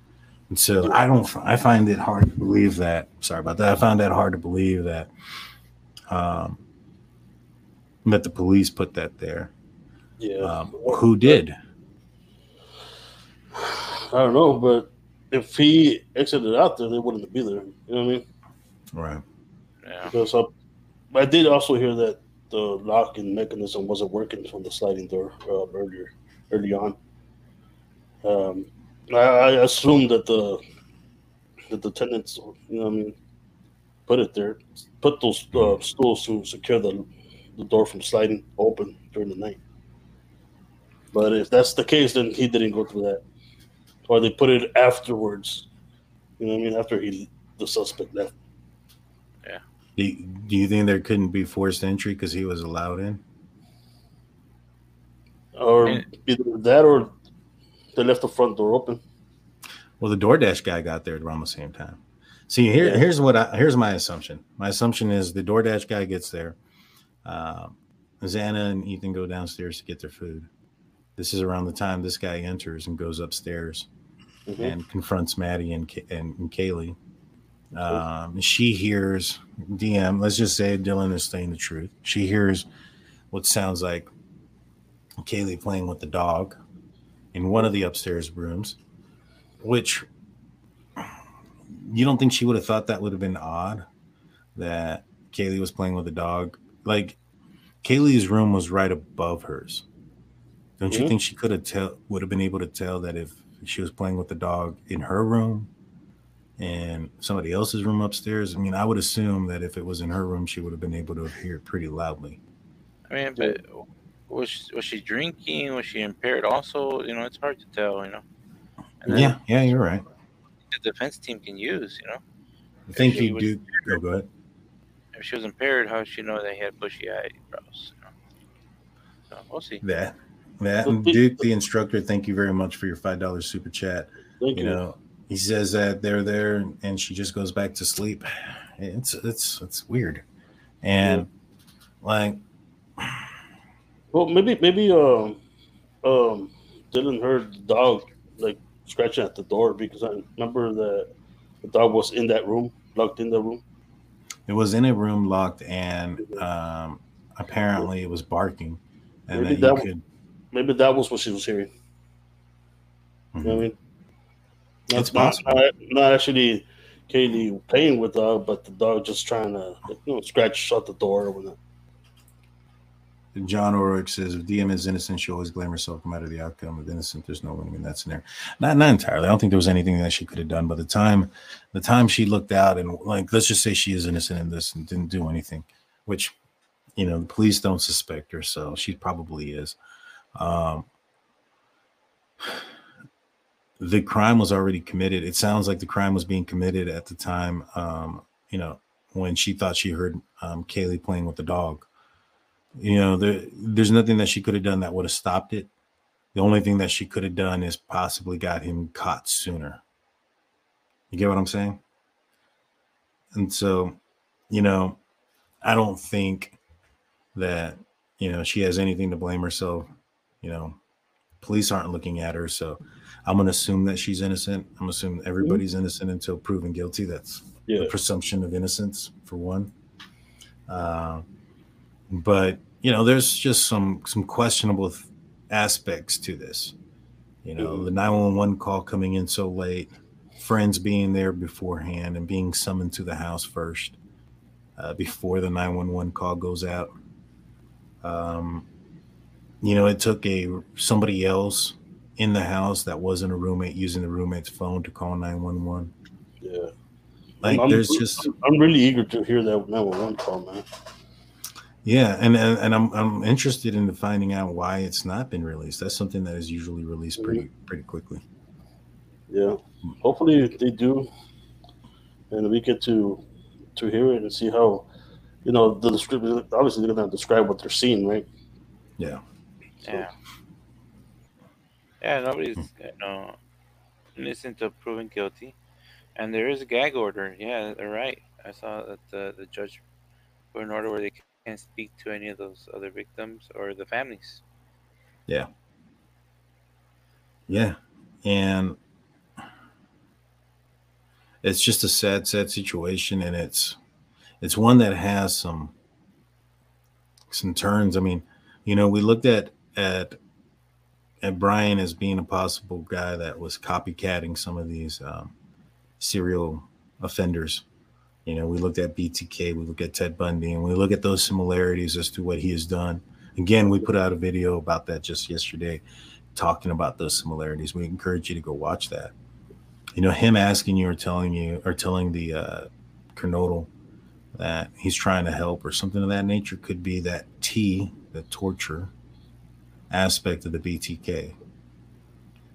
And so I don't, I find it hard to believe that. Sorry about that. I find that hard to believe that, um, that the police put that there. Yeah. Um, who did? I don't know, but if he exited out there, they wouldn't be there. You know what I mean? Right. Yeah. Because I, I did also hear that the locking mechanism wasn't working from the sliding door uh, earlier, early on. Um, I, I assumed that the that the tenants, you know, what I mean, put it there. Put those uh, stools to secure the the door from sliding open during the night. But if that's the case, then he didn't go through that, or they put it afterwards. You know what I mean? After he the suspect left. Do you, do you think there couldn't be forced entry because he was allowed in? Or either that or they left the front door open. Well, the DoorDash guy got there around the same time. See, here, Yeah. here's what I, here's my assumption. My assumption is the DoorDash guy gets there. Um, Xana and Ethan go downstairs to get their food. This is around the time this guy enters and goes upstairs Mhm. and confronts Maddie and and, and Kaylee. Um, she hears DM. Let's just say Dylan is saying the truth. She hears what sounds like Kaylee playing with the dog in one of the upstairs rooms, which you don't think she would have thought that would have been odd that Kaylee was playing with a dog? Like Kaylee's room was right above hers. Don't you Mhm. think she could have tell would have been able to tell that if she was playing with the dog in her room and somebody else's room upstairs? I mean, I would assume that if it was in her room, she would have been able to hear it pretty loudly. I mean, but was she, was she drinking? Was she impaired? Also, you know, it's hard to tell. You know, then Yeah, yeah, you're right. the defense team can use. You know, I think you do. Oh, go ahead. if she was impaired, how would she know they had bushy eyebrows? You know? So we'll see. That that and Duke, the instructor, thank you very much for your five dollars super chat. Thank you you. know, he says that they're there and she just goes back to sleep. It's it's it's weird, and like Well, maybe maybe um um Dylan heard the dog like scratching at the door because I remember that the dog was in that room, locked in the room. it was in a room locked, and um, apparently it was barking, and Maybe that that could. Maybe that was what she was hearing. You know what I mean? Not, It's not, possible. not, not actually Katie playing with the dog, but the dog just trying to you know scratch shut the door or whatnot. John Orrick says if DM is innocent, she always blame herself no matter the outcome. If innocent, there's no winning in that scenario. Not not entirely. I don't think there was anything that she could have done. But the time, the time she looked out and like, let's just say she is innocent in this and didn't do anything, which, you know, the police don't suspect her, so she probably is. Um, the crime was already committed. It sounds like the crime was being committed at the time. Um, you know, when she thought she heard um, Kaylee playing with the dog you know there, there's nothing that she could have done that would have stopped it the only thing that she could have done is possibly got him caught sooner you get what i'm saying and so you know i don't think that you know she has anything to blame herself you know police aren't looking at her so i'm going to assume that she's innocent. I'm assuming everybody's innocent until proven guilty. That's Yeah. the presumption of innocence for one. Uh, but you know there's just some some questionable th- aspects to this. You know the 911 call coming in so late friends being there beforehand and being summoned to the house first uh, before the 911 call goes out. Um, you know it took a somebody else in the house that wasn't a roommate using the roommate's phone to call 911 Yeah. like I'm, there's just I'm really eager to hear that 911 call, man. Yeah, and, and and I'm I'm interested in finding out why it's not been released. That's something that is usually released pretty mm-hmm. pretty quickly. Yeah. Hopefully they do, and we get to to hear it and see how, you know, the description. Obviously, they're gonna describe what they're seeing, right? Yeah. Yeah. Yeah, nobody's hmm. you know innocent of proven guilty, and there is a gag order. Yeah, they're right. I saw that the the judge put an order where they can't speak to any of those other victims or the families. Yeah. Yeah. And it's just a sad, sad situation. And it's it's one that has some some turns. I mean, you know, we looked at at at Bryan as being a possible guy that was copycatting some of these um, serial offenders. You know, we looked at BTK, we look at Ted Bundy, and we look at those similarities as to what he has done. Again, we put out a video about that just yesterday, talking about those similarities. We encourage you to go watch that. You know, him asking you or telling you or telling the uh, Kernodle that he's trying to help or something of that nature. Could be that T, the torture aspect of the BTK.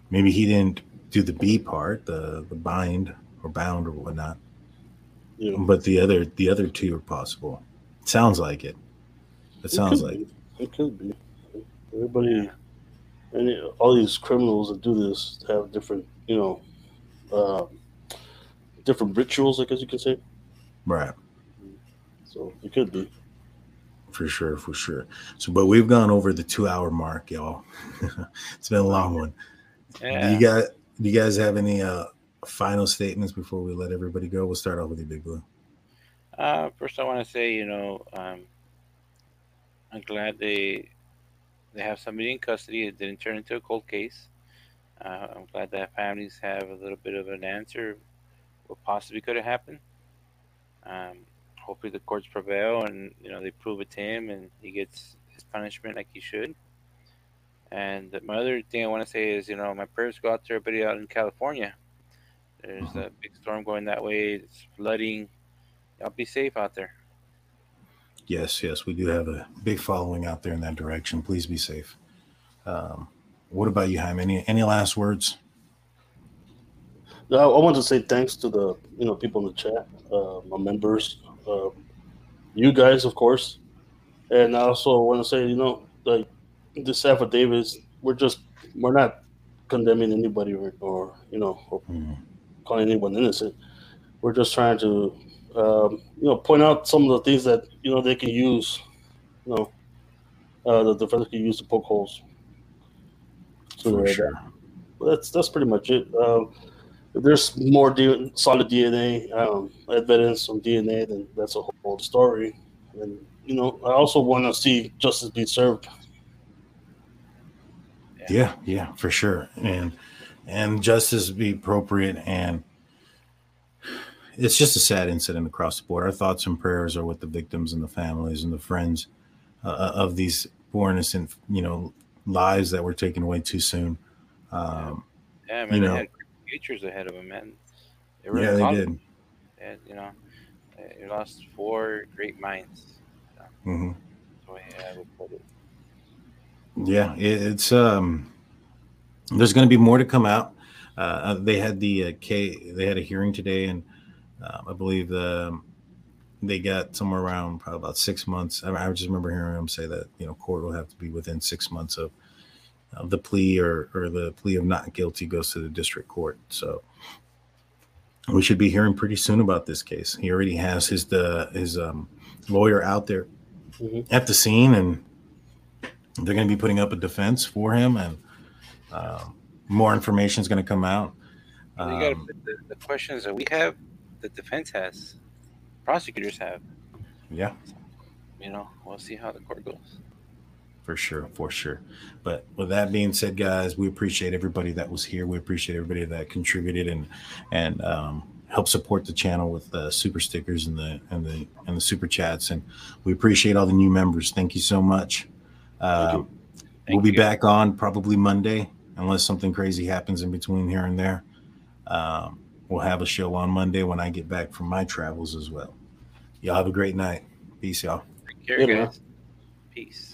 Maybe he didn't do the B part, the the bind or bound or whatnot. Yeah. But the other the other two are possible. sounds like it. It sounds could like be. it could be. Everybody, it- all these criminals that do this have different, you know, uh, different rituals. I guess you could say. right. So it could be. For sure, for sure. So, but we've gone over the two hour mark, y'all. it's been a long one. Do you got? Do you guys have any uh final statements before we let everybody go? We'll start off with you, Big Blue. Uh, first, I want to say, you know, um, I'm glad they they have somebody in custody. It didn't turn into a cold case. Uh, I'm glad that families have a little bit of an answer what possibly could have happened. Um, hopefully, the courts prevail and you know they prove it to him and he gets his punishment like he should. And my other thing I want to say is, you know, my prayers go out to everybody out in California. There's a big storm going that way. It's flooding. Y'all be safe out there. Yes, yes, we do have a big following out there in that direction. Please be safe. Um, what about you, Jaime? Any any last words? Now, I want to say thanks to the you know people in the chat, uh, my members, uh, you guys, of course, and I also want to say you know like this affidavit, we're just we're not condemning anybody or, or you know or calling anyone innocent. We're just trying to um, you know point out some of the things that you know they can use, you know, uh, the defense can use to poke holes. So For sure. that's that's pretty much it. Um, there's more D- solid DNA um, evidence on DNA, then that's a whole story. And you know, I also want to see justice be served. Yeah, yeah, for sure. And and justice be appropriate and it's just a sad incident across the board. Our thoughts and prayers are with the victims and the families and the friends uh, of these poor innocent, you know, lives that were taken away too soon. Um, Yeah, man, You they know. Futures ahead of them, man. They were yeah, they did. Had, you know, they lost four great minds. hmm That's the way I would put it. Yeah, it, it's um. There's going to be more to come out. Uh, they had the uh, K. They had a hearing today, and um, I believe um, they got somewhere around probably about six months. I, I just remember hearing them say that you know court will have to be within six months of, of the plea or or the plea of not guilty goes to the district court. So we should be hearing pretty soon about this case. He already has his the his um, lawyer out there at the scene, and they're going to be putting up a defense for him, and um, more information is going to come out. You gotta Um, the, the questions that we have, the defense has, prosecutors have. yeah, You know, we'll see how the court goes. For sure, for sure. But with that being said, guys, we appreciate everybody that was here. We appreciate everybody that contributed and and um, helped support the channel with the super stickers and the and the and the super chats. And we appreciate all the new members. Thank you so much. Um, we'll be back on probably Monday, unless something crazy happens in between here and there. Um, we'll have a show on Monday when I get back from my travels as well. Y'all have a great night. Peace, y'all. Take care, Yeah, man. guys. Peace.